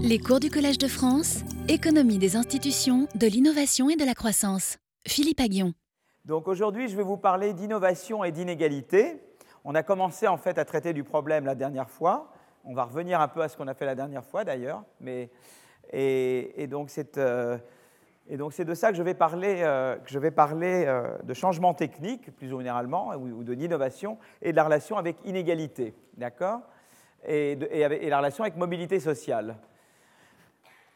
Les cours du Collège de France, économie des institutions, de l'innovation et de la croissance. Philippe Aguillon. Donc aujourd'hui, je vais vous parler d'innovation et d'inégalité. On a commencé en fait à traiter du problème la dernière fois. On va revenir un peu à ce qu'on a fait la dernière fois d'ailleurs. Mais, et, donc c'est euh, donc c'est de ça que je vais parler, euh, je vais parler euh, de changement technique, plus généralement, ou, ou de l'innovation, et de la relation avec inégalité. D'accord? Et, la relation avec mobilité sociale.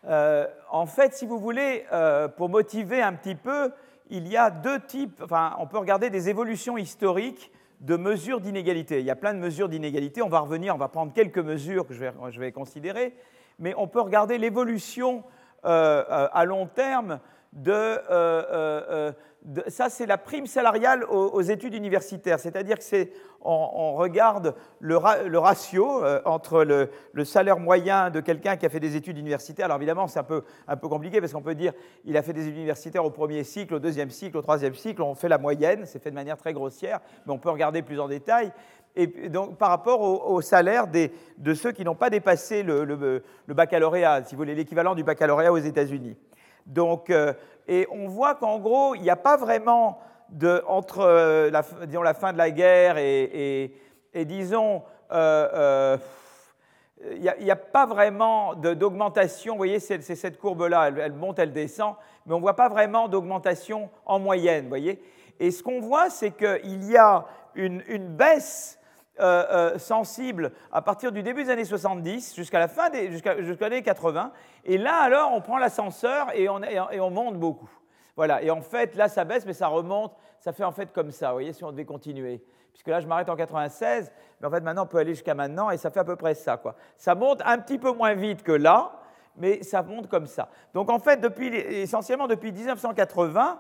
Euh, en fait, si vous voulez, euh, pour motiver un petit peu, il y a deux types, enfin, on peut regarder des évolutions historiques de mesures d'inégalité. Il y a plein de mesures d'inégalité, on va revenir, on va prendre quelques mesures que je vais, considérer, mais on peut regarder l'évolution euh, à long terme de, ça, c'est la prime salariale aux, études universitaires. C'est-à-dire que on, regarde le, ratio euh, entre le, salaire moyen de quelqu'un qui a fait des études universitaires. Alors évidemment, c'est un peu, un peu compliqué parce qu'on peut dire il a fait des études universitaires au premier cycle, au deuxième cycle, au troisième cycle. On fait la moyenne, c'est fait de manière très grossière, mais on peut regarder plus en détail. Et donc, par rapport au, salaire de ceux qui n'ont pas dépassé le, le baccalauréat, si vous voulez, l'équivalent du baccalauréat aux États-Unis. Donc, euh, et on voit qu'en gros, il n'y a pas vraiment de, entre euh, la, disons, la fin de la guerre et, disons, euh, il n'y a, pas vraiment d'augmentation. Vous voyez, c'est cette courbe-là, elle, monte, elle descend, mais on ne voit pas vraiment d'augmentation en moyenne. Vous voyez et ce qu'on voit, c'est qu'il y a une baisse euh, euh, sensible à partir du début des années 70 jusqu'à la fin des jusqu'à années 80. Et là, alors, on prend l'ascenseur et on, on monte beaucoup. Voilà. Et en fait, là, ça baisse, mais ça remonte. Ça fait en fait comme ça. Vous voyez, si on devait continuer. Puisque là, je m'arrête en 96, mais en fait, maintenant, on peut aller jusqu'à maintenant, et ça fait à peu près ça. Quoi. Ça monte un petit peu moins vite que là, mais ça monte comme ça. Donc, en fait, depuis, essentiellement depuis 1980,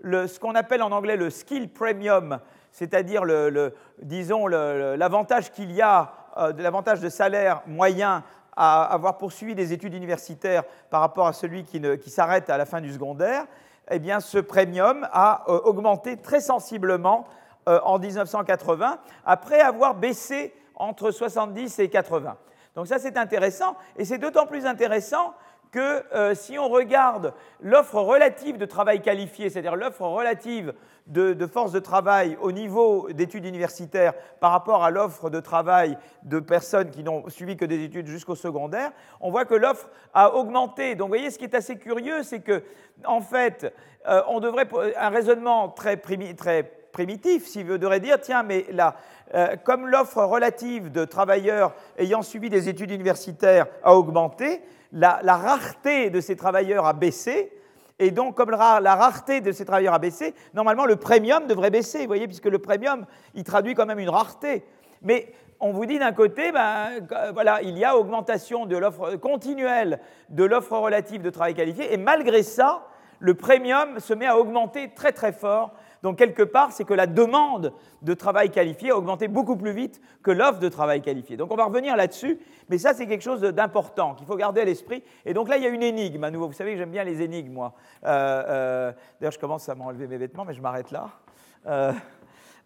le, ce qu'on appelle en anglais le skill premium, c'est-à-dire, le, disons, l'avantage qu'il y a, euh, l'avantage de salaire moyen à avoir poursuivi des études universitaires par rapport à celui qui, s'arrête à la fin du secondaire, eh bien, ce premium a euh, augmenté très sensiblement euh, en 1980, après avoir baissé entre 70 et 80. Donc ça, c'est intéressant, et c'est d'autant plus intéressant que si on regarde l'offre relative de travail qualifié, c'est-à-dire l'offre relative de, force de travail au niveau d'études universitaires par rapport à l'offre de travail de personnes qui n'ont suivi que des études jusqu'au secondaire, on voit que l'offre a augmenté. Donc vous voyez, ce qui est assez curieux, c'est que en fait, euh, on devrait un raisonnement très, primitif, s'il devrait dire, tiens, mais là, euh, comme l'offre relative de travailleurs ayant suivi des études universitaires a augmenté, la, rareté de ces travailleurs a baissé, et donc, comme la, rareté de ces travailleurs a baissé, normalement, le premium devrait baisser, vous voyez, puisque le premium, il traduit quand même une rareté. Mais on vous dit d'un côté, ben, voilà, il y a augmentation de l'offre continuelle de l'offre relative de travail qualifié, et malgré ça, le premium se met à augmenter très très fort donc quelque part, c'est que la demande de travail qualifié a augmenté beaucoup plus vite que l'offre de travail qualifié. Donc on va revenir là-dessus, mais ça c'est quelque chose d'important qu'il faut garder à l'esprit. Et donc là, il y a une énigme à nouveau. Vous savez que j'aime bien les énigmes, moi. Euh, euh, d'ailleurs, je commence à m'enlever mes vêtements, mais je m'arrête là. Euh,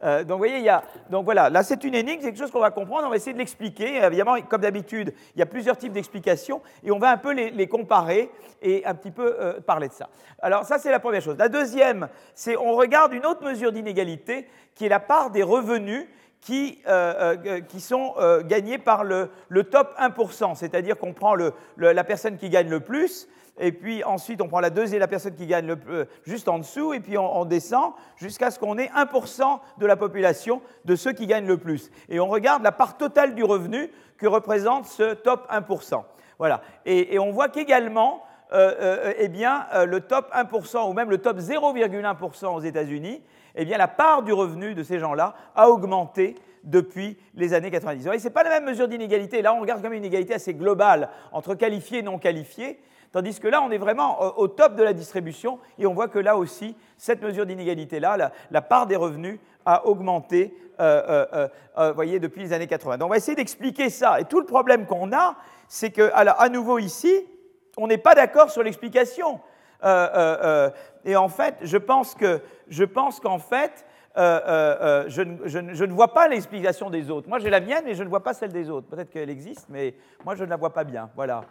donc, vous voyez, il y a, donc voilà, là c'est une énigme, c'est quelque chose qu'on va comprendre, on va essayer de l'expliquer. Évidemment, comme d'habitude, il y a plusieurs types d'explications et on va un peu les, comparer et un petit peu euh, parler de ça. Alors, ça c'est la première chose. La deuxième, c'est on regarde une autre mesure d'inégalité qui est la part des revenus qui, euh, qui, sont gagnés par le, le top 1%, c'est-à-dire qu'on prend le, la personne qui gagne le plus et puis ensuite on prend la deuxième, la personne qui gagne le, euh, juste en dessous, et puis on, descend jusqu'à ce qu'on ait 1% de la population de ceux qui gagnent le plus. Et on regarde la part totale du revenu que représente ce top 1%. Voilà. Et, on voit qu'également, euh, euh, eh bien, le top 1% ou même le top 0,1% aux États-Unis, eh bien, la part du revenu de ces gens-là a augmenté depuis les années 90. Ce n'est pas la même mesure d'inégalité. Là, on regarde comme une inégalité assez globale entre qualifiés et non qualifiés. Tandis que là, on est vraiment au top de la distribution et on voit que là aussi, cette mesure d'inégalité-là, la, part des revenus a augmenté euh, euh, euh, voyez, depuis les années 80. Donc on va essayer d'expliquer ça. Et tout le problème qu'on a, c'est que, à nouveau ici, on n'est pas d'accord sur l'explication. et en fait, je pense que, je pense qu'en fait, je, je, ne vois pas l'explication des autres. Moi, j'ai la mienne, mais je ne vois pas celle des autres. Peut-être qu'elle existe, mais moi, je ne la vois pas bien. Voilà.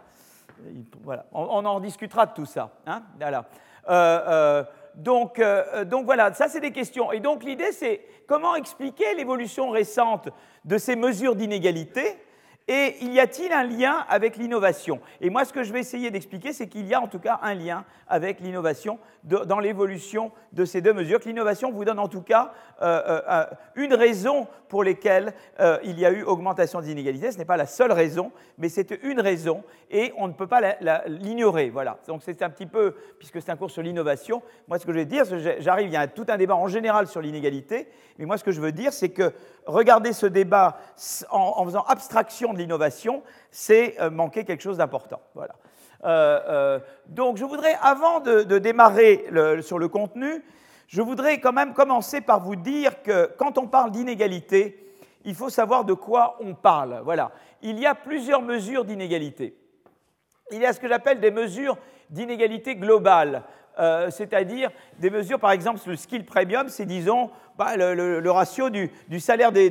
On, en discutera de tout ça. Hein voilà. donc, donc voilà, ça c'est des questions. Et donc l'idée c'est comment expliquer l'évolution récente de ces mesures d'inégalité et y a-t-il un lien avec l'innovation? Et moi, ce que je vais essayer d'expliquer, c'est qu'il y a en tout cas un lien avec l'innovation dans l'évolution de ces deux mesures, l'innovation vous donne en tout cas euh, euh, euh, une raison pour laquelle il y a eu augmentation des inégalités. Ce n'est pas la seule raison, mais c'est une raison et on ne peut pas l'ignorer. Voilà. Donc c'est un petit peu, puisque c'est un cours sur l'innovation, moi ce que je vais dire, j'arrive, il y a tout un débat en général sur l'inégalité, mais moi ce que je veux dire, c'est que regarder ce débat en, faisant abstraction de l'innovation, c'est manquer quelque chose d'important. Voilà. Euh, euh, donc je voudrais, avant de, démarrer sur le contenu, je voudrais quand même commencer par vous dire que quand on parle d'inégalité, il faut savoir de quoi on parle. Voilà. Il y a plusieurs mesures d'inégalité. Il y a ce que j'appelle des mesures d'inégalité globale. Euh, c'est-à-dire des mesures, par exemple, le skill premium, c'est disons bah, le, ratio du, salaire des,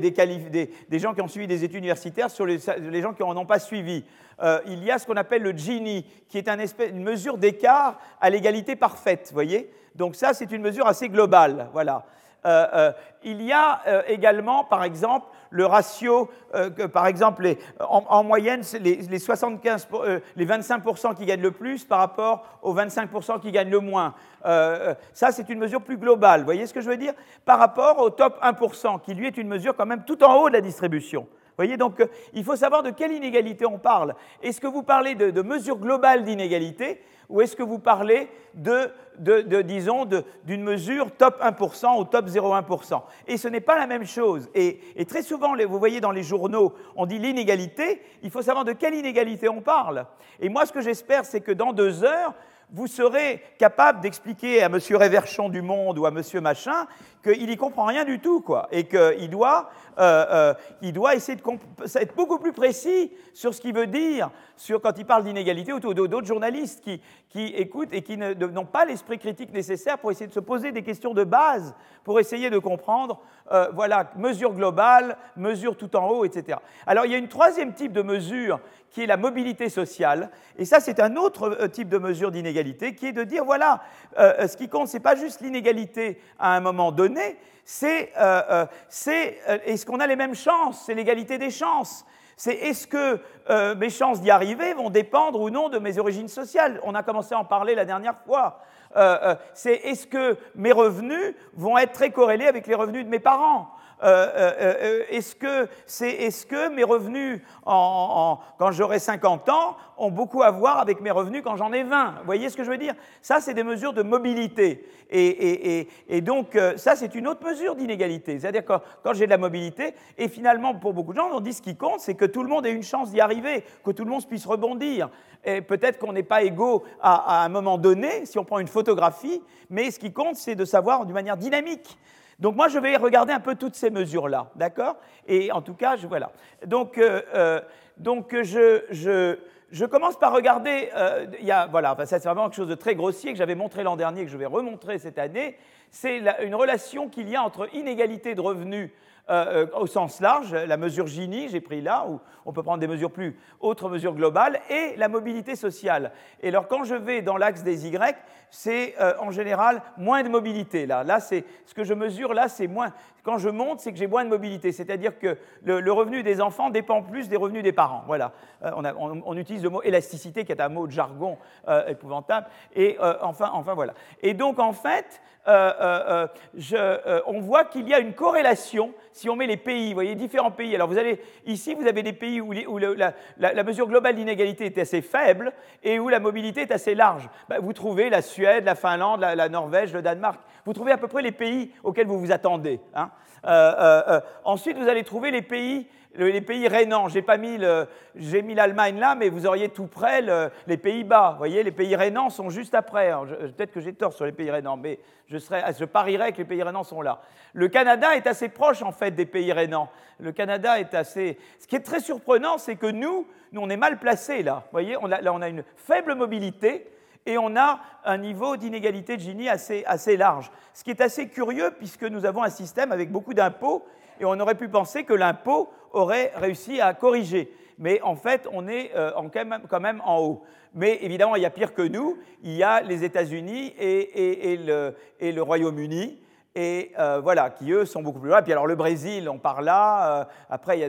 gens qui ont suivi des études universitaires sur les, gens qui n'en ont pas suivi. Euh, il y a ce qu'on appelle le Gini, qui est une mesure d'écart à l'égalité parfaite, voyez? Donc ça, c'est une mesure assez globale, voilà. Euh, il y a également, par exemple, le ratio, euh, par exemple, en, moyenne, les, 75, euh, les 25% qui gagnent le plus par rapport aux 25% qui gagnent le moins. Euh, ça, c'est une mesure plus globale. Vous voyez ce que je veux dire? Par rapport au top 1%, qui lui est une mesure quand même tout en haut de la distribution. Vous voyez, donc il faut savoir de quelle inégalité on parle. Est-ce que vous parlez de, de mesure globale d'inégalité ou est-ce que vous parlez de, disons, d'une mesure top 1% ou top 0,1% Et ce n'est pas la même chose. Et, très souvent, vous voyez dans les journaux, on dit l'inégalité, il faut savoir de quelle inégalité on parle. Et moi, ce que j'espère, c'est que dans deux heures, vous serez capable d'expliquer à M. Réverchon du Monde ou à M. Machin qu'il n'y comprend rien du tout, quoi, et qu'il doit, euh, euh, doit essayer d'être beaucoup plus précis sur ce qu'il veut dire sur, quand il parle d'inégalité, ou d'autres journalistes qui, qui, écoutent et qui n'ont pas l'esprit critique nécessaire pour essayer de se poser des questions de base, pour essayer de comprendre, euh, voilà, mesure globale, mesure tout en haut, etc. Alors il y a une troisième type de mesure qui est la mobilité sociale. Et ça, c'est un autre euh, type de mesure d'inégalité, qui est de dire, voilà, ce qui compte, ce n'est pas juste l'inégalité à un moment donné, c'est est-ce qu'on a les mêmes chances, c'est l'égalité des chances. C'est est-ce que mes chances d'y arriver vont dépendre ou non de mes origines sociales? On a commencé à en parler la dernière fois. c'est est-ce que mes revenus vont être très corrélés avec les revenus de mes parents? Euh, euh, euh, est-ce que, mes revenus quand j'aurai 50 ans ont beaucoup à voir avec mes revenus quand j'en ai 20 Vous voyez ce que je veux dire? Ça, c'est des mesures de mobilité. Et, et donc, ça, c'est une autre mesure d'inégalité. C'est-à-dire que quand j'ai de la mobilité, et finalement, pour beaucoup de gens, on dit ce qui compte, c'est que tout le monde ait une chance d'y arriver, que tout le monde puisse rebondir. Et peut-être qu'on n'est pas égaux à, à un moment donné, si on prend une photographie, mais ce qui compte, c'est de savoir d'une manière dynamique. Donc moi, je vais regarder un peu toutes ces mesures-là, d'accord? Et en tout cas, je, voilà. Donc, euh, euh, donc je, je, commence par regarder, euh, y a, voilà, enfin, c'est vraiment quelque chose de très grossier que j'avais montré l'an dernier, que je vais remontrer cette année, c'est une relation qu'il y a entre inégalité de revenus euh, euh, au sens large, la mesure Gini, j'ai pris là, où on peut prendre des mesures plus, autres mesures globales, et la mobilité sociale. Et alors quand je vais dans l'axe des Y, c'est euh, en général moins de mobilité. Là, là c'est ce que je mesure là, c'est moins. Quand je monte, c'est que j'ai moins de mobilité, c'est-à-dire que le, revenu des enfants dépend plus des revenus des parents. Voilà. On, on, utilise le mot élasticité, qui est un mot de jargon épouvantable. Et enfin, enfin voilà. Et donc en fait, euh, euh, euh, on voit qu'il y a une corrélation si on met les pays, vous voyez, différents pays. Alors vous allez, ici, vous avez des pays où, la, mesure globale d'inégalité est assez faible et où la mobilité est assez large. Ben, vous trouvez la Suède, la Finlande, la, Norvège, le Danemark. Vous trouvez à peu près les pays auxquels vous vous attendez. Hein. ensuite, vous allez trouver les pays les pays rénants, j'ai pas mis j'ai mis l'Allemagne là, mais vous auriez tout près les Pays-Bas. Vous voyez, les pays rénants sont juste après. Peut-être que j'ai tort sur les pays rénants, mais je, serais, parierais que les pays rénants sont là. Le Canada est assez proche en fait des pays rénants. Le Canada est assez. Ce qui est très surprenant, c'est que nous, nous on est mal placés là. Vous voyez, on a, là on a une faible mobilité et on a un niveau d'inégalité de Gini assez, assez large. Ce qui est assez curieux puisque nous avons un système avec beaucoup d'impôts et on aurait pu penser que l'impôt aurait réussi à corriger. mais en fait, on est quand, même, en haut. Mais évidemment, il y a pire que nous, il y a les États-Unis et, le Royaume-Uni et euh, voilà, qui eux sont beaucoup plus loin. Puis alors le Brésil, on parle là. Euh, après, il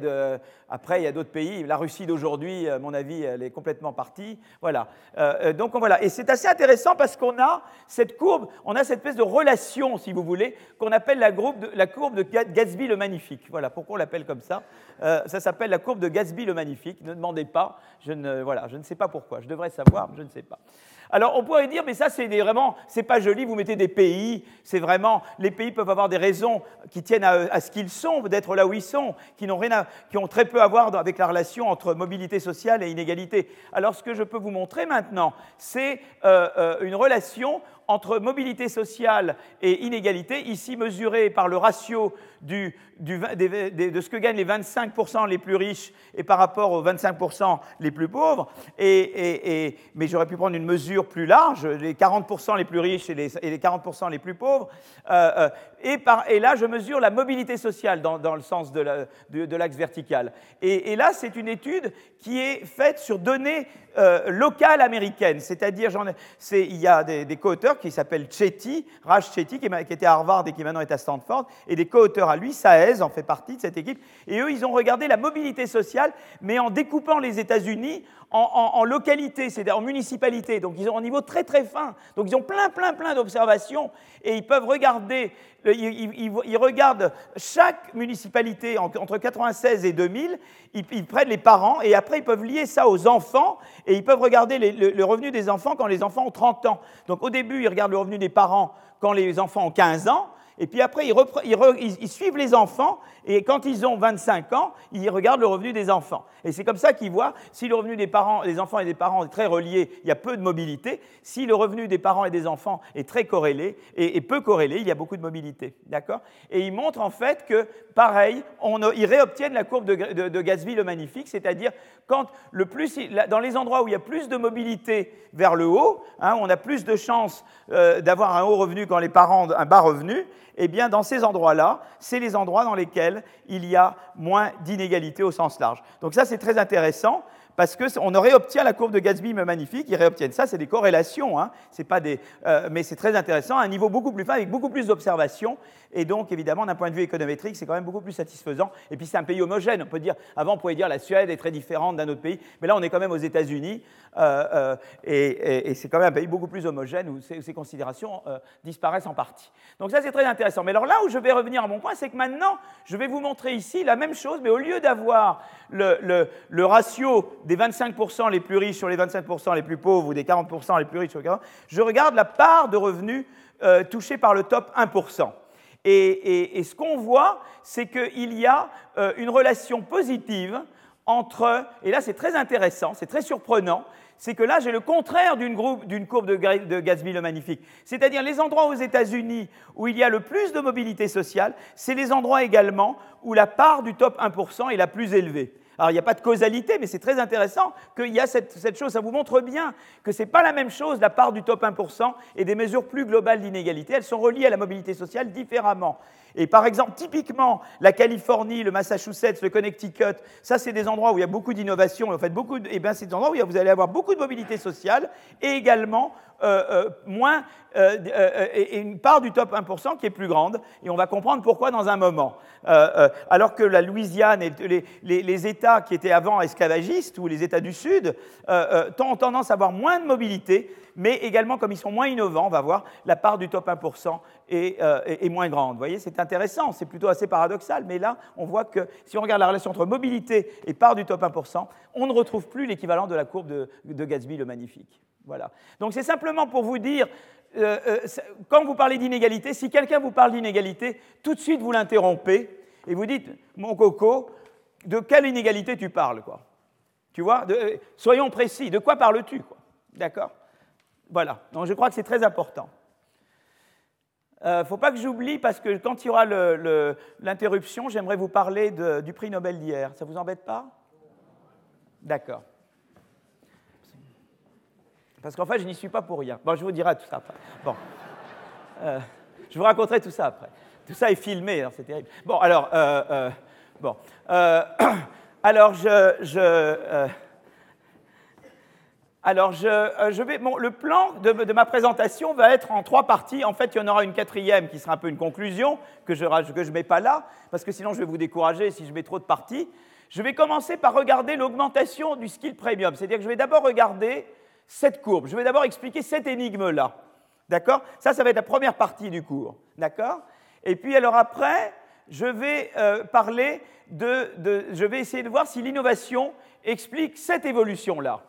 y a d'autres pays. La Russie d'aujourd'hui, à mon avis, elle est complètement partie. Voilà. Euh, donc voilà. Et c'est assez intéressant parce qu'on a cette courbe, on a cette espèce de relation, si vous voulez, qu'on appelle la, la, courbe de Gatsby le Magnifique. Voilà. Pourquoi on l'appelle comme ça? Ça s'appelle la courbe de Gatsby le Magnifique. Ne demandez pas. Je ne, voilà, je ne sais pas pourquoi. Je devrais savoir, mais je ne sais pas. Alors on pourrait dire, mais ça c'est vraiment, c'est pas joli, vous mettez des pays, c'est vraiment, les pays peuvent avoir des raisons qui tiennent à, ce qu'ils sont, d'être là où ils sont, qui n'ont rien qui ont très peu à voir avec la relation entre mobilité sociale et inégalité. Alors ce que je peux vous montrer maintenant, c'est euh, euh, une relation entre mobilité sociale et inégalité, ici mesurée par le ratio de ce que gagnent les 25% les plus riches et par rapport aux 25% les plus pauvres. Mais j'aurais pu prendre une mesure plus large, les 40% les plus riches et les, 40% les plus pauvres. Euh, euh, et, là, je mesure la mobilité sociale dans, le sens de l'axe vertical. Et, là, c'est une étude qui est faite sur données euh, locales américaines. C'est-à-dire, il y a des, des co-auteurs qui s'appellent Chetty, Raj Chetty, qui, était à Harvard et qui maintenant est à Stanford, et des co-auteurs à lui, Saez en fait partie de cette équipe. Et eux, ils ont regardé la mobilité sociale, mais en découpant les États-Unis en, localité, c'est-à-dire en municipalité. Donc ils ont un niveau très très fin. Donc ils ont plein plein plein d'observations et ils peuvent regarder, ils, regardent chaque municipalité entre 96 et 2000, ils, prennent les parents et après ils peuvent lier ça aux enfants et ils peuvent regarder le, revenu des enfants quand les enfants ont 30 ans. Donc au début, ils regardent le revenu des parents quand les enfants ont 15 ans. Et puis après, ils, suivent les enfants, et quand ils ont 25 ans, ils regardent le revenu des enfants. Et c'est comme ça qu'ils voient si le revenu des parents, des enfants et des parents est très relié, il y a peu de mobilité. Si le revenu des parents et des enfants est très corrélé et, peu corrélé, il y a beaucoup de mobilité. D'accord? Et ils montrent en fait que, pareil, ils réobtiennent la courbe de, de, Gatsby le magnifique, c'est-à-dire quand le plus, dans les endroits où il y a plus de mobilité vers le haut, hein, on a plus de chances euh, d'avoir un haut revenu quand les parents ont un bas revenu, eh bien, dans ces endroits-là, c'est les endroits dans lesquels il y a moins d'inégalités au sens large. Donc ça, c'est très intéressant parce qu'on réobtient la courbe de Gatsby magnifique, ils réobtiennent ça, c'est des corrélations, hein, pas des, euh, mais c'est très intéressant, à un niveau beaucoup plus fin, avec beaucoup plus d'observations, et donc évidemment d'un point de vue économétrique, c'est quand même beaucoup plus satisfaisant, et puis c'est un pays homogène, on peut dire, avant on pouvait dire la Suède est très différente d'un autre pays, mais là on est quand même aux États-Unis, euh, euh, et, c'est quand même un pays beaucoup plus homogène où ces, considérations disparaissent en partie. Donc ça c'est très intéressant. Mais alors là où je vais revenir à mon point, c'est que maintenant je vais vous montrer ici la même chose, mais au lieu d'avoir le, le ratio des 25% les plus riches sur les 25% les plus pauvres ou des 40% les plus riches sur les 40%, je regarde la part de revenus euh, touchés par le top 1%. Et, ce qu'on voit, c'est qu'il y a euh, une relation positive entre, et là c'est très intéressant, c'est très surprenant, c'est que là j'ai le contraire d'une courbe de, de le Magnifique. C'est-à-dire les endroits aux États-Unis où il y a le plus de mobilité sociale, c'est les endroits également où la part du top 1% est la plus élevée. Alors il n'y a pas de causalité, mais c'est très intéressant qu'il y a cette, chose. Ça vous montre bien que ce n'est pas la même chose la part du top 1% et des mesures plus globales d'inégalité. Elles sont reliées à la mobilité sociale différemment. Et par exemple, typiquement, la Californie, le Massachusetts, le Connecticut, ça, c'est des endroits où il y a beaucoup d'innovation. En fait, beaucoup, eh bien, c'est des endroits où vous allez avoir beaucoup de mobilité sociale et également euh, euh, moins, euh, et une part du top 1% qui est plus grande. Et on va comprendre pourquoi dans un moment. alors que la Louisiane et les, États qui étaient avant esclavagistes ou les États du Sud ont tendance à avoir moins de mobilité, mais également comme ils sont moins innovants, on va voir, la part du top 1% est, moins grande. Vous voyez, c'est intéressant, c'est plutôt assez paradoxal, mais là, on voit que si on regarde la relation entre mobilité et part du top 1%, on ne retrouve plus l'équivalent de la courbe de, Gatsby le magnifique. Voilà. Donc c'est simplement pour vous dire, euh, euh, quand vous parlez d'inégalité, si quelqu'un vous parle d'inégalité, tout de suite vous l'interrompez et vous dites, mon coco, de quelle inégalité tu parles quoi? Tu vois euh, Soyons précis, de quoi parles-tu D'accord? Voilà. Donc je crois que c'est très important. Il ne faut pas que j'oublie, parce que quand il y aura l'interruption, j'aimerais vous parler du prix Nobel d'hier. Ça vous embête pas? D'accord. Parce qu'en fait, je n'y suis pas pour rien. Bon, je vous dirai tout ça après. Bon. Euh, je vous raconterai tout ça après. Tout ça est filmé, hein, c'est terrible. Bon, alors, euh, euh, bon. Alors, je, euh, alors euh, le plan de, de, ma présentation va être en trois parties. En fait, il y en aura une quatrième qui sera un peu une conclusion, que je ne mets pas là, parce que sinon je vais vous décourager si je mets trop de parties. Je vais commencer par regarder l'augmentation du skill premium. C'est-à-dire que je vais d'abord regarder cette courbe. Je vais d'abord expliquer cette énigme-là. D'accord? Ça, ça va être la première partie du cours. D'accord? Et puis, alors après, je vais euh, parler de, Je vais essayer de voir si l'innovation explique cette évolution-là.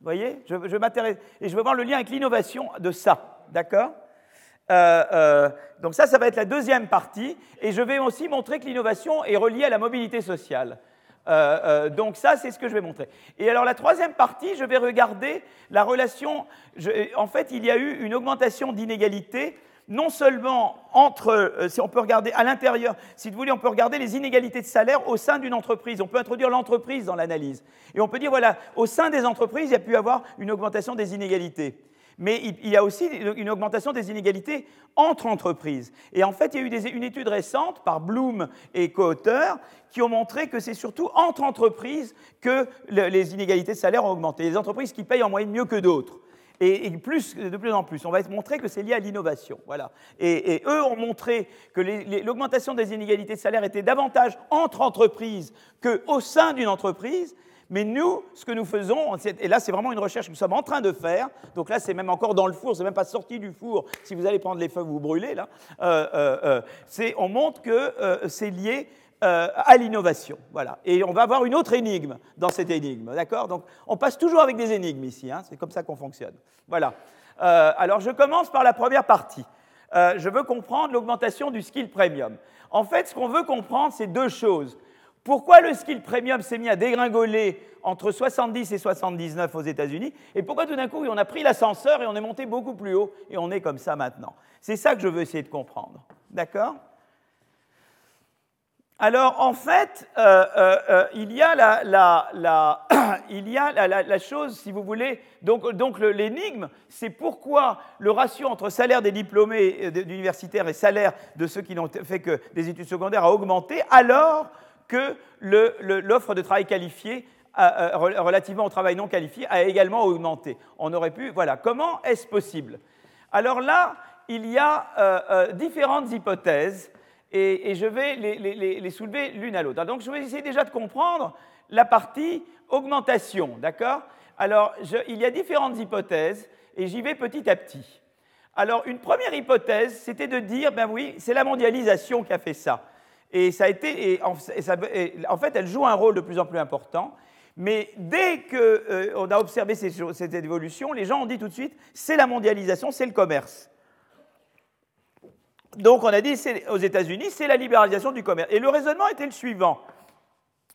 Vous voyez je, je m'intéresse. Et je vais voir le lien avec l'innovation de ça. D'accord? Euh, euh, donc ça, ça va être la deuxième partie. Et je vais aussi montrer que l'innovation est reliée à la mobilité sociale. Euh, donc ça, c'est ce que je vais montrer. Et alors la troisième partie, je vais regarder la relation. en fait, il y a eu une augmentation d'inégalités, non seulement entre, euh, si on peut regarder à l'intérieur, si vous voulez, on peut regarder les inégalités de salaire au sein d'une entreprise. On peut introduire l'entreprise dans l'analyse. Et on peut dire, voilà, au sein des entreprises, il y a pu avoir une augmentation des inégalités mais il y a aussi une augmentation des inégalités entre entreprises. Et en fait, il y a eu une étude récente par Bloom et co-auteurs qui ont montré que c'est surtout entre entreprises que les inégalités de salaire ont augmenté. Les entreprises qui payent en moyenne mieux que d'autres. Et, plus, de plus en plus. On va montrer que c'est lié à l'innovation. Voilà. Et, eux ont montré que l'augmentation des inégalités de salaire était davantage entre entreprises qu'au sein d'une entreprise. Mais nous, ce que nous faisons, et là c'est vraiment une recherche que nous sommes en train de faire, donc là c'est même encore dans le four, c'est même pas sorti du four, si vous allez prendre les feuilles, vous brûlez là, euh, euh, euh, on montre que c'est lié à l'innovation. Voilà. Et on va avoir une autre énigme dans cette énigme, d'accord? Donc on passe toujours avec des énigmes ici, hein, c'est comme ça qu'on fonctionne. Voilà. alors je commence par la première partie. je veux comprendre l'augmentation du skill premium. En fait, ce qu'on veut comprendre, c'est deux choses. Pourquoi le skill premium s'est mis à dégringoler entre 70 et 79 aux États-Unis? Et pourquoi tout d'un coup on a pris l'ascenseur et on est monté beaucoup plus haut et on est comme ça maintenant? C'est ça que je veux essayer de comprendre. D'accord? Alors en fait, euh, euh, euh, il y a, la, chose, si vous voulez, donc, l'énigme, c'est pourquoi le ratio entre salaire des diplômés universitaires et salaire de ceux qui n'ont fait que des études secondaires a augmenté, alors que l'offre de travail qualifié relativement au travail non qualifié a également augmenté. On aurait pu, voilà, comment est-ce possible? Alors là, il y a différentes hypothèses et, je vais les, soulever l'une à l'autre. Donc je vais essayer déjà de comprendre la partie augmentation, d'accord? Alors il y a différentes hypothèses et j'y vais petit à petit. Alors une première hypothèse, c'était de dire, ben oui, c'est la mondialisation qui a fait ça. Et ça a été, en, fait, elle joue un rôle de plus en plus important. Mais dès qu'on euh, a observé cette évolution, les gens ont dit tout de suite, c'est la mondialisation, c'est le commerce. Donc on a dit aux États-Unis, c'est la libéralisation du commerce. Et le raisonnement était le suivant.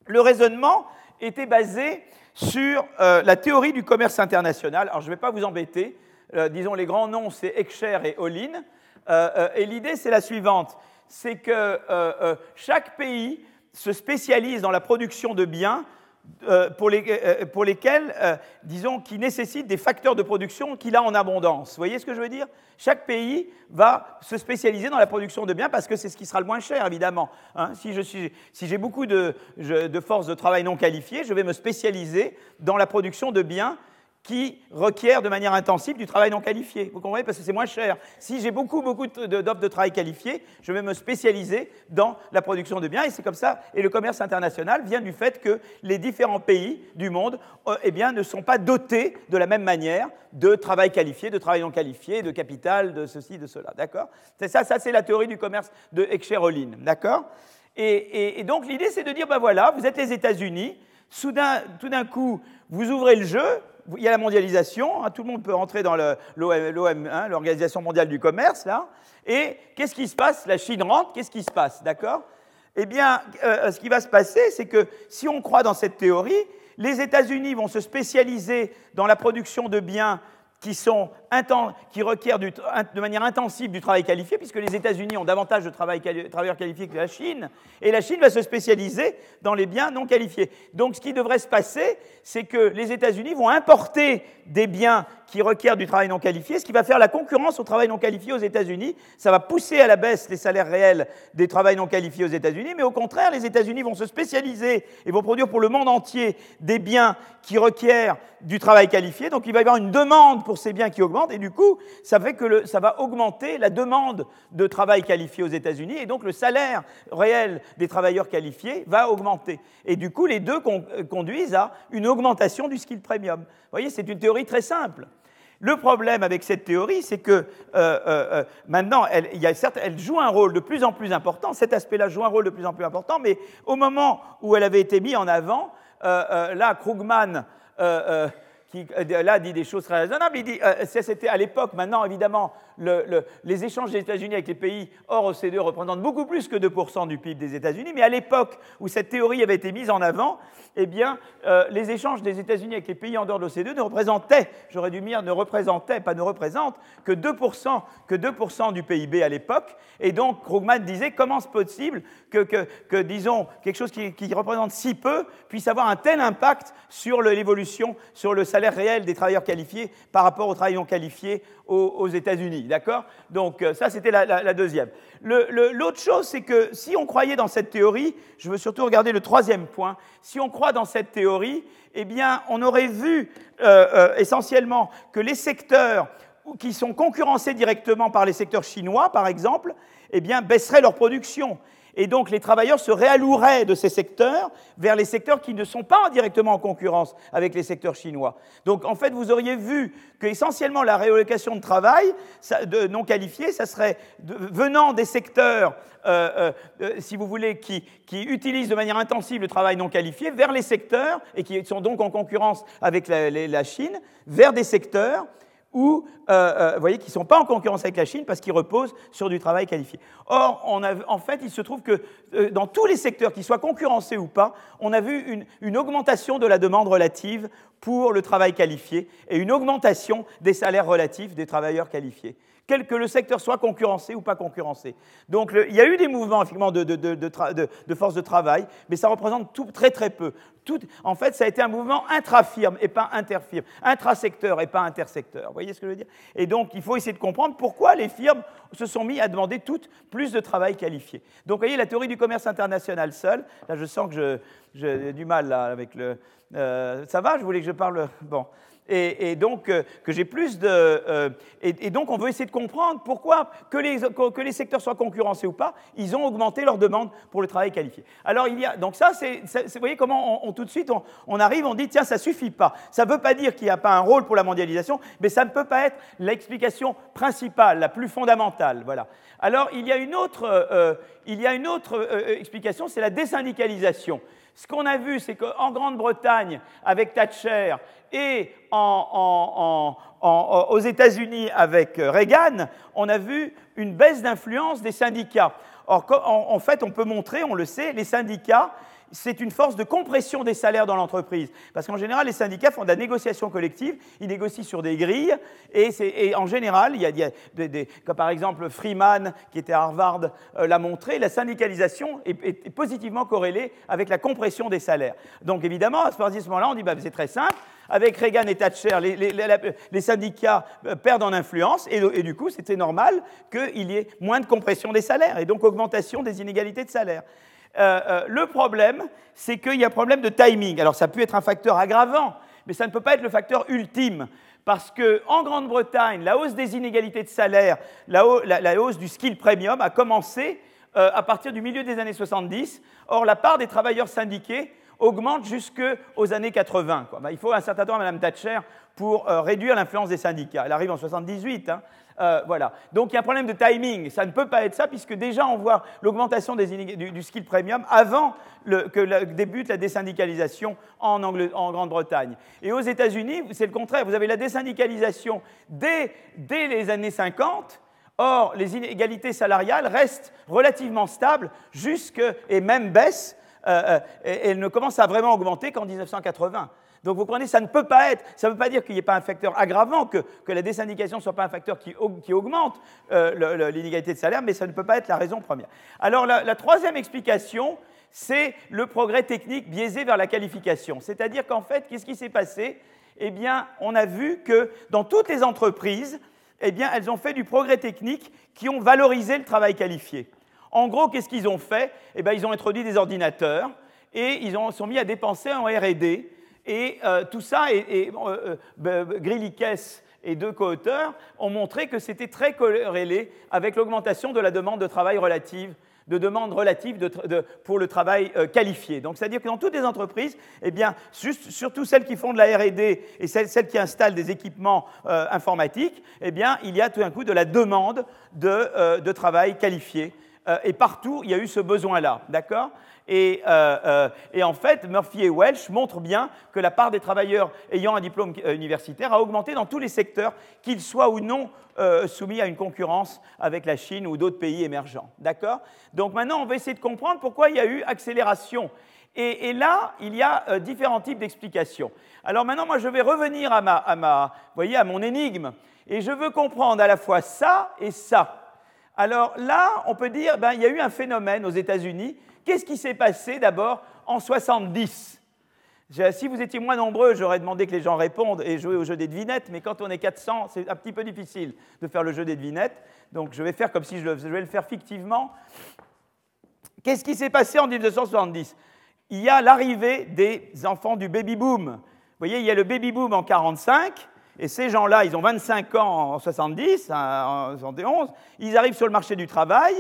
Le raisonnement était basé sur euh, la théorie du commerce international. Alors je ne vais pas vous embêter. Euh, disons les grands noms, c'est Eckscher et Olin. et l'idée, c'est la suivante c'est que euh, euh, chaque pays se spécialise dans la production de biens euh, pour, lesquels, disons, qui nécessitent des facteurs de production qu'il a en abondance. Vous voyez ce que je veux dire? Chaque pays va se spécialiser dans la production de biens parce que c'est ce qui sera le moins cher, évidemment. Hein. si j'ai beaucoup de, de forces de travail non qualifiées, je vais me spécialiser dans la production de biens qui requiert de manière intensive du travail non qualifié. Vous comprenez? Parce que c'est moins cher. Si j'ai beaucoup, beaucoup d'offres de travail qualifiées, je vais me spécialiser dans la production de biens. Et c'est comme ça. Et le commerce international vient du fait que les différents pays du monde euh, eh bien, ne sont pas dotés de la même manière de travail qualifié, de travail non qualifié, de capital, de ceci, de cela. D'accord? C'est ça, ça c'est la théorie du commerce de Eckscher-Olin. D'accord? Et, et, donc l'idée, c'est de dire, ben voilà, vous êtes les États-Unis, soudain, tout d'un coup, vous ouvrez le jeu, il y a la mondialisation, hein, tout le monde peut rentrer dans l'OM, hein, l'Organisation mondiale du commerce, là. Et qu'est-ce qui se passe? La Chine rentre, qu'est-ce qui se passe? D'accord? Eh bien, euh, ce qui va se passer, c'est que si on croit dans cette théorie, les États-Unis vont se spécialiser dans la production de biens qui, requièrent de manière intensive du travail qualifié, puisque les États-Unis ont davantage de travailleurs qualifiés que la Chine, et la Chine va se spécialiser dans les biens non qualifiés. Donc ce qui devrait se passer, c'est que les États-Unis vont importer des biens qui requièrent du travail non qualifié, ce qui va faire la concurrence au travail non qualifié aux États-Unis. Ça va pousser à la baisse les salaires réels des travails non qualifiés aux États-Unis, mais au contraire, les États-Unis vont se spécialiser et vont produire pour le monde entier des biens qui requièrent du travail qualifié. Donc il va y avoir une demande pour ces biens qui augmente, et du coup, ça fait que ça va augmenter la demande de travail qualifié aux États-Unis, et donc le salaire réel des travailleurs qualifiés va augmenter. Et du coup, les deux euh, conduisent à une augmentation du skill premium. Vous voyez, c'est une théorie très simple. Le problème avec cette théorie, c'est que euh, euh, maintenant, elle, certes, elle joue un rôle de plus en plus important, cet aspect-là joue un rôle de plus en plus important, mais au moment où elle avait été mise en avant, là, Krugman qui là dit des choses très raisonnables. Il dit, c'était à l'époque, maintenant évidemment, les échanges des États-Unis avec les pays hors OCDE représentent beaucoup plus que 2% du PIB des États-Unis, mais à l'époque où cette théorie avait été mise en avant, eh bien, euh, les échanges des États-Unis avec les pays en dehors de l'OCDE ne représentaient, j'aurais dû dire, ne représentaient, pas ne représentent, que 2%, que 2 du PIB à l'époque. Et donc, Krugman disait comment est-ce possible que, disons, quelque chose qui, représente si peu puisse avoir un tel impact sur l'évolution, sur le salaire réel des travailleurs qualifiés par rapport aux travailleurs non qualifiés aux, États-Unis? D'accord? Donc, euh, ça, c'était la, deuxième. L'autre chose, c'est que si on croyait dans cette théorie, je veux surtout regarder le troisième point, si on croit dans cette théorie, eh bien, on aurait vu euh, euh, essentiellement que les secteurs qui sont concurrencés directement par les secteurs chinois, par exemple, eh bien, baisseraient leur production. Et donc les travailleurs se réalloueraient de ces secteurs vers les secteurs qui ne sont pas directement en concurrence avec les secteurs chinois. Donc en fait, vous auriez vu que essentiellement la réallocation de travail non qualifié, ça serait venant des secteurs, euh, euh, euh, si vous voulez, qui, utilisent de manière intensive le travail non qualifié, vers les secteurs, et qui sont donc en concurrence avec la Chine, vers des secteurs ou, euh, euh, voyez, qui ne sont pas en concurrence avec la Chine parce qu'ils reposent sur du travail qualifié. Or, en fait, il se trouve que euh, dans tous les secteurs, qu'ils soient concurrencés ou pas, on a vu une, augmentation de la demande relative pour le travail qualifié et une augmentation des salaires relatifs des travailleurs qualifiés quel que le secteur soit concurrencé ou pas concurrencé. Donc il y a eu des mouvements effectivement de, de, de, force de travail, mais ça représente tout, très très peu. Tout, en fait, ça a été un mouvement intra-firme et pas inter-firme, intrasecteur et pas intersecteur. Vous voyez ce que je veux dire? Et donc il faut essayer de comprendre pourquoi les firmes se sont mis à demander toutes plus de travail qualifié. Donc vous voyez la théorie du commerce international seul. Là, je sens que j'ai du mal là, avec le. Euh, ça va? Je voulais que je parle. Bon et, donc euh, que j'ai plus de... Euh, et, donc on veut essayer de comprendre pourquoi, que les, que les secteurs soient concurrencés ou pas, ils ont augmenté leur demande pour le travail qualifié. Alors il y a... Donc ça, c'est... Vous voyez comment on, tout de suite on, arrive, on dit, tiens, ça suffit pas. Ça ne veut pas dire qu'il n'y a pas un rôle pour la mondialisation, mais ça ne peut pas être l'explication principale, la plus fondamentale. Voilà. Alors il y a une autre, euh, il y a une autre explication, c'est la désyndicalisation. Ce qu'on a vu, c'est qu'en Grande-Bretagne, avec Thatcher, et aux États-Unis avec Reagan, on a vu une baisse d'influence des syndicats. Or, en, fait, on peut montrer, on le sait, les syndicats c'est une force de compression des salaires dans l'entreprise. Parce qu'en général, les syndicats font de la négociation collective, ils négocient sur des grilles, et, en général, il y a, comme par exemple Freeman, qui était à Harvard, euh, l'a montré, la syndicalisation est, positivement corrélée avec la compression des salaires. Donc évidemment, à ce moment-là, on dit, bah, c'est très simple, avec Reagan et Thatcher, les, syndicats euh, perdent en influence, et, et du coup, c'était normal qu'il y ait moins de compression des salaires, et donc augmentation des inégalités de salaire. Euh, euh, le problème, c'est qu'il y a un problème de timing. Alors ça peut être un facteur aggravant, mais ça ne peut pas être le facteur ultime. Parce qu'en Grande-Bretagne, la hausse des inégalités de salaire, la, hausse du skill premium a commencé euh, à partir du milieu des années 70. Or, la part des travailleurs syndiqués augmente jusqu'aux années 80. Ben, il faut un certain temps à Mme Thatcher pour réduire l'influence des syndicats. Elle arrive en 78. Euh, voilà. Donc il y a un problème de timing. Ça ne peut pas être ça, puisque déjà on voit l'augmentation du, skill premium avant que débute la désyndicalisation en, Grande-Bretagne. Et aux États-Unis, c'est le contraire. Vous avez la désyndicalisation dès, les années 50. Or, les inégalités salariales restent relativement stables jusque, et même baissent, euh, euh, et elles ne commencent à vraiment augmenter qu'en 1980. Donc vous comprenez, ça ne peut pas être, ça ne veut pas dire qu'il n'y ait pas un facteur aggravant, que, la désyndication ne soit pas un facteur qui, augmente euh, l'inégalité de salaire, mais ça ne peut pas être la raison première. Alors la, troisième explication, c'est le progrès technique biaisé vers la qualification. C'est-à-dire qu'en fait, qu'est-ce qui s'est passé? Eh bien, on a vu que dans toutes les entreprises, eh bien, elles ont fait du progrès technique qui ont valorisé le travail qualifié. En gros, qu'est-ce qu'ils ont fait? Eh bien, Ils ont introduit des ordinateurs et ils ont, sont mis à dépenser en RD. Et euh, tout ça, et, et euh, euh et deux co-auteurs ont montré que c'était très corrélé avec l'augmentation de la demande de travail relative de demande relative pour le travail qualifié. Donc, c'est-à-dire que dans toutes les entreprises, eh surtout celles qui font de la R&D et celles, qui installent des équipements informatiques, eh il y a tout d'un coup de la demande de, travail qualifié. Et partout, il y a eu ce besoin-là, d'accord? Et, et, en fait, Murphy et Welch montrent bien que la part des travailleurs ayant un diplôme universitaire a augmenté dans tous les secteurs, qu'ils soient ou non euh, soumis à une concurrence avec la Chine ou d'autres pays émergents. D'accord? Donc maintenant, on va essayer de comprendre pourquoi il y a eu accélération. Et, là, il y a euh, différents types d'explications. Alors maintenant, moi, je vais revenir à, ma, à, ma, voyez, à mon énigme. Et je veux comprendre à la fois ça et ça. Alors là, on peut dire, ben, il y a eu un phénomène aux États-Unis. Qu'est-ce qui s'est passé d'abord en 70 si vous étiez moins nombreux, j'aurais demandé que les gens répondent et jouer au jeu des devinettes, mais quand on est 400, c'est un petit peu difficile de faire le jeu des devinettes. Donc je vais faire comme si je, vais le faire fictivement. Qu'est-ce qui s'est passé en 1970 Il y a l'arrivée des enfants du baby-boom. Vous voyez, il y a le baby-boom en 45, et ces gens-là, ils ont 25 ans en 70, en 71, ils arrivent sur le marché du travail,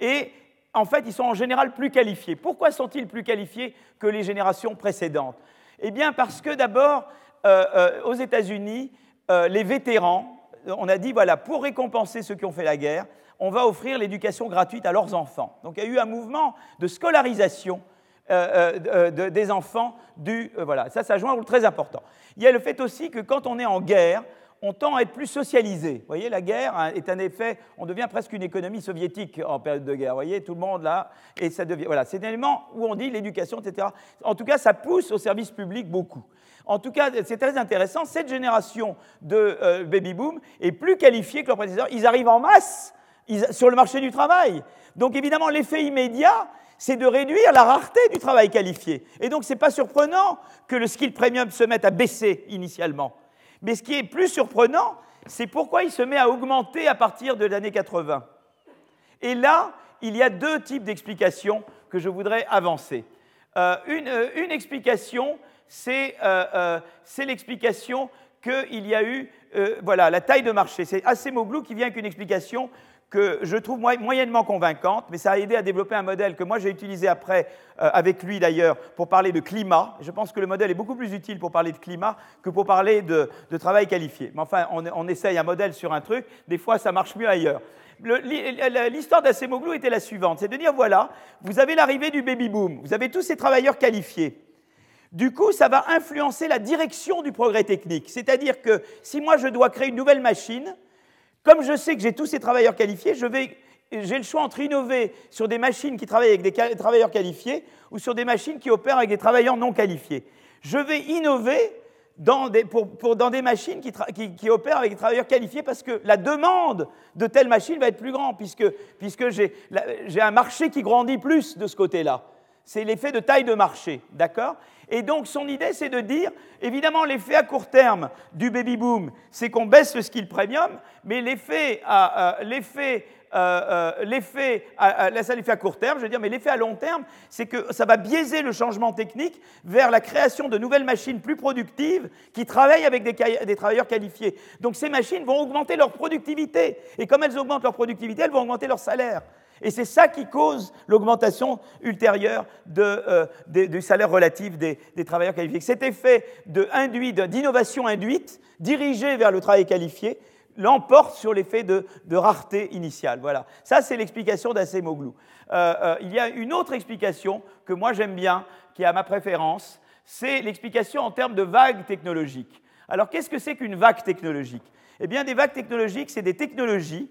et en fait, ils sont en général plus qualifiés. Pourquoi sont-ils plus qualifiés que les générations précédentes? Eh bien, parce que d'abord, euh, euh, aux États-Unis, euh, les vétérans, on a dit, voilà, pour récompenser ceux qui ont fait la guerre, on va offrir l'éducation gratuite à leurs enfants. Donc il y a eu un mouvement de scolarisation des enfants du... voilà, ça, ça joue un rôle très important. Il y a le fait aussi que quand on est en guerre, on tend à être plus socialisé. Vous voyez, la guerre hein, est un effet, on devient presque une économie soviétique en période de guerre. Vous voyez, tout le monde là, et ça devient, voilà, c'est un élément où on dit l'éducation, etc. En tout cas, ça pousse au service public beaucoup. En tout cas, c'est très intéressant. Cette génération de euh, baby boom est plus qualifiée que leurs prédécesseurs. Ils arrivent en masse sur le marché du travail. Donc évidemment, l'effet immédiat, c'est de réduire la rareté du travail qualifié. Et donc, ce n'est pas surprenant que le skill premium se mette à baisser initialement. Mais ce qui est plus surprenant, c'est pourquoi il se met à augmenter à partir de l'année 80. Et là, il y a deux types d'explications que je voudrais avancer. Euh, euh, une, explication, c'est euh, l'explication qu'il y a eu voilà, la taille de marché. C'est Acemoglu qui vient avec une explication que je trouve moyennement convaincante, mais ça a aidé à développer un modèle que moi j'ai utilisé après, euh, avec lui d'ailleurs, pour parler de climat. Je pense que le modèle est beaucoup plus utile pour parler de climat que pour parler de, travail qualifié. Mais enfin, on, essaye un modèle sur un truc, des fois ça marche mieux ailleurs. L'histoire d'Acemoglu était la suivante, c'est de dire, voilà, vous avez l'arrivée du baby-boom, vous avez tous ces travailleurs qualifiés. Du coup, ça va influencer la direction du progrès technique. C'est-à-dire que si moi je dois créer une nouvelle machine, comme je sais que j'ai tous ces travailleurs qualifiés, j'ai le choix entre innover sur des machines qui travaillent avec des travailleurs qualifiés ou sur des machines qui opèrent avec des travailleurs non qualifiés. Je vais innover dans des, machines qui, opèrent avec des travailleurs qualifiés parce que la demande de telle machine va être plus grande, puisque, puisque j'ai un marché qui grandit plus de ce côté-là. C'est l'effet de taille de marché, d'accord? Et donc son idée, c'est de dire, évidemment, l'effet à court terme du baby boom, c'est qu'on baisse le skill premium, mais l'effet, euh, euh, euh, à court terme, je veux dire, mais l'effet à long terme, c'est que ça va biaiser le changement technique vers la création de nouvelles machines plus productives qui travaillent avec des, des, travailleurs qualifiés. Donc ces machines vont augmenter leur productivité, et comme elles augmentent leur productivité, elles vont augmenter leur salaire. Et c'est ça qui cause l'augmentation ultérieure euh, du salaire relatif des, travailleurs qualifiés. Cet effet d'innovation induite, dirigé vers le travail qualifié, l'emporte sur l'effet de, rareté initiale. Voilà. Ça, c'est l'explication d'Acemoglu. Euh, euh, il y a une autre explication que moi j'aime bien, qui est à ma préférence, c'est l'explication en termes de vagues technologiques. Alors, qu'est-ce que c'est qu'une vague technologique? Eh bien, des vagues technologiques, c'est des technologies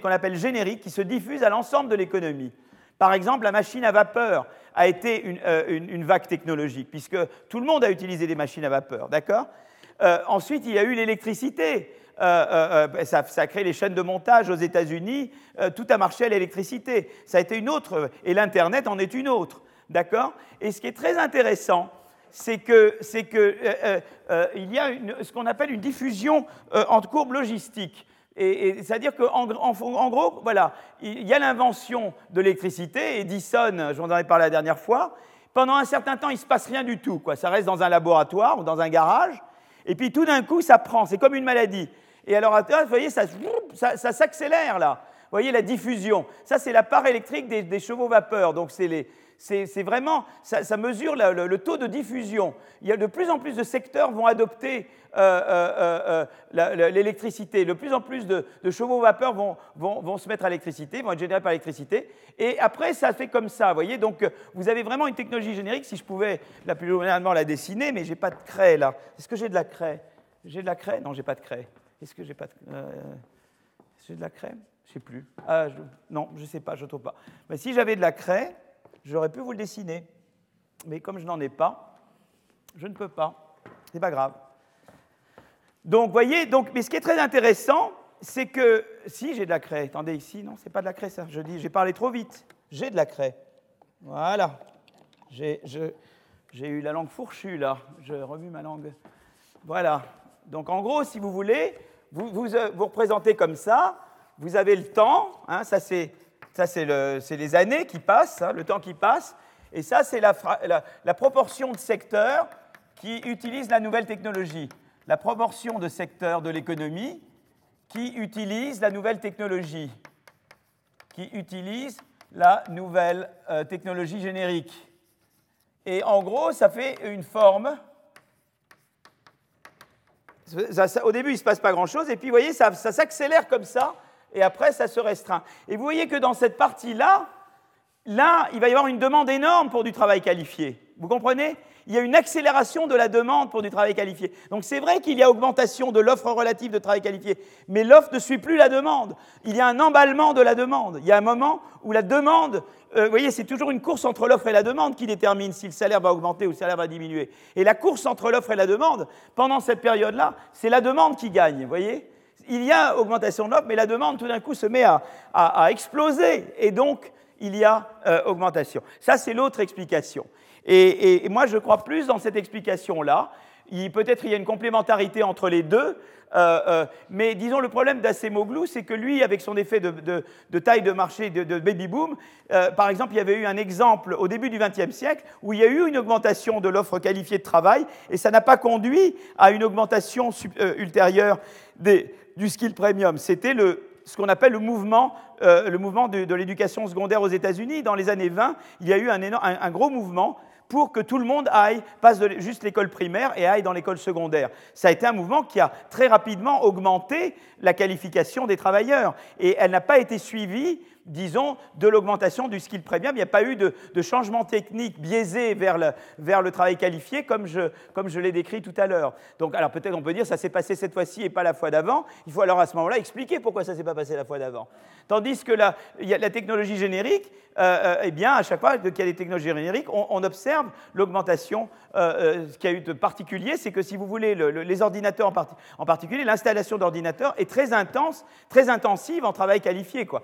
qu'on appelle générique, qui se diffuse à l'ensemble de l'économie. Par exemple, la machine à vapeur a été une, euh, vague technologique, puisque tout le monde a utilisé des machines à vapeur, d'accord? Euh, Ensuite, il y a eu l'électricité. Euh, ça, a créé les chaînes de montage aux États-Unis, tout a marché à l'électricité. Ça a été une autre, et l'Internet en est une autre, d'accord? Et ce qui est très intéressant, c'est que, c'est que y a ce qu'on appelle une diffusion en courbe logistique. C'est-à-dire qu'en en, gros, voilà, il y a l'invention de l'électricité, Edison, j'en avais parlé la dernière fois, pendant un certain temps, il ne se passe rien du tout. Ça reste dans un laboratoire ou dans un garage, et puis tout d'un coup, ça prend, c'est comme une maladie. Et alors, vous voyez, ça, s'accélère là. Vous voyez la diffusion. Ça, c'est la part électrique des, chevaux vapeur. Donc, c'est vraiment, ça, mesure le, taux de diffusion. Il y a de plus en plus de secteurs vont adopter euh, euh, euh, l'électricité. De plus en plus de, chevaux vapeur vont, se mettre à l'électricité, vont être générés par l'électricité. Et après, ça fait comme ça, vous voyez. Donc, vous avez vraiment une technologie générique. Si je pouvais la plus généralement la dessiner, mais j'ai pas de craie là. Est-ce que j'ai de la craie? J'ai de la craie? Non, j'ai pas de craie. Est-ce que j'ai pas de J'ai de la craie? Je sais plus. Ah, non, je sais pas, je trouve pas. Mais si j'avais de la craie, J'aurais pu vous le dessiner, mais comme je n'en ai pas, je ne peux pas. C'est pas grave. Donc, voyez, donc, mais ce qui est très intéressant, c'est que si j'ai de la craie, attendez ici, non, c'est pas de la craie ça. Je dis, j'ai parlé trop vite. J'ai de la craie. Voilà. J'ai eu la langue fourchue là. Je remue ma langue. Voilà. Donc en gros, si vous voulez, vous vous, euh, vous représentez comme ça. Vous avez le temps. Hein, ça c'est ça, c'est les années qui passent, hein, le temps qui passe. Et ça, c'est la, proportion de secteurs qui utilisent la nouvelle technologie. La proportion de secteurs de l'économie qui utilisent la nouvelle technologie. Qui utilisent la nouvelle euh, technologie générique. Et en gros, ça fait une forme. au début, il ne se passe pas grand-chose, et puis, vous voyez, ça s'accélère comme ça et après ça se restreint. Et vous voyez que dans cette partie-là, là, il va y avoir une demande énorme pour du travail qualifié. Vous comprenez? Il y a une accélération de la demande pour du travail qualifié. Donc c'est vrai qu'il y a augmentation de l'offre relative de travail qualifié, mais l'offre ne suit plus la demande. Il y a un emballement de la demande. Il y a un moment où la demande, euh, vous voyez, c'est toujours une course entre l'offre et la demande qui détermine si le salaire va augmenter ou le salaire va diminuer. Et la course entre l'offre et la demande, pendant cette période-là, c'est la demande qui gagne, vous voyez il y a augmentation de l'offre, mais la demande tout d'un coup se met à, exploser, et donc il y a euh, augmentation. Ça, c'est l'autre explication. Et, moi, je crois plus dans cette explication-là. Peut-être il y a une complémentarité entre les deux, euh, euh, mais disons le problème d'Acemoglu, c'est que lui, avec son effet de, taille de marché de, baby boom, par exemple, il y avait eu un exemple au début du XXe siècle où il y a eu une augmentation de l'offre qualifiée de travail et ça n'a pas conduit à une augmentation ultérieure du skill premium. C'était ce qu'on appelle euh, le mouvement de, l'éducation secondaire aux États-Unis. Dans les années 20, il y a eu un, gros mouvement pour que tout le monde aille, passe de juste l'école primaire et aille dans l'école secondaire. Ça a été un mouvement qui a très rapidement augmenté la qualification des travailleurs. Et elle n'a pas été suivie disons, de l'augmentation du skill premium. Il n'y a pas eu de, changement technique biaisé vers le, travail qualifié comme je, l'ai décrit tout à l'heure. Donc, alors peut-être on peut dire ça s'est passé cette fois-ci et pas la fois d'avant. Il faut alors à ce moment-là expliquer pourquoi ça ne s'est pas passé la fois d'avant. Tandis que la, technologie générique, euh, euh, eh bien, à chaque fois qu'il y a des technologies génériques, on, observe l'augmentation. Euh, ce qui a eu de particulier, c'est que si vous voulez, les ordinateurs en, particulier, l'installation d'ordinateurs est très intense, très intensive en travail qualifié. Quoi.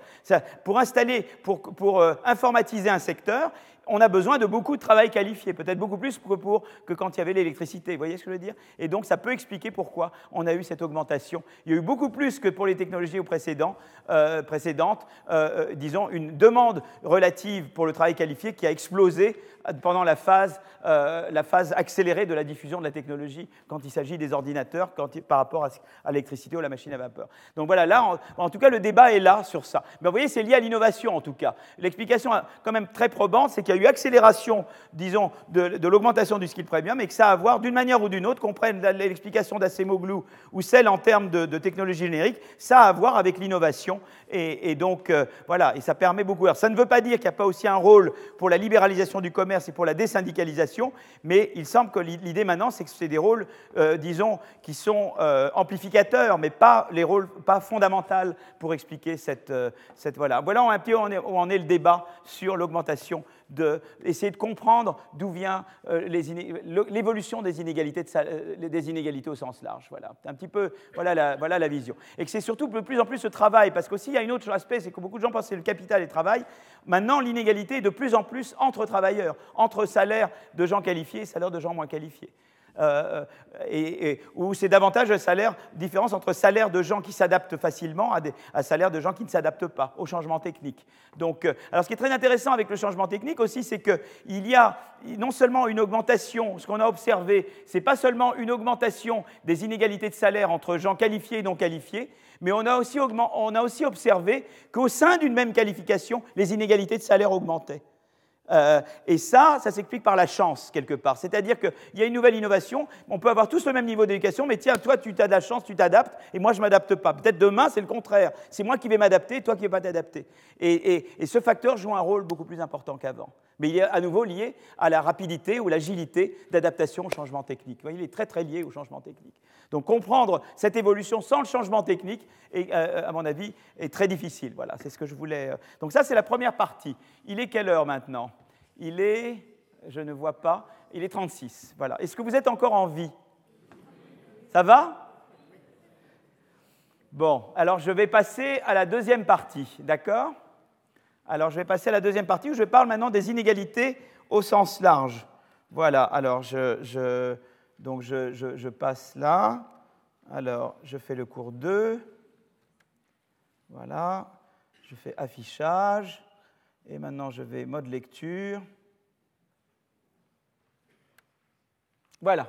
Installer, pour, pour euh, informatiser un secteur, on a besoin de beaucoup de travail qualifié, peut-être beaucoup plus que, pour, que quand il y avait l'électricité. Vous voyez ce que je veux dire? Et donc, ça peut expliquer pourquoi on a eu cette augmentation. Il y a eu beaucoup plus que pour les technologies précédentes, euh, précédentes euh, disons, une demande relative pour le travail qualifié qui a explosé pendant la phase, euh, la phase accélérée de la diffusion de la technologie quand il s'agit des ordinateurs quand par rapport à, l'électricité ou la machine à vapeur. Donc voilà, là, en, tout cas, le débat est là sur ça. Mais vous voyez, c'est lié à l'innovation en tout cas. L'explication quand même très probante, c'est qu'il y a accélération, disons, de, l'augmentation du skill premium et que ça a à voir d'une manière ou d'une autre, qu'on prenne l'explication d'Acemoglu ou celle en termes de, technologie générique, ça a à voir avec l'innovation. Et, donc, euh, voilà, et ça permet beaucoup. Alors, ça ne veut pas dire qu'il n'y a pas aussi un rôle pour la libéralisation du commerce et pour la désyndicalisation, mais il semble que l'idée maintenant, c'est que c'est des rôles, euh, disons, qui sont euh, amplificateurs, mais pas les rôles pas fondamentaux pour expliquer cette, voilà. Voilà un peu où en où en est le débat sur l'augmentation d'essayer de, comprendre d'où vient euh, l'évolution des inégalités, des inégalités au sens large. Voilà, un petit peu, voilà la, voilà la vision. Et que c'est surtout de plus en plus ce travail, parce qu'aussi il y a un autre aspect, c'est que beaucoup de gens pensent que c'est le capital et le travail. Maintenant, l'inégalité est de plus en plus entre travailleurs, entre salaires de gens qualifiés et salaires de gens moins qualifiés. Euh, et, où c'est davantage la salaire, différence entre salaire de gens qui s'adaptent facilement à, des, salaire de gens qui ne s'adaptent pas au changement technique. Donc, euh, alors ce qui est très intéressant avec le changement technique aussi, c'est qu'il y a non seulement une augmentation, ce qu'on a observé, c'est pas seulement une augmentation des inégalités de salaire entre gens qualifiés et non qualifiés, mais on a aussi, on a aussi observé qu'au sein d'une même qualification, les inégalités de salaire augmentaient. Euh, et ça, ça s'explique par la chance, quelque part. C'est-à-dire qu'il y a une nouvelle innovation, on peut avoir tous le même niveau d'éducation, mais tiens, toi, tu as de la chance, tu t'adaptes, et moi, je ne m'adapte pas. Peut-être demain, c'est le contraire. C'est moi qui vais m'adapter, toi qui ne vas pas t'adapter. Et, ce facteur joue un rôle beaucoup plus important qu'avant. Mais il est à nouveau lié à la rapidité ou l'agilité d'adaptation au changement technique. il est très, très lié au changement technique. Donc comprendre cette évolution sans le changement technique, euh, à mon avis, est très difficile. Voilà, c'est ce que je voulais. Euh. Donc ça, c'est la première partie. Il est quelle heure maintenant? Il est, je ne vois pas, il est 36. Voilà. Est-ce que vous êtes encore en vie? Ça va? Bon, alors je vais passer à la deuxième partie, d'accord? Alors je vais passer à la deuxième partie où je parle maintenant des inégalités au sens large. Voilà, alors je donc je, passe là. Alors, je fais le cours 2. Voilà. Je fais affichage. Et maintenant, je vais mode lecture. Voilà.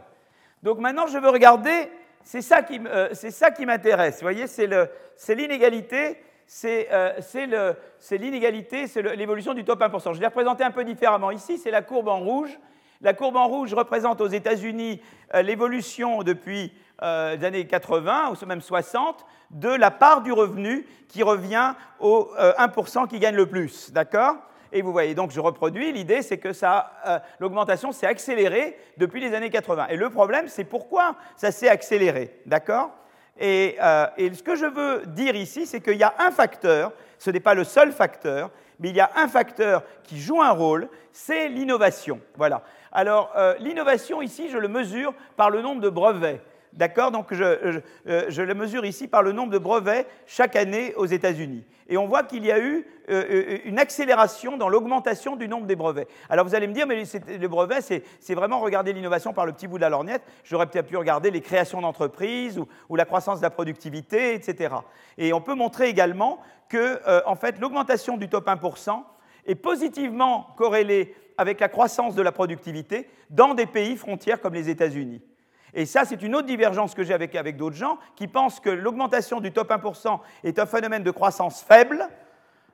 Donc maintenant, je veux regarder, c'est ça qui, euh, qui m'intéresse. Vous voyez, c'est l'inégalité, euh, c'est l'inégalité, c'est l'évolution du top 1%. Je l'ai représenté un peu différemment. Ici, c'est la courbe en rouge. La courbe en rouge représente aux États-Unis euh, l'évolution depuis euh, les années 80 ou même 60 de la part du revenu qui revient au 1% euh, qui gagne le plus. D'accord? Et vous voyez, donc je reproduis, l'idée c'est que l'augmentation s'est accélérée depuis les années 80. Et le problème, c'est pourquoi ça s'est accéléré. D'accord? Et, et, ce que je veux dire ici, c'est qu'il y a un facteur, ce n'est pas le seul facteur, mais il y a un facteur qui joue un rôle, c'est l'innovation. Voilà. Alors, euh, l'innovation ici, je le mesure par le nombre de brevets. D'accord Donc, je, je, le mesure ici par le nombre de brevets chaque année aux États-Unis. Et on voit qu'il y a eu euh, euh, une accélération dans l'augmentation du nombre des brevets. Alors, vous allez me dire, mais le brevet, c'est vraiment regarder l'innovation par le petit bout de la lorgnette. J'aurais peut-être pu regarder les créations d'entreprises ou, ou, la croissance de la productivité, etc. Et on peut montrer également que, en fait, l'augmentation du top 1% est positivement corrélée avec la croissance de la productivité dans des pays frontières comme les États-Unis. Et ça, c'est une autre divergence que j'ai avec, avec d'autres gens qui pensent que l'augmentation du top 1% est un phénomène de croissance faible.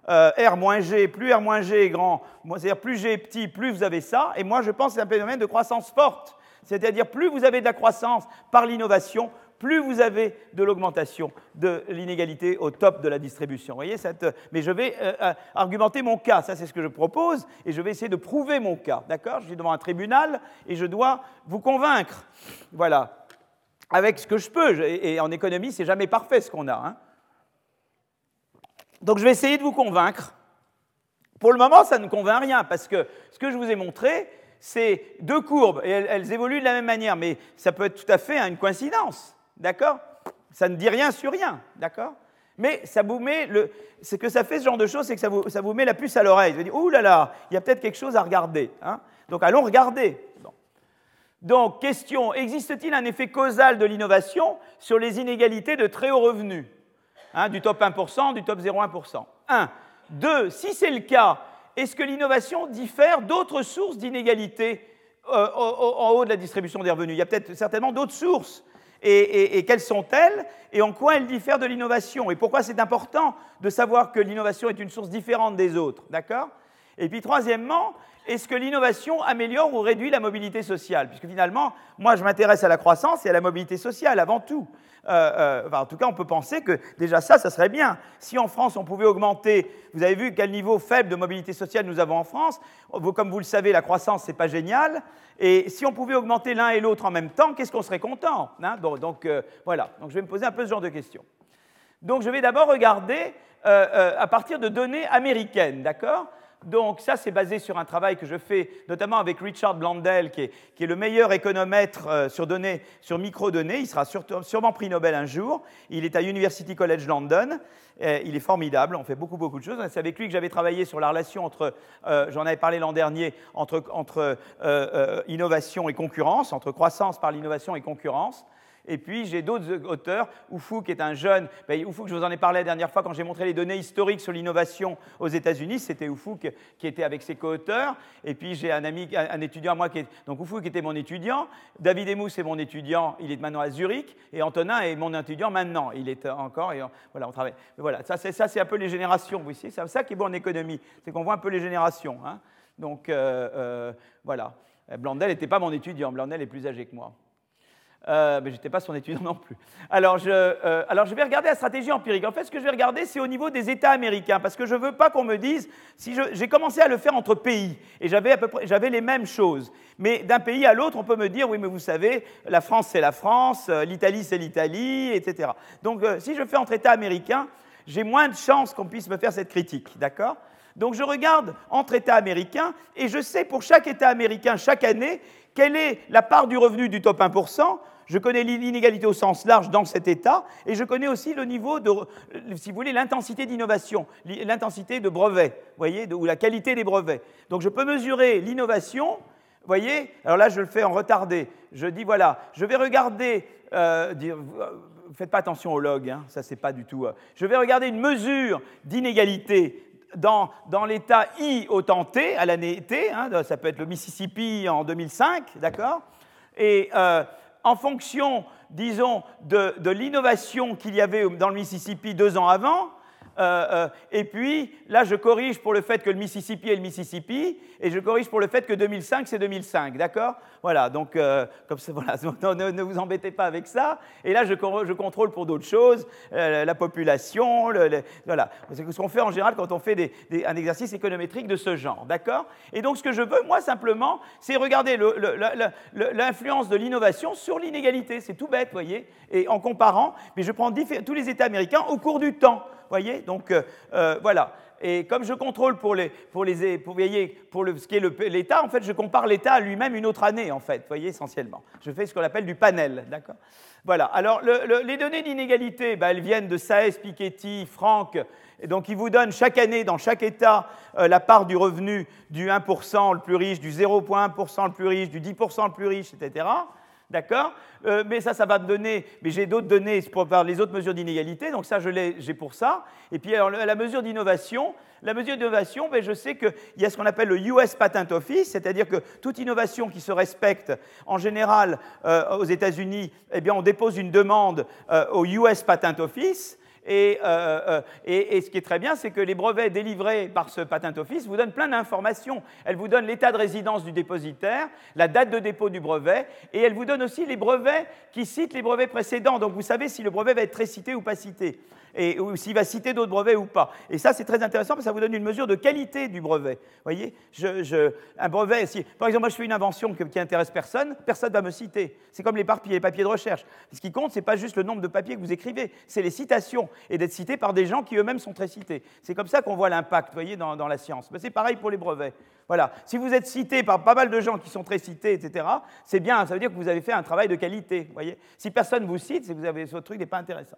Euh, R-G, plus R-G est grand, c'est-à-dire plus G est petit, plus vous avez ça. Et moi, je pense que c'est un phénomène de croissance forte. C'est-à-dire plus vous avez de la croissance par l'innovation, plus vous avez de l'augmentation de l'inégalité au top de la distribution. cette... Mais je vais euh, euh, argumenter mon cas, ça c'est ce que je propose, et je vais essayer de prouver mon cas. D'accord? Je suis devant un tribunal et je dois vous convaincre. Voilà. Avec ce que je peux. Et en économie, c'est jamais parfait ce qu'on a. Hein. Donc je vais essayer de vous convaincre. Pour le moment, ça ne convainc rien, parce que ce que je vous ai montré, c'est deux courbes, et elles, évoluent de la même manière, mais ça peut être tout à fait une coïncidence. D'accord? Ça ne dit rien sur rien, d'accord? Mais ça vous met le. Ce que ça fait, ce genre de choses, c'est que ça vous, met la puce à l'oreille. Vous dites, ouh là là, il y a peut-être quelque chose à regarder. Hein Donc allons regarder. Donc, question, existe-t-il un effet causal de l'innovation sur les inégalités de très haut revenu hein, Du top 1%, du top 0,1% 1. 2. Si c'est le cas, est-ce que l'innovation diffère d'autres sources d'inégalités euh, en haut de la distribution des revenus? Il y a peut-être certainement d'autres sources et, quelles sont-elles et en quoi elles diffèrent de l'innovation et pourquoi c'est important de savoir que l'innovation est une source différente des autres, d'accord? Et puis troisièmement, est-ce que l'innovation améliore ou réduit la mobilité sociale Puisque finalement, moi je m'intéresse à la croissance et à la mobilité sociale avant tout. Euh, euh, en tout cas, on peut penser que déjà ça, ça serait bien. Si en France, on pouvait augmenter, vous avez vu quel niveau faible de mobilité sociale nous avons en France. Comme vous le savez, la croissance, c'est pas génial. Et si on pouvait augmenter l'un et l'autre en même temps, qu'est-ce qu'on serait content hein? Donc euh, voilà, donc je vais me poser un peu ce genre de questions. Donc je vais d'abord regarder à partir de données américaines, d'accord? Donc ça, c'est basé sur un travail que je fais notamment avec Richard Blandel, qui est, le meilleur économètre euh, sur, données, sur microdonnées. Il sera sûrement prix Nobel un jour. Il est à University College London. il est formidable. On fait beaucoup, beaucoup de choses. C'est avec lui que j'avais travaillé sur la relation entre, euh, j'en avais parlé l'an dernier, entre, euh, innovation et concurrence, entre croissance par l'innovation et concurrence. Et puis j'ai d'autres auteurs. Oufou, qui est un jeune. Ben, Oufou, je vous en ai parlé la dernière fois quand j'ai montré les données historiques sur l'innovation aux États-Unis. C'était Oufou qui était avec ses co-auteurs. Et puis j'ai un ami, un étudiant à moi qui est. Donc Oufou qui était mon étudiant. David Emous est mon étudiant. Il est maintenant à Zurich. Et Antonin est mon étudiant maintenant. Il est encore. Et voilà, on travaille. voilà, ça c'est un peu les générations. Vous voyez, c'est ça qui est bon en économie. C'est qu'on voit un peu les générations. Hein. Donc euh, euh, voilà. Blandel n'était pas mon étudiant. Blandel est plus âgé que moi. Euh, mais je n'étais pas son étudiant non plus. Alors je, euh, alors je vais regarder la stratégie empirique. En fait, ce que je vais regarder, c'est au niveau des États américains, parce que je ne veux pas qu'on me dise, si j'ai commencé à le faire entre pays, et j'avais les mêmes choses. Mais d'un pays à l'autre, on peut me dire, oui, mais vous savez, la France, c'est la France, euh, l'Italie, c'est l'Italie, etc. Donc si je fais entre États américains, j'ai moins de chances qu'on puisse me faire cette critique, d'accord? Donc je regarde entre États américains et je sais pour chaque État américain chaque année quelle est la part du revenu du top 1%, je connais l'inégalité au sens large dans cet état, et je connais aussi le niveau de, si vous voulez, l'intensité d'innovation, l'intensité de brevets, voyez, ou la qualité des brevets. Donc je peux mesurer l'innovation, voyez, alors là je le fais en retardé. Je dis voilà, je vais regarder, euh, dire, euh, faites pas attention au log, hein, ça c'est pas du tout. Euh, je vais regarder une mesure d'inégalité dans, l'état I au T, à l'année T, hein, ça peut être le Mississippi en 2005, d'accord? Et en fonction, disons, de, l'innovation qu'il y avait dans le Mississippi deux ans avant, euh, euh, et puis, là, je corrige pour le fait que le Mississippi est le Mississippi, et je corrige pour le fait que 2005, c'est 2005, d'accord? Voilà, donc, euh, comme ça, voilà, ne, vous embêtez pas avec ça. Et là, je, contrôle pour d'autres choses, la population, voilà. C'est ce qu'on fait en général quand on fait un exercice économétrique de ce genre, d'accord? Et donc, ce que je veux, moi, simplement, c'est regarder l'influence de l'innovation sur l'inégalité. C'est tout bête, voyez? Et en comparant, mais je prends tous les États américains au cours du temps voyez Donc euh, euh, voilà. Et comme je contrôle pour, les, pour, les, pour, voyez, pour le, ce qui est l'État, en fait, je compare l'État à lui-même une autre année, en fait, voyez, essentiellement. Je fais ce qu'on appelle du panel, d'accord? Voilà. Alors, les données d'inégalité, bah, elles viennent de Saez, Piketty, Franck, et donc ils vous donnent chaque année, dans chaque État, euh, la part du revenu du 1% le plus riche, du 0,1% le plus riche, du 10% le plus riche, etc. D'accord euh, Mais ça, ça va me donner. Mais j'ai d'autres données pour les autres mesures d'inégalité, donc ça, je j'ai pour ça. Et puis, la mesure d'innovation, la mesure d'innovation, ben, je sais qu'il y a ce qu'on appelle le US Patent Office, c'est-à-dire que toute innovation qui se respecte, en général, euh, aux États-Unis, eh bien, on dépose une demande euh, au US Patent Office. Euh, euh, et, ce qui est très bien, c'est que les brevets délivrés par ce Patent Office vous donnent plein d'informations. Elles vous donnent l'état de résidence du dépositaire, la date de dépôt du brevet, et elles vous donnent aussi les brevets qui citent les brevets précédents. Donc vous savez si le brevet va être très cité ou pas cité et, s'il va citer d'autres brevets ou pas. Et ça, c'est très intéressant parce que ça vous donne une mesure de qualité du brevet. Vous voyez Un brevet, si, par exemple, moi je fais une invention qui intéresse personne, personne ne va me citer. C'est comme les papiers, les papiers de recherche. Ce qui compte, ce n'est pas juste le nombre de papiers que vous écrivez, c'est les citations et d'être cité par des gens qui eux-mêmes sont très cités. C'est comme ça qu'on voit l'impact, voyez, dans, dans la science. c'est pareil pour les brevets. Voilà. Si vous êtes cité par pas mal de gens qui sont très cités, etc., c'est bien, ça veut dire que vous avez fait un travail de qualité. Voyez si personne vous cite, c'est que vous avez, votre truc n'est pas intéressant.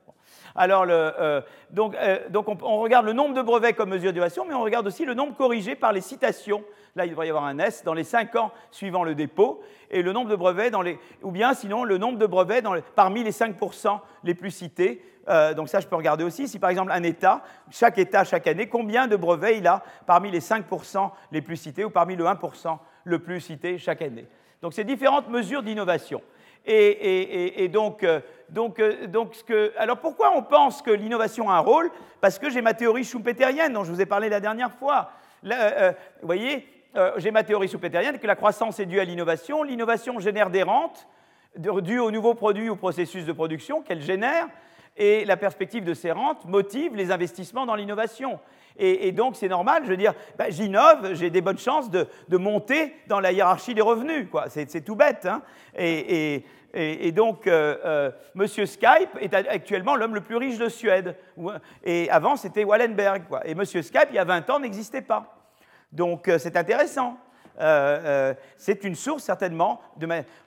Alors, euh, donc, euh, on, regarde le nombre de brevets comme mesure d'innovation, mais on regarde aussi le nombre corrigé par les citations. Là, il devrait y avoir un S dans les 5 ans suivant le dépôt, et le nombre de brevets dans les. Ou bien sinon, le nombre de brevets parmi les 5% les plus cités. Euh, donc ça, je peux regarder aussi. Si par exemple un État, chaque État chaque année, combien de brevets il a parmi les 5% les plus cités ou parmi le 1% le plus cité chaque année? Donc c'est différentes mesures d'innovation. Et, donc, euh, donc, euh, donc ce que, alors pourquoi on pense que l'innovation a un rôle? Parce que j'ai ma théorie schumpeterienne dont je vous ai parlé la dernière fois. vous voyez, j'ai ma théorie schumpeterienne que la croissance est due à l'innovation. L'innovation génère des rentes dues aux nouveaux produits ou processus de production qu'elle génère et la perspective de ces rentes motive les investissements dans l'innovation. Et, donc, c'est normal, je veux dire, bah, j'innove, j'ai des bonnes chances de, monter dans la hiérarchie des revenus. C'est, tout bête. Hein. et, donc, euh, euh, Monsieur Skype est actuellement l'homme le plus riche de Suède. Et avant, c'était Wallenberg. Et Monsieur Skype, il y a 20 ans, n'existait pas. Donc c'est intéressant. Euh, euh, c'est une source certainement,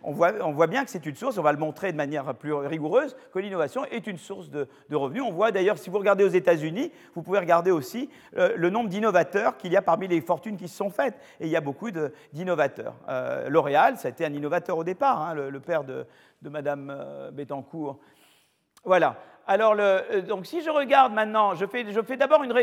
on, voit, bien que c'est une source, on va le montrer de manière plus rigoureuse, que l'innovation est une source de, revenus. On voit d'ailleurs, si vous regardez aux États-Unis, vous pouvez regarder aussi euh, le nombre d'innovateurs qu'il y a parmi les fortunes qui se sont faites. Et il y a beaucoup d'innovateurs. L'Oréal, ça a été un innovateur au départ, hein, le, père de, de Madame Bettencourt. Voilà. Alors, donc, si je regarde maintenant, je fais, d'abord une,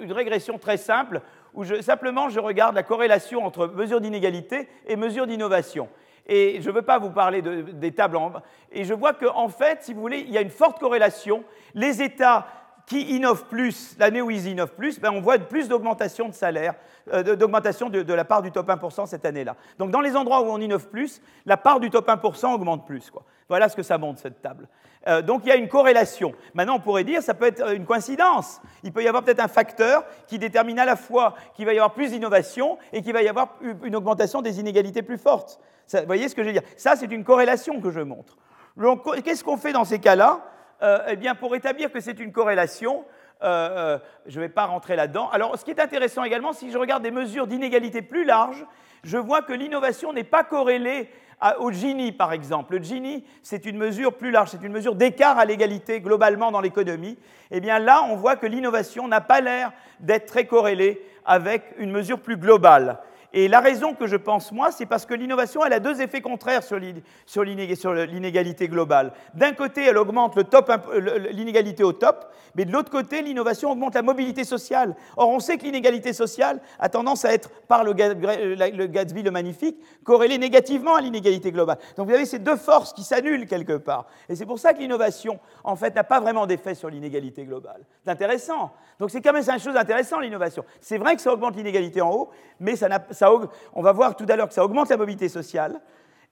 une régression très simple où simplement je regarde la corrélation entre mesure d'inégalité et mesure d'innovation. Et je ne veux pas vous parler des tables en... Et je vois qu'en fait, si vous voulez, il y a une forte corrélation. Les États qui innovent plus, l'année où ils innovent plus, ben on voit plus d'augmentation de salaire, euh, d'augmentation de, la part du top 1% cette année-là. Donc dans les endroits où on innove plus, la part du top 1% augmente plus. Voilà ce que ça montre, cette table. Euh, donc il y a une corrélation. Maintenant, on pourrait dire ça peut être une coïncidence. Il peut y avoir peut-être un facteur qui détermine à la fois qu'il va y avoir plus d'innovation et qu'il va y avoir une augmentation des inégalités plus fortes. vous voyez ce que je veux dire? Ça, c'est une corrélation que je montre. Qu'est-ce qu'on fait dans ces cas-là? Euh, Eh bien, pour établir que c'est une corrélation, euh, je ne vais pas rentrer là-dedans. Alors, ce qui est intéressant également, si je regarde des mesures d'inégalité plus larges, je vois que l'innovation n'est pas corrélée au Gini, par exemple. Le Gini, c'est une mesure plus large, c'est une mesure d'écart à l'égalité globalement dans l'économie. Eh bien là, on voit que l'innovation n'a pas l'air d'être très corrélée avec une mesure plus globale. Et la raison que je pense, moi, c'est parce que l'innovation, elle a deux effets contraires sur l'inégalité globale. D'un côté, elle augmente l'inégalité au top, mais de l'autre côté, l'innovation augmente la mobilité sociale. Or, on sait que l'inégalité sociale a tendance à être, par le, Gatsby le magnifique, corrélée négativement à l'inégalité globale. Donc vous avez ces deux forces qui s'annulent quelque part. Et c'est pour ça que l'innovation, en fait, n'a pas vraiment d'effet sur l'inégalité globale. C'est intéressant. Donc c'est quand même une chose intéressante, l'innovation. C'est vrai que ça augmente l'inégalité en haut, mais ça n'a on va voir tout à l'heure que ça augmente la mobilité sociale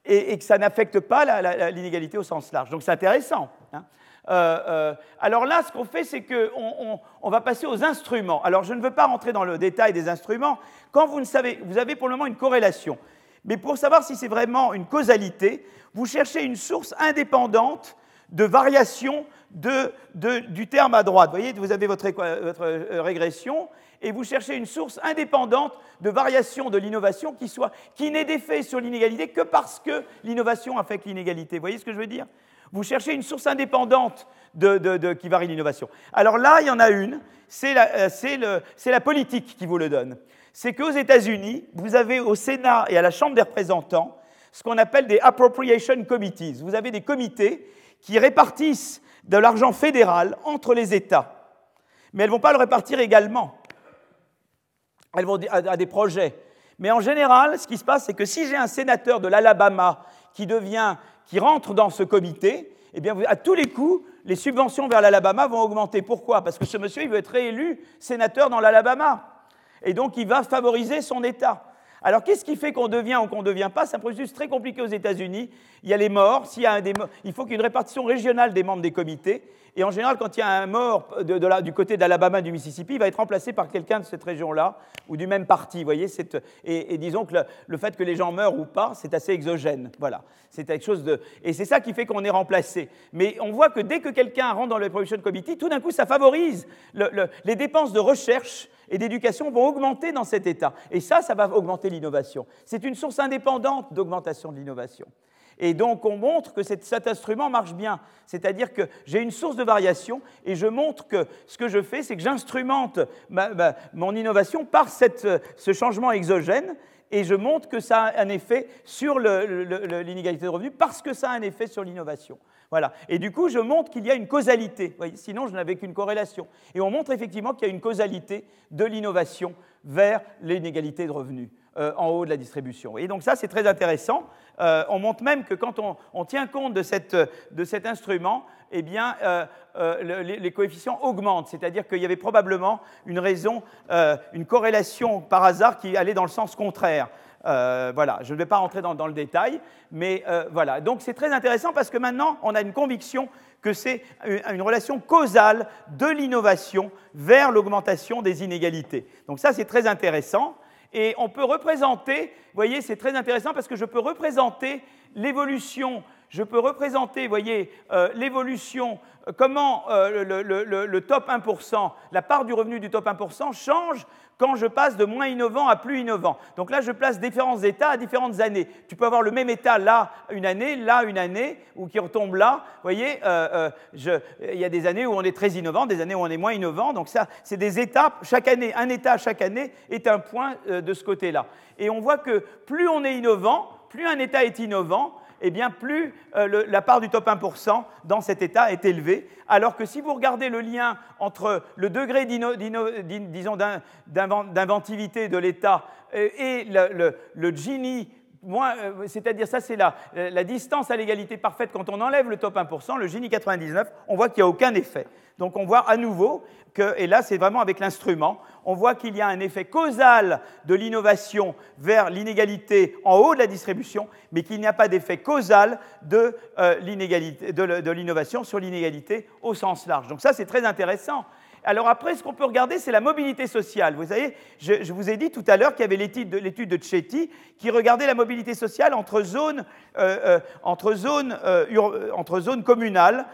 et, que ça n'affecte pas l'inégalité au sens large. Donc c'est intéressant. Hein. Euh, euh, alors là, ce qu'on fait, c'est qu'on on, va passer aux instruments. Alors je ne veux pas rentrer dans le détail des instruments. Quand vous ne savez, vous avez pour le moment une corrélation. Mais pour savoir si c'est vraiment une causalité, vous cherchez une source indépendante de variation du terme à droite. Vous voyez, vous avez votre, votre euh, régression, et vous cherchez une source indépendante de variation de l'innovation qui, soit, qui n'ait d'effet sur l'inégalité que parce que l'innovation affecte l'inégalité. Vous voyez ce que je veux dire? Vous cherchez une source indépendante de, qui varie l'innovation. Alors là, il y en a une, c'est la, euh, la politique qui vous le donne. C'est qu'aux États-Unis, vous avez au Sénat et à la Chambre des représentants ce qu'on appelle des appropriation committees. Vous avez des comités qui répartissent de l'argent fédéral entre les États. Mais elles ne vont pas le répartir également elles vont à des projets. Mais en général, ce qui se passe, c'est que si j'ai un sénateur de l'Alabama qui devient, qui rentre dans ce comité, eh à tous les coups, les subventions vers l'Alabama vont augmenter. Pourquoi? Parce que ce monsieur, il veut être réélu sénateur dans l'Alabama. Et donc, il va favoriser son État. Alors, qu'est-ce qui fait qu'on devient ou qu'on ne devient pas? C'est un processus très compliqué aux États-Unis. Il y a les morts. S'il y a des il faut qu'il une répartition régionale des membres des comités. Et en général, quand il y a un mort du côté d'Alabama, du Mississippi, il va être remplacé par quelqu'un de cette région-là ou du même parti. Voyez, et, disons que le, fait que les gens meurent ou pas, c'est assez exogène. Voilà, c'est quelque chose de. Et c'est ça qui fait qu'on est remplacé. Mais on voit que dès que quelqu'un rentre dans le Prohibition Committee, tout d'un coup, ça favorise les dépenses de recherche et d'éducation vont augmenter dans cet État. Et ça, ça va augmenter l'innovation. C'est une source indépendante d'augmentation de l'innovation. Et donc on montre que cet instrument marche bien. C'est-à-dire que j'ai une source de variation et je montre que ce que je fais, c'est que j'instrumente mon innovation par ce changement exogène et je montre que ça a un effet sur l'inégalité de revenus parce que ça a un effet sur l'innovation. Voilà. Et du coup, je montre qu'il y a une causalité. sinon, je n'avais qu'une corrélation. Et on montre effectivement qu'il y a une causalité de l'innovation vers l'inégalité de revenus. Euh, en haut de la distribution. Et donc ça, c'est très intéressant. Euh, on montre même que quand on, tient compte de, cette, de, cet instrument, eh bien, euh, les, coefficients augmentent. C'est-à-dire qu'il y avait probablement une raison, une corrélation par hasard qui allait dans le sens contraire. voilà, je ne vais pas rentrer dans, dans le détail, mais voilà. Donc c'est très intéressant parce que maintenant, on a une conviction que c'est une relation causale de l'innovation vers l'augmentation des inégalités. Donc ça, c'est très intéressant. Et on peut représenter, vous voyez, c'est très intéressant parce que je peux représenter l'évolution. Je peux représenter, voyez, euh, l'évolution, euh, comment euh, le, top 1%, la part du revenu du top 1% change quand je passe de moins innovant à plus innovant. Donc là, je place différents états à différentes années. Tu peux avoir le même état là une année, là une année, ou qui retombe là. Vous voyez, il y a des années où on est très innovant, des années où on est moins innovant. Donc ça, c'est des étapes. Chaque année, un état chaque année est un point de ce côté-là. Et on voit que plus on est innovant, plus un état est innovant, eh bien, plus euh, la part du top 1% dans cet état est élevée. Alors que si vous regardez le lien entre le degré d'inventivité de l'état euh, et le, le, Gini euh, c'est-à-dire ça c'est la, la, distance à l'égalité parfaite quand on enlève le top 1%, le Gini 99, on voit qu'il n'y a aucun effet. Donc on voit à nouveau que, et là c'est vraiment avec l'instrument, on voit qu'il y a un effet causal de l'innovation vers l'inégalité en haut de la distribution, mais qu'il n'y a pas d'effet causal de euh, l'innovation sur l'inégalité au sens large. Donc ça c'est très intéressant. Alors après, ce qu'on peut regarder, c'est la mobilité sociale. Vous savez, je, vous ai dit tout à l'heure qu'il y avait l'étude de, l'étude qui regardait la mobilité sociale entre zones, communales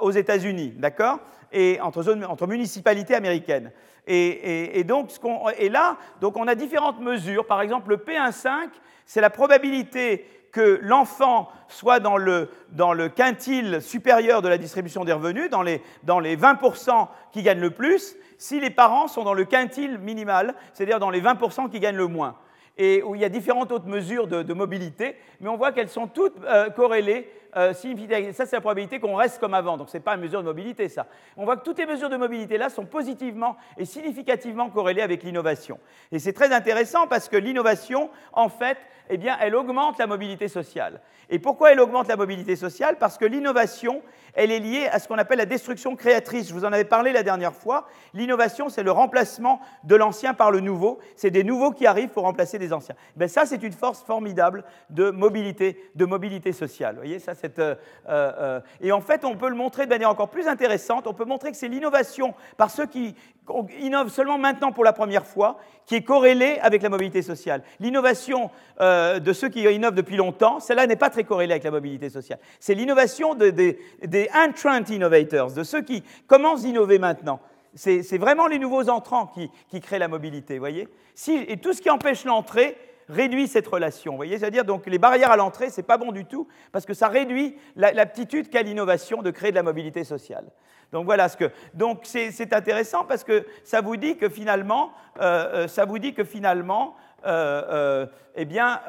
aux États-Unis, d'accord? Et entre municipalités américaines. Et, donc, et là, donc on a différentes mesures. Par exemple, le P1,5, c'est la probabilité que l'enfant soit dans le, dans le, quintile supérieur de la distribution des revenus, dans les, dans les 20% qui gagnent le plus, si les parents sont dans le quintile minimal, c'est-à-dire dans les 20% qui gagnent le moins. Et où il y a différentes autres mesures de, mobilité, mais on voit qu'elles sont toutes euh, corrélées euh, ça, c'est la probabilité qu'on reste comme avant. Donc, ce n'est pas une mesure de mobilité, ça. On voit que toutes les mesures de mobilité-là sont positivement et significativement corrélées avec l'innovation. Et c'est très intéressant parce que l'innovation, en fait, eh bien, elle augmente la mobilité sociale. Et pourquoi elle augmente la mobilité sociale? Parce que l'innovation, elle est liée à ce qu'on appelle la destruction créatrice. Je vous en avais parlé la dernière fois. L'innovation, c'est le remplacement de l'ancien par le nouveau. C'est des nouveaux qui arrivent pour remplacer des anciens. Ben ça, c'est une force formidable de mobilité, de mobilité sociale. Vous voyez, ça, euh, euh, euh, et en fait, on peut le montrer de manière encore plus intéressante. On peut montrer que c'est l'innovation par ceux qui innovent seulement maintenant pour la première fois qui est corrélée avec la mobilité sociale. L'innovation de ceux qui innovent depuis longtemps, celle-là n'est pas très corrélée avec la mobilité sociale. C'est l'innovation des entrant innovators, de ceux qui commencent à innover maintenant. C'est vraiment les nouveaux entrants qui, créent la mobilité, voyez? Et tout ce qui empêche l'entrée réduit cette relation, voyez C'est-à-dire, donc, les barrières à l'entrée, c'est pas bon du tout, parce que ça réduit l'aptitude qu'a l'innovation de créer de la mobilité sociale. Donc voilà ce que. Donc c'est intéressant parce que ça vous dit que finalement, euh, euh, ça vous dit que finalement, euh, eh bien,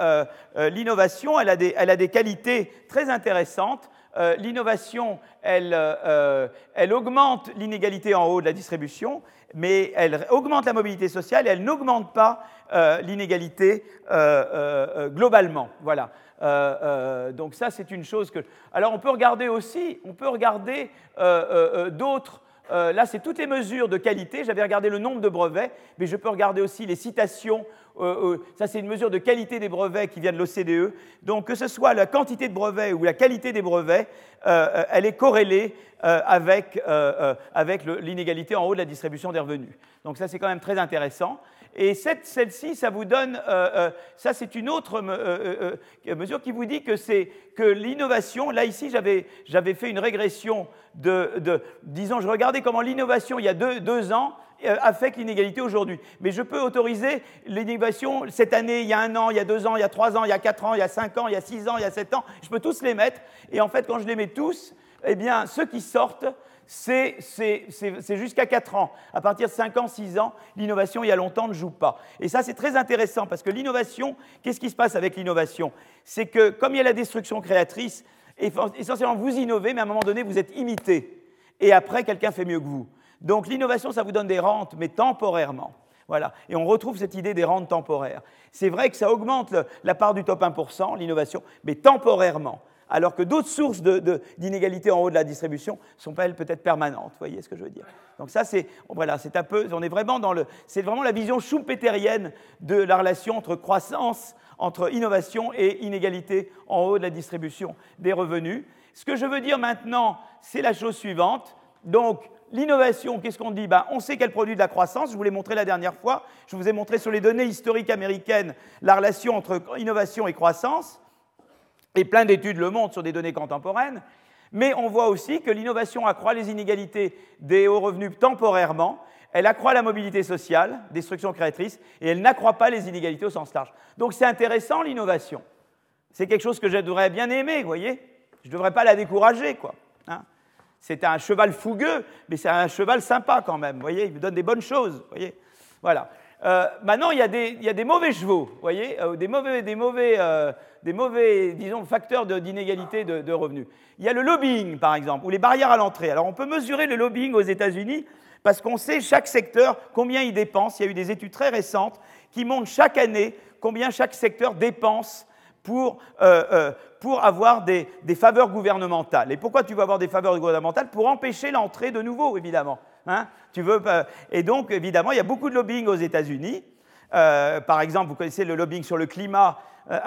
l'innovation, elle, elle, a des qualités très intéressantes l'innovation, euh, elle, augmente l'inégalité en haut de la distribution, mais elle augmente la mobilité sociale et elle n'augmente pas euh, l'inégalité globalement. Voilà. donc ça, c'est une chose que... Alors on peut regarder aussi, on peut regarder d'autres... là, c'est toutes les mesures de qualité. J'avais regardé le nombre de brevets, mais je peux regarder aussi les citations euh, euh, ça c'est une mesure de qualité des brevets qui vient de l'OCDE. Donc que ce soit la quantité de brevets ou la qualité des brevets, euh, elle est corrélée avec, avec l'inégalité en haut de la distribution des revenus. Donc ça c'est quand même très intéressant. Et celle-ci, ça vous donne, ça c'est une autre mesure qui vous dit que c'est que l'innovation, là ici j'avais fait une régression de, disons, je regardais comment l'innovation il y a deux, deux ans euh, affecte l'inégalité aujourd'hui. Mais je peux autoriser l'innovation cette année, il y a un an, il y a deux ans, il y a trois ans, il y a quatre ans, il y a cinq ans, il y a six ans, il y a sept ans. Je peux tous les mettre. Et en fait, quand je les mets tous, eh bien, ceux qui sortent, c'est jusqu'à 4 ans. À partir de 5 ans, 6 ans, l'innovation, il y a longtemps, ne joue pas. Et ça, c'est très intéressant parce que l'innovation, qu'est-ce qui se passe avec l'innovation? C'est que comme il y a la destruction créatrice, essentiellement, vous innovez, mais à un moment donné, vous êtes imité. Et après, quelqu'un fait mieux que vous. Donc l'innovation, ça vous donne des rentes, mais temporairement. Voilà. Et on retrouve cette idée des rentes temporaires. C'est vrai que ça augmente la part du top 1%, l'innovation, mais temporairement. Alors que d'autres sources d'inégalité en haut de la distribution sont elles peut-être permanentes. Vous voyez ce que je veux dire Donc ça, c'est un peu, on est vraiment dans le, c'est vraiment la vision schumpeterienne de la relation entre croissance, entre innovation et inégalité en haut de la distribution des revenus. Ce que je veux dire maintenant, c'est la chose suivante. Donc, L'innovation, qu'est-ce qu'on dit? Ben, On sait qu'elle produit de la croissance, je vous l'ai montré la dernière fois, je vous ai montré sur les données historiques américaines la relation entre innovation et croissance. Et plein d'études le montrent sur des données contemporaines, mais on voit aussi que l'innovation accroît les inégalités des hauts revenus temporairement, elle accroît la mobilité sociale, destruction créatrice, et elle n'accroît pas les inégalités au sens large. Donc c'est intéressant l'innovation. C'est quelque chose que je bien aimer, vous voyez Je ne devrais pas la décourager, quoi. Hein. c'est un cheval fougueux, mais c'est un cheval sympa quand même, vous voyez Il me donne des bonnes choses, vous voyez Voilà. Euh, maintenant, il y, a des, mauvais chevaux, voyez euh, des, mauvais, des, mauvais, euh, des mauvais, disons, facteurs d'inégalité de, revenus. Il y a le lobbying, par exemple, ou les barrières à l'entrée. Alors, on peut mesurer le lobbying aux États-Unis parce qu'on sait chaque secteur combien il dépense. Il y a eu des études très récentes qui montrent chaque année combien chaque secteur dépense pour, pour avoir des, des, faveurs gouvernementales. Et pourquoi tu veux avoir des faveurs gouvernementales? Pour empêcher l'entrée de nouveaux, évidemment. Hein tu veux, et donc, évidemment, il y a beaucoup de lobbying aux États-Unis. Par exemple, vous connaissez le lobbying sur le climat euh,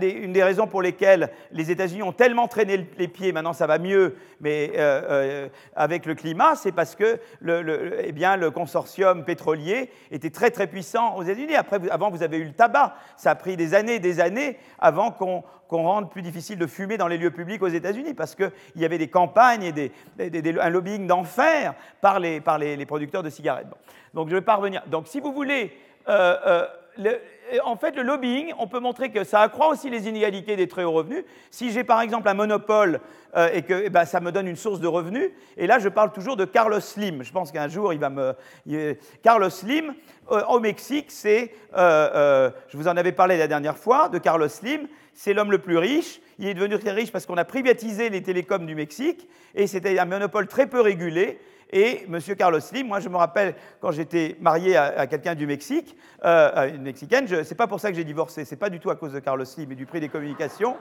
une des raisons pour lesquelles les États-Unis ont tellement traîné les pieds, maintenant ça va mieux, mais euh, euh, avec le climat, c'est parce que le, eh bien, le consortium pétrolier était très très puissant aux États-Unis. avant, vous avez eu le tabac. Ça a pris des années, des années avant qu'on rende plus difficile de fumer dans les lieux publics aux États-Unis, parce qu'il y avait des campagnes et des, un lobbying d'enfer par, les, par les, producteurs de cigarettes. Donc je vais pas revenir. Donc si vous voulez en fait, le lobbying, on peut montrer que ça accroît aussi les inégalités des très hauts revenus. Si j'ai par exemple un monopole euh, et que eh ben, ça me donne une source de revenus, et là je parle toujours de Carlos Slim. Je pense qu'un jour il va me. Carlos Slim, euh, au Mexique, c'est. Euh, je vous en avais parlé la dernière fois, de Carlos Slim. C'est l'homme le plus riche. Il est devenu très riche parce qu'on a privatisé les télécoms du Mexique, et c'était un monopole très peu régulé. Et M. Carlos Slim, moi je me rappelle quand j'étais marié à, quelqu'un du Mexique, euh, à une Mexicaine, ce n'est pas pour ça que j'ai divorcé, c'est pas du tout à cause de Carlos Slim et du prix des communications.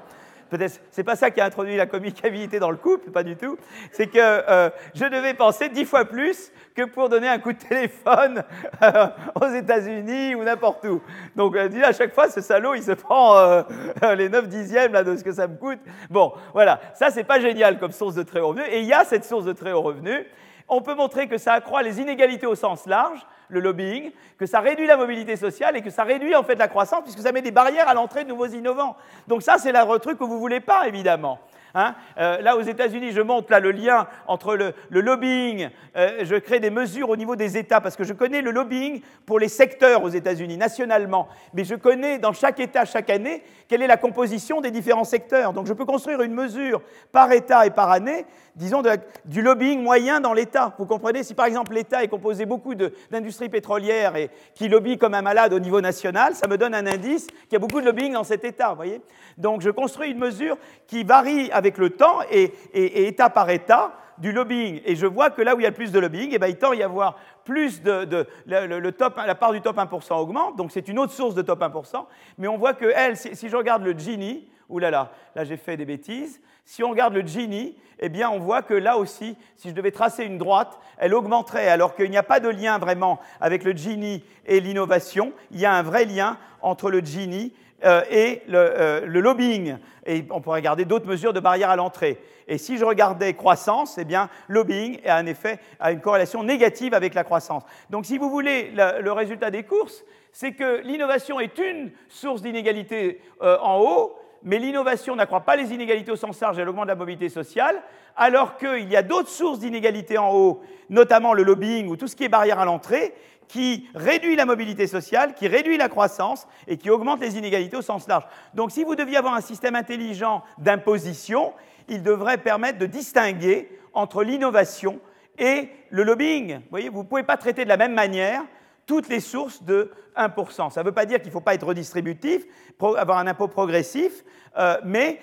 Peut-être, c'est pas ça qui a introduit la communicabilité dans le couple, pas du tout. C'est que euh, je devais penser dix fois plus que pour donner un coup de téléphone euh, aux États-Unis ou n'importe où. Donc, à chaque fois, ce salaud, il se prend les 9 dixièmes de ce que ça me coûte. Bon, voilà. Ça, c'est pas génial comme source de très haut revenu. Et il y a cette source de très haut revenu on peut montrer que ça accroît les inégalités au sens large, le lobbying, que ça réduit la mobilité sociale et que ça réduit en fait la croissance puisque ça met des barrières à l'entrée de nouveaux innovants. Donc ça, c'est le truc que vous ne voulez pas, évidemment. Hein. Euh, là, aux États-Unis, je montre là le lien entre le, lobbying. Euh, je crée des mesures au niveau des États parce que je connais le lobbying pour les secteurs aux États-Unis, nationalement. Mais je connais dans chaque État, chaque année, quelle est la composition des différents secteurs. Donc je peux construire une mesure par État et par année, disons, du lobbying moyen dans l'État. Vous comprenez Si par exemple l'État est composé beaucoup d'industries pétrolières et qui lobby comme un malade au niveau national, ça me donne un indice qu'il y a beaucoup de lobbying dans cet État. Voyez Donc je construis une mesure qui varie avec le temps et, État par État du lobbying. Et je vois que là où il y a le plus de lobbying, eh ben, il tend à y avoir plus de, le, top, la part du top 1% augmente, donc c'est une autre source de top 1%. Mais on voit que elle, si, je regarde le Gini, oulala, là là, là j'ai fait des bêtises. Si on regarde le Gini, eh bien on voit que là aussi, si je devais tracer une droite, elle augmenterait, alors qu'il n'y a pas de lien vraiment avec le Gini et l'innovation. Il y a un vrai lien entre le Gini euh, et euh, le, lobbying. Et on pourrait regarder d'autres mesures de barrière à l'entrée. Et si je regardais croissance, eh bien, lobbying a un effet, une corrélation négative avec la croissance. Donc, si vous voulez, le, résultat des courses, c'est que l'innovation est une source d'inégalité euh, en haut, mais l'innovation n'accroît pas les inégalités au sens large, elle augmente la mobilité sociale, alors qu'il y a d'autres sources d'inégalités en haut, notamment le lobbying ou tout ce qui est barrière à l'entrée, qui réduit la mobilité sociale, qui réduit la croissance et qui augmente les inégalités au sens large. Donc si vous deviez avoir un système intelligent d'imposition, il devrait permettre de distinguer entre l'innovation et le lobbying. Vous vous ne pouvez pas traiter de la même manière toutes les sources de 1%. Ça ne veut pas dire qu'il ne faut pas être redistributif, avoir un impôt progressif, euh, mais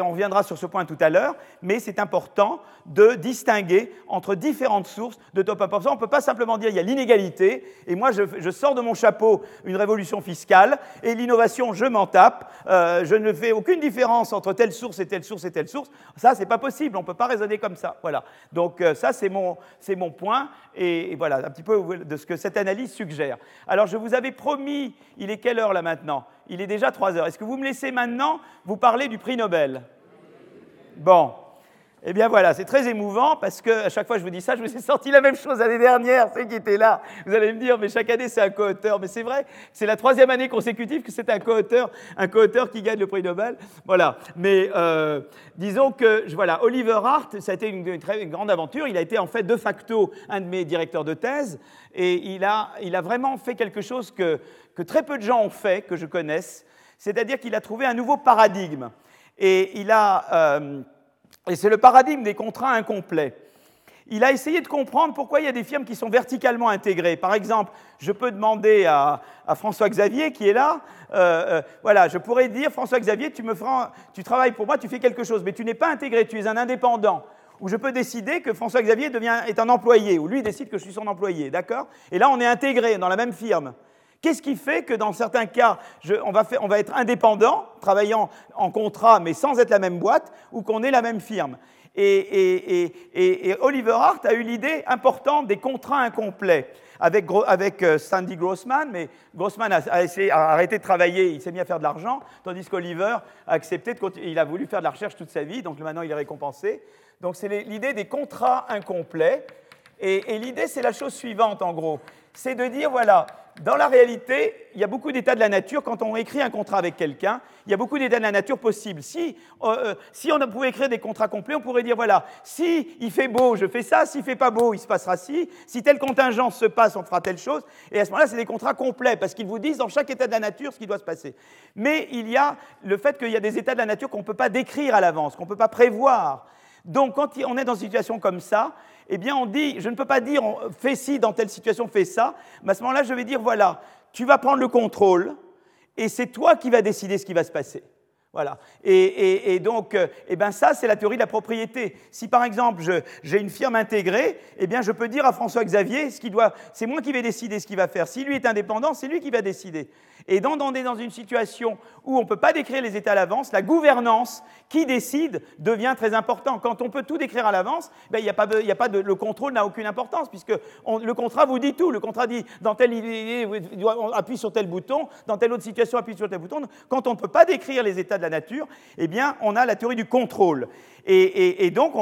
on reviendra sur ce point tout à l'heure, mais c'est important de distinguer entre différentes sources de top 1%. On ne peut pas simplement dire qu'il y a l'inégalité, et moi je, sors de mon chapeau une révolution fiscale, et l'innovation, je m'en tape, euh, je ne fais aucune différence entre telle source et telle source et telle source. Ça, c'est pas possible, on ne peut pas raisonner comme ça. Voilà. Donc euh, ça, c'est mon, mon, point, et, et, voilà un petit peu de ce que cette analyse suggère. Alors je vous avais promis, il est quelle heure là maintenant? Il est déjà 3 heures. Est-ce que vous me laissez maintenant vous parler du prix Nobel? Bon. Eh bien voilà, c'est très émouvant parce que à chaque fois que je vous dis ça, je me suis sorti la même chose l'année dernière, ceux qui étaient là. Vous allez me dire, mais chaque année c'est un co-auteur. Mais c'est vrai, c'est la troisième année consécutive que c'est un co-auteur, un co-auteur qui gagne le prix Nobel. Voilà. Mais euh, disons que voilà, Oliver Hart, ça a été une, très grande aventure. Il a été en fait de facto un de mes directeurs de thèse et il a, il a vraiment fait quelque chose que, que très peu de gens ont fait, que je connaisse. C'est-à-dire qu'il a trouvé un nouveau paradigme. Et il a euh, et c'est le paradigme des contrats incomplets. Il a essayé de comprendre pourquoi il y a des firmes qui sont verticalement intégrées. Par exemple, je peux demander à, François Xavier, qui est là, euh, euh, voilà, je pourrais dire, François Xavier, tu, me tu travailles pour moi, tu fais quelque chose, mais tu n'es pas intégré, tu es un indépendant. Ou je peux décider que François Xavier devient, est un employé, ou lui décide que je suis son employé, d'accord? Et là, on est intégré dans la même firme. Qu'est-ce qui fait que dans certains cas, on, va être indépendant, travaillant en contrat mais sans être la même boîte, ou qu'on est la même firme? Et, Oliver Hart a eu l'idée importante des contrats incomplets avec, euh, Sandy Grossman, mais Grossman a, arrêté de travailler, il s'est mis à faire de l'argent, tandis qu'Oliver a accepté, de, il a voulu faire de la recherche toute sa vie, donc maintenant il est récompensé. Donc c'est l'idée des contrats incomplets. et l'idée, c'est la chose suivante, en gros. C'est de dire, voilà, dans la réalité, il y a beaucoup d'états de la nature. Quand on écrit un contrat avec quelqu'un, il y a beaucoup d'états de la nature possibles. Si, euh, euh, si, on pouvait écrire des contrats complets, on pourrait dire voilà, si il fait beau, je fais ça. S'il fait pas beau, il se passera ci. Si telle contingence se passe, on fera telle chose. Et à ce moment-là, c'est des contrats complets parce qu'ils vous disent dans chaque état de la nature ce qui doit se passer. Mais il y a le fait qu'il y a des états de la nature qu'on ne peut pas décrire à l'avance, qu'on ne peut pas prévoir. Donc, quand on est dans une situation comme ça, eh bien, on dit, je ne peux pas dire, fais ci dans telle situation, fais ça, mais à ce moment-là, je vais dire, voilà, tu vas prendre le contrôle, et c'est toi qui vas décider ce qui va se passer. Voilà. Et, donc, euh, eh ben ça, c'est la théorie de la propriété. Si par exemple, j'ai une firme intégrée, eh bien, je peux dire à François Xavier ce qu'il doit. C'est moi qui vais décider ce qu'il va faire. Si lui est indépendant, c'est lui qui va décider. Et dans, on est dans une situation où on ne peut pas décrire les états à l'avance, la gouvernance qui décide devient très important. Quand on peut tout décrire à l'avance, ben, le contrôle n'a aucune importance, puisque le contrat vous dit tout. Le contrat dit, dans telle idée, on appuie sur tel bouton, dans telle autre situation, appuie sur tel bouton. Quand on ne peut pas décrire les états de la nature, eh bien, on a la théorie du contrôle. Et, donc,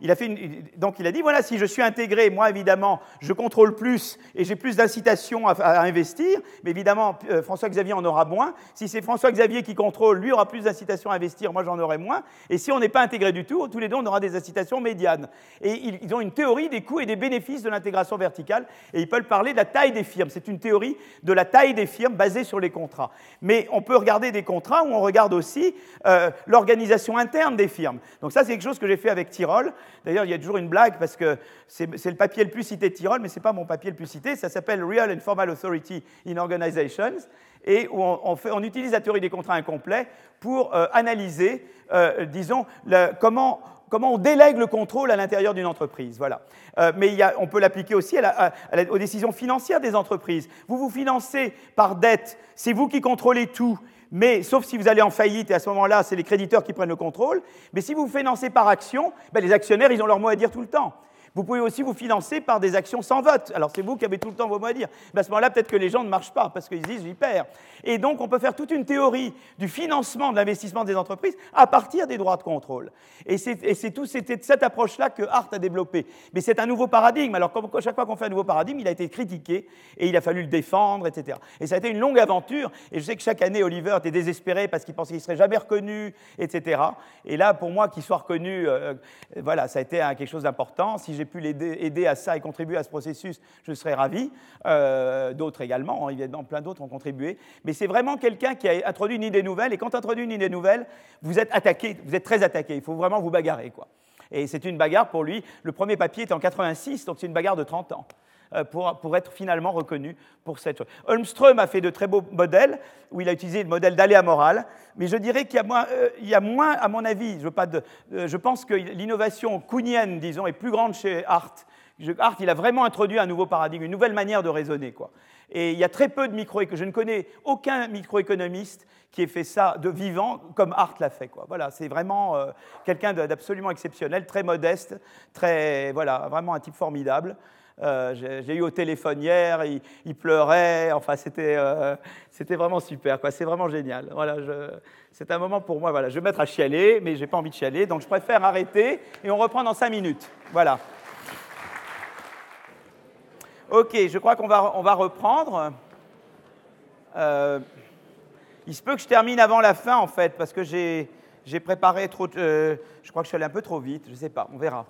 il a fait donc, il a dit, voilà, si je suis intégré, moi, évidemment, je contrôle plus et j'ai plus d'incitation à, investir, mais évidemment, euh, François-Xavier en aura moins. Si c'est François-Xavier qui contrôle, lui aura plus d'incitation à investir, moi, j'en aurai moins. Et si on n'est pas intégré du tout, tous les deux, on aura des incitations médianes. Et ils, ont une théorie des coûts et des bénéfices de l'intégration verticale, et ils peuvent parler de la taille des firmes. C'est une théorie de la taille des firmes basée sur les contrats. Mais on peut regarder des contrats où on regarde aussi euh, l'organisation interne des firmes. Donc ça, c'est quelque chose que j'ai fait avec Tyrol. D'ailleurs, il y a toujours une blague parce que c'est le papier le plus cité de Tyrol, mais ce n'est pas mon papier le plus cité. Ça s'appelle Real and Formal Authority in Organizations et où on, utilise la théorie des contrats incomplets pour euh, analyser, euh, disons, comment, comment, on délègue le contrôle à l'intérieur d'une entreprise. Voilà. Mais on peut l'appliquer aussi aux décisions financières des entreprises. Vous vous financez par dette, c'est vous qui contrôlez tout mais sauf si vous allez en faillite, et à ce moment-là, c'est les créditeurs qui prennent le contrôle. Mais si vous vous financez par action, ben, les actionnaires, ils ont leur mot à dire tout le temps. Vous pouvez aussi vous financer par des actions sans vote. Alors c'est vous qui avez tout le temps vos mots à dire. À ce moment-là, peut-être que les gens ne marchent pas parce qu'ils disent j'y perds. Et donc on peut faire toute une théorie du financement de l'investissement des entreprises à partir des droits de contrôle. Et c'est tout c'était cette approche-là que Hart a développée. Mais c'est un nouveau paradigme. Alors chaque fois qu'on fait un nouveau paradigme, il a été critiqué et il a fallu le défendre, etc. Et ça a été une longue aventure. Et je sais que chaque année, Oliver était désespéré parce qu'il pensait qu'il serait jamais reconnu, etc. Et là, pour moi, qu'il soit reconnu, euh, voilà, ça a été quelque chose d'important. J'ai pu l'aider à ça et contribuer à ce processus, je serais ravi. Euh, d'autres également, évidemment, plein d'autres ont contribué. Mais c'est vraiment quelqu'un qui a introduit une idée nouvelle. Et quand on introduit une idée nouvelle, vous êtes attaqué, vous êtes très attaqué. Il faut vraiment vous bagarrer. Quoi. Et c'est une bagarre pour lui. Le premier papier est en 86, donc c'est une bagarre de 30 ans. Euh, pour, être finalement reconnu pour cette chose. Holmström a fait de très beaux modèles, où il a utilisé le modèle d'aléa moral, mais je dirais qu'il y, euh, a moins, à mon avis, je, euh, pense que l'innovation kuhnienne, disons, est plus grande chez Hart. Hart, il a vraiment introduit un nouveau paradigme, une nouvelle manière de raisonner. Quoi. Et il y a très peu de microéconomistes, je ne connais aucun microéconomiste qui ait fait ça de vivant comme Art l'a fait. Voilà, c'est vraiment euh, quelqu'un d'absolument exceptionnel, très modeste, très, voilà, vraiment un type formidable. Euh, j'ai eu au téléphone hier, il, pleurait, enfin c'était euh, vraiment super, c'est vraiment génial. Voilà, c'est un moment pour moi, voilà, je vais mettre à chialer, mais je n'ai pas envie de chialer, donc je préfère arrêter et on reprend dans cinq minutes. Voilà. Ok, je crois qu'on va, reprendre. Euh, il se peut que je termine avant la fin, en fait, parce que j'ai, préparé trop. Je crois que je suis allé un peu trop vite, je ne sais pas, on verra.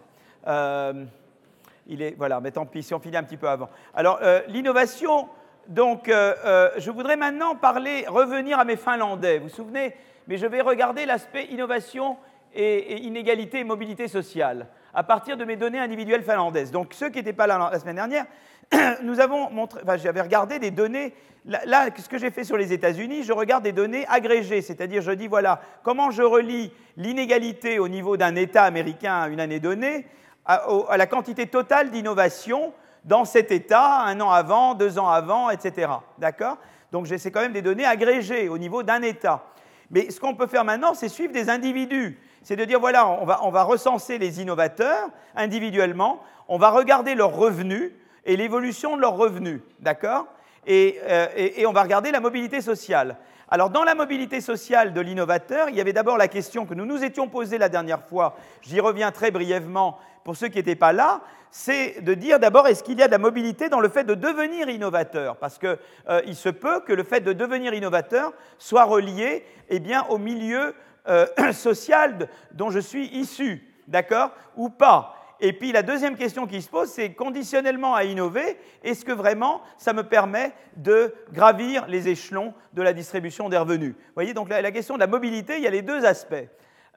Il est, voilà, mais tant pis, si on finit un petit peu avant. Alors, l'innovation, donc, je voudrais maintenant parler, revenir à mes Finlandais. Vous vous souvenez Mais je vais regarder l'aspect innovation et, et, inégalité et mobilité sociale à partir de mes données individuelles finlandaises. Donc, ceux qui n'étaient pas là la semaine dernière, nous avons montré, enfin, j'avais regardé des données. Là, ce que j'ai fait sur les États-Unis, je regarde des données agrégées, c'est-à-dire je dis voilà comment je relie l'inégalité au niveau d'un État américain à une année donnée à, la quantité totale d'innovation dans cet État un an avant, deux ans avant, etc. D'accord? Donc c'est quand même des données agrégées au niveau d'un État. Mais ce qu'on peut faire maintenant, c'est suivre des individus. C'est de dire voilà, on va, on va recenser les innovateurs individuellement, on va regarder leurs revenus et l'évolution de leurs revenus, d'accord? Euh, et, on va regarder la mobilité sociale. Alors, dans la mobilité sociale de l'innovateur, il y avait d'abord la question que nous nous étions posée la dernière fois, j'y reviens très brièvement pour ceux qui n'étaient pas là, c'est de dire d'abord est-ce qu'il y a de la mobilité dans le fait de devenir innovateur? Parce qu'il euh, se peut que le fait de devenir innovateur soit relié eh bien, au milieu euh, social dont je suis issu, d'accord? Ou pas. Et puis la deuxième question qui se pose, c'est conditionnellement à innover, est-ce que vraiment ça me permet de gravir les échelons de la distribution des revenus? Vous voyez, donc la, question de la mobilité, il y a les deux aspects.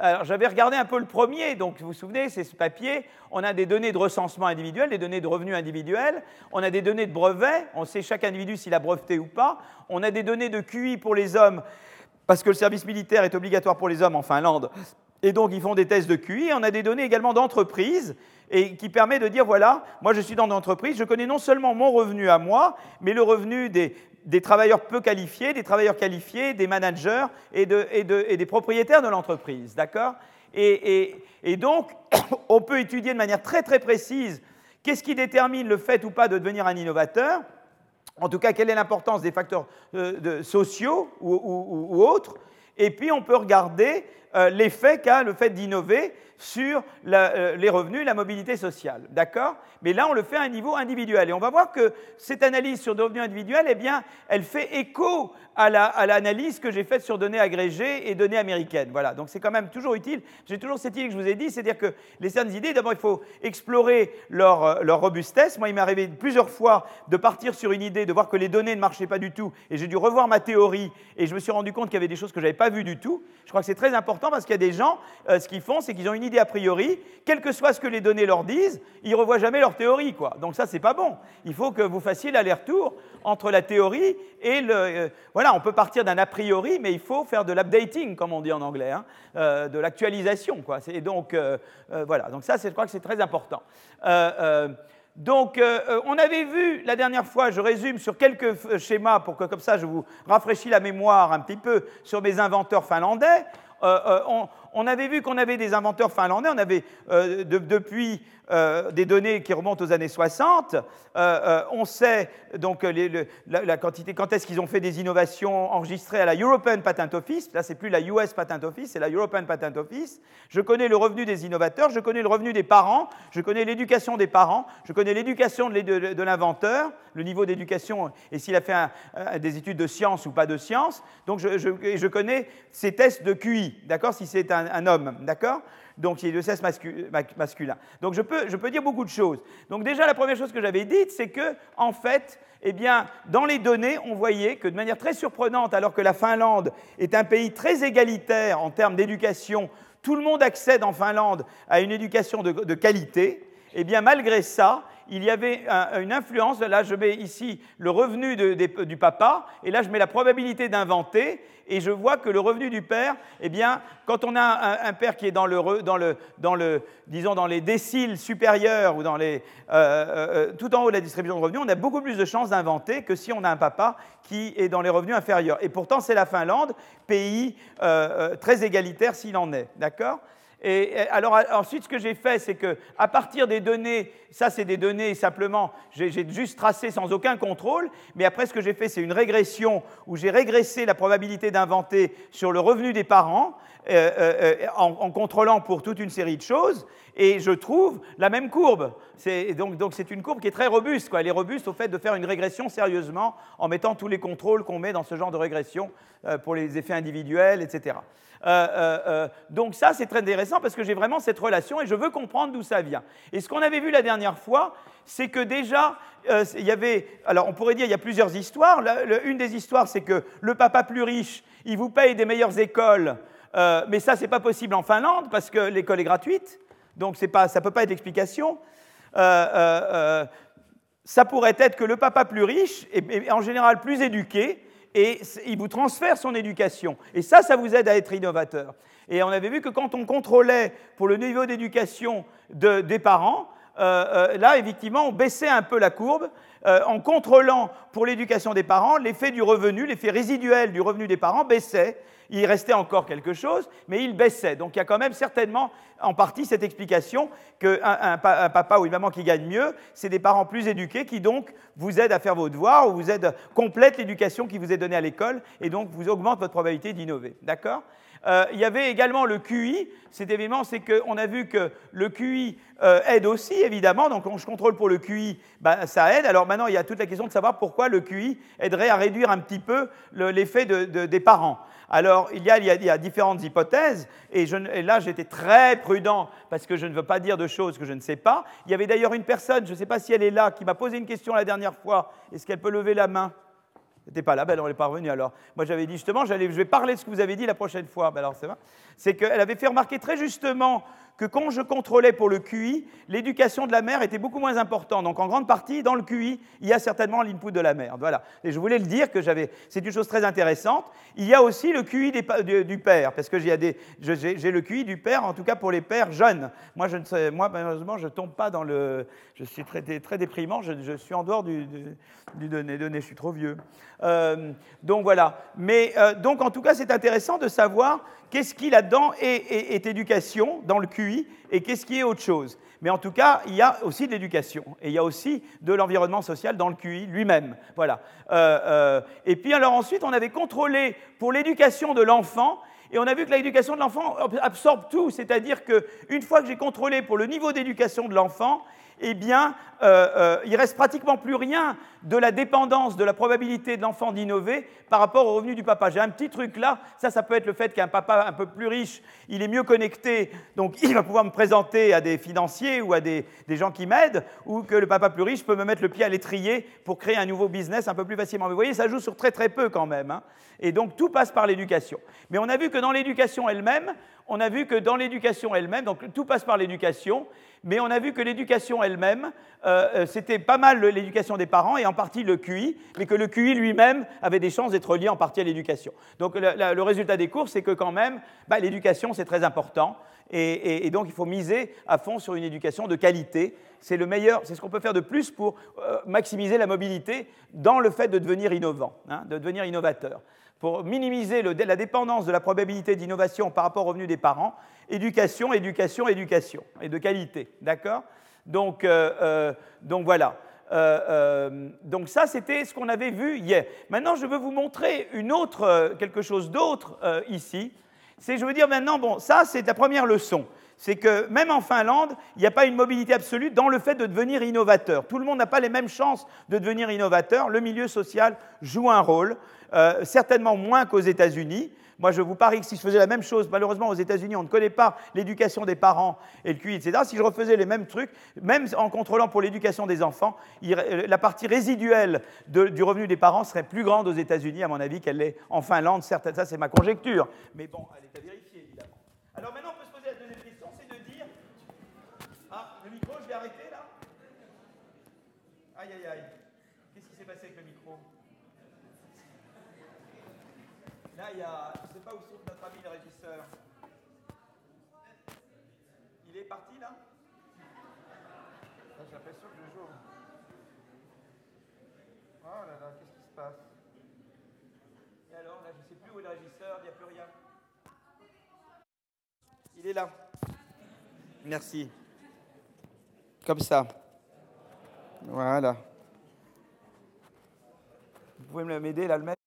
Alors j'avais regardé un peu le premier, donc vous vous souvenez, c'est ce papier, on a des données de recensement individuel, des données de revenus individuels, on a des données de brevets, on sait chaque individu s'il a breveté ou pas, on a des données de QI pour les hommes, parce que le service militaire est obligatoire pour les hommes en Finlande, et donc, ils font des tests de QI. On a des données également d'entreprise et qui permet de dire, voilà, moi je suis dans une entreprise, je connais non seulement mon revenu à moi, mais le revenu des, travailleurs peu qualifiés, des travailleurs qualifiés, des managers et, des propriétaires de l'entreprise. D'accord? Et, donc, on peut étudier de manière très très précise qu'est-ce qui détermine le fait ou pas de devenir un innovateur. En tout cas, quelle est l'importance des facteurs euh, sociaux ou autres. Et puis, on peut regarder euh, l'effet qu'a le fait d'innover sur euh, les revenus et la mobilité sociale. D'accord? Mais là, on le fait à un niveau individuel. Et on va voir que cette analyse sur revenus individuels, eh bien, elle fait écho à l'analyse que j'ai faite sur données agrégées et données américaines. Voilà, donc c'est quand même toujours utile. J'ai toujours cette idée que je vous ai dit, c'est-à-dire que les certaines idées, d'abord, il faut explorer leur, euh, leur robustesse. Moi, il m'est arrivé plusieurs fois de partir sur une idée, de voir que les données ne marchaient pas du tout, et j'ai dû revoir ma théorie, et je me suis rendu compte qu'il y avait des choses que je n'avais pas vues du tout. Je crois que c'est très important parce qu'il y a des gens, euh, ce qu'ils font, c'est qu'ils ont une idée a priori, quel que soit ce que les données leur disent, ils ne revoient jamais leur théorie. Quoi. Donc ça, c'est pas bon. Il faut que vous fassiez l'aller-retour entre la théorie et le... Euh, voilà, on peut partir d'un a priori, mais il faut faire de l'updating, comme on dit en anglais, hein, euh, de l'actualisation. Quoi. Et donc, voilà. Donc ça, je crois que c'est très important. Donc, on avait vu la dernière fois, je résume sur quelques schémas pour que comme ça je vous rafraîchis la mémoire un petit peu sur mes inventeurs finlandais. On, on avait vu qu'on avait des inventeurs finlandais, on avait euh, depuis euh, des données qui remontent aux années 60. Euh, on sait donc la, quantité, quand est-ce qu'ils ont fait des innovations enregistrées à la European Patent Office. Là, c'est plus la US Patent Office, c'est la European Patent Office. Je connais le revenu des innovateurs, je connais le revenu des parents, je connais l'éducation des parents, je connais l'éducation de, l'inventeur, le niveau d'éducation et s'il a fait des études de sciences ou pas de sciences. Donc, je, connais ces tests de QI, d'accord? Si c'est un un, homme, d'accord? Donc il est de sexe masculin. Donc je peux, je peux dire beaucoup de choses. Donc déjà, la première chose que j'avais dite, c'est que, en fait, eh bien, dans les données, on voyait que de manière très surprenante, alors que la Finlande est un pays très égalitaire en termes d'éducation, tout le monde accède en Finlande à une éducation de, de qualité, eh bien, malgré ça, il y avait une influence. Là, je mets ici le revenu du papa, et là, je mets la probabilité d'inventer, et je vois que le revenu du père, eh bien, quand on a un, père qui est dans les déciles supérieurs ou dans les, euh, euh, euh, tout en haut de la distribution de revenus, on a beaucoup plus de chances d'inventer que si on a un papa qui est dans les revenus inférieurs. Et pourtant, c'est la Finlande, pays très égalitaire s'il en est, d'accord? Et alors ensuite, ce que j'ai fait, c'est que à partir des données, ça c'est des données simplement, j'ai juste tracé sans aucun contrôle, mais après ce que j'ai fait, c'est une régression où j'ai régressé la probabilité d'inventer sur le revenu des parents euh, euh, en, contrôlant pour toute une série de choses, et je trouve la même courbe. Donc, donc c'est une courbe qui est très robuste. Quoi. Elle est robuste au fait de faire une régression sérieusement en mettant tous les contrôles qu'on met dans ce genre de régression euh, pour les effets individuels, etc. Euh, euh, euh, donc ça, c'est très intéressant parce que j'ai vraiment cette relation et je veux comprendre d'où ça vient. Et ce qu'on avait vu la dernière fois, c'est que déjà, il y avait, alors on pourrait dire, il y a plusieurs histoires. une des histoires, c'est que le papa plus riche, il vous paye des meilleures écoles, mais ça, c'est pas possible en Finlande parce que l'école est gratuite, donc pas, ça ne peut pas être l'explication. ça pourrait être que le papa plus riche est en général plus éduqué, et il vous transfère son éducation. Et ça, ça vous aide à être innovateur. Et on avait vu que quand on contrôlait pour le niveau d'éducation des parents, euh, euh, là, effectivement, on baissait un peu la courbe euh, en contrôlant pour l'éducation des parents, l'effet du revenu, l'effet résiduel du revenu des parents baissait. Il restait encore quelque chose, mais il baissait. Donc il y a quand même certainement en partie cette explication qu'un un, papa ou une maman qui gagne mieux, c'est des parents plus éduqués qui donc vous aident à faire vos devoirs ou vous aident, complètent l'éducation qui vous est donnée à l'école et donc vous augmente votre probabilité d'innover. D'accord? Euh, il y avait également le QI. Cet événement, c'est qu'on a vu que le QI euh, aide aussi, évidemment. Donc, quand je contrôle pour le QI, ben, ça aide. Alors maintenant, il y a toute la question de savoir pourquoi le QI aiderait à réduire un petit peu l'effet des parents. Alors, il y, a, différentes hypothèses, et, et là, j'étais très prudent parce que je ne veux pas dire de choses que je ne sais pas. Il y avait d'ailleurs une personne, je ne sais pas si elle est là, qui m'a posé une question la dernière fois. Est-ce qu'elle peut lever la main? N'était pas là, ben on n'est pas revenu alors. Moi j'avais dit justement, je vais parler de ce que vous avez dit la prochaine fois. Ben C'est qu'elle avait fait remarquer très justement que quand je contrôlais pour le QI, l'éducation de la mère était beaucoup moins importante. Donc en grande partie, dans le QI, il y a certainement l'input de la mère. Voilà. Et je voulais le dire que j'avais. C'est une chose très intéressante. Il y a aussi le QI du, père, parce que j'ai le QI du père, en tout cas pour les pères jeunes. Moi, ne malheureusement, je tombe pas dans le. Je suis très, très déprimant. Je, suis en dehors du, du, donné, donné. Je suis trop vieux. Euh, donc voilà. Mais euh, donc en tout cas, c'est intéressant de savoir qu'est-ce qui là-dedans est, éducation dans le QI et qu'est-ce qui est autre chose? Mais en tout cas, il y a aussi de l'éducation et il y a aussi de l'environnement social dans le QI lui-même. Voilà. Euh, euh, et puis alors ensuite, on avait contrôlé pour l'éducation de l'enfant et on a vu que l'éducation de l'enfant absorbe tout, c'est-à-dire qu'une fois que j'ai contrôlé pour le niveau d'éducation de l'enfant, eh bien, euh, euh, il reste pratiquement plus rien de la dépendance de la probabilité de l'enfant d'innover par rapport au revenu du papa. J'ai un petit truc là, ça, ça peut être le fait qu'un papa un peu plus riche, il est mieux connecté, donc il va pouvoir me présenter à des financiers ou à des, gens qui m'aident, ou que le papa plus riche peut me mettre le pied à l'étrier pour créer un nouveau business un peu plus facilement. Mais vous voyez, ça joue sur très très peu quand même. Hein. Et donc tout passe par l'éducation. Mais on a vu que dans l'éducation elle-même, on a vu que dans l'éducation elle-même, donc tout passe par l'éducation, mais on a vu que l'éducation elle-même, euh, euh, c'était pas mal l'éducation des parents et en partie le QI, mais que le QI lui-même avait des chances d'être lié en partie à l'éducation. Donc le, résultat des cours, c'est que quand même, bah, l'éducation, c'est très important. Et, donc il faut miser à fond sur une éducation de qualité. C'est le meilleur, c'est ce qu'on peut faire de plus pour euh, maximiser la mobilité dans le fait de devenir innovant, hein, de devenir innovateur pour minimiser la dépendance de la probabilité d'innovation par rapport au revenu des parents, éducation, éducation, éducation, et de qualité. D'accord? Donc, euh, euh, donc, voilà. Euh, donc ça, c'était ce qu'on avait vu hier. Maintenant, je veux vous montrer une autre, quelque chose d'autre ici. C'est, je veux dire maintenant, bon, ça, c'est la première leçon c'est que même en Finlande, il n'y a pas une mobilité absolue dans le fait de devenir innovateur. Tout le monde n'a pas les mêmes chances de devenir innovateur. Le milieu social joue un rôle, certainement moins qu'aux États-Unis. Moi, je vous parie que si je faisais la même chose, malheureusement, aux États-Unis, on ne connaît pas l'éducation des parents et le QI, etc. Si je refaisais les mêmes trucs, même en contrôlant pour l'éducation des enfants, la partie résiduelle du revenu des parents serait plus grande aux États-Unis, à mon avis, qu'elle l'est en Finlande. Certes, ça, c'est ma conjecture. Mais bon, elle est à vérifier, évidemment. Alors maintenant, Aïe, aïe, aïe. Qu'est-ce qui s'est passé avec le micro? Là, il y a. Je ne sais pas où se trouve notre ami le régisseur. Il est parti là J'ai l'impression que je joue. Oh là là, qu'est-ce qui se passe Et alors, là, je ne sais plus où est le régisseur, il n'y a plus rien. Il Merci. Comme ça. Voilà. Vous pouvez m'aider là, le mettre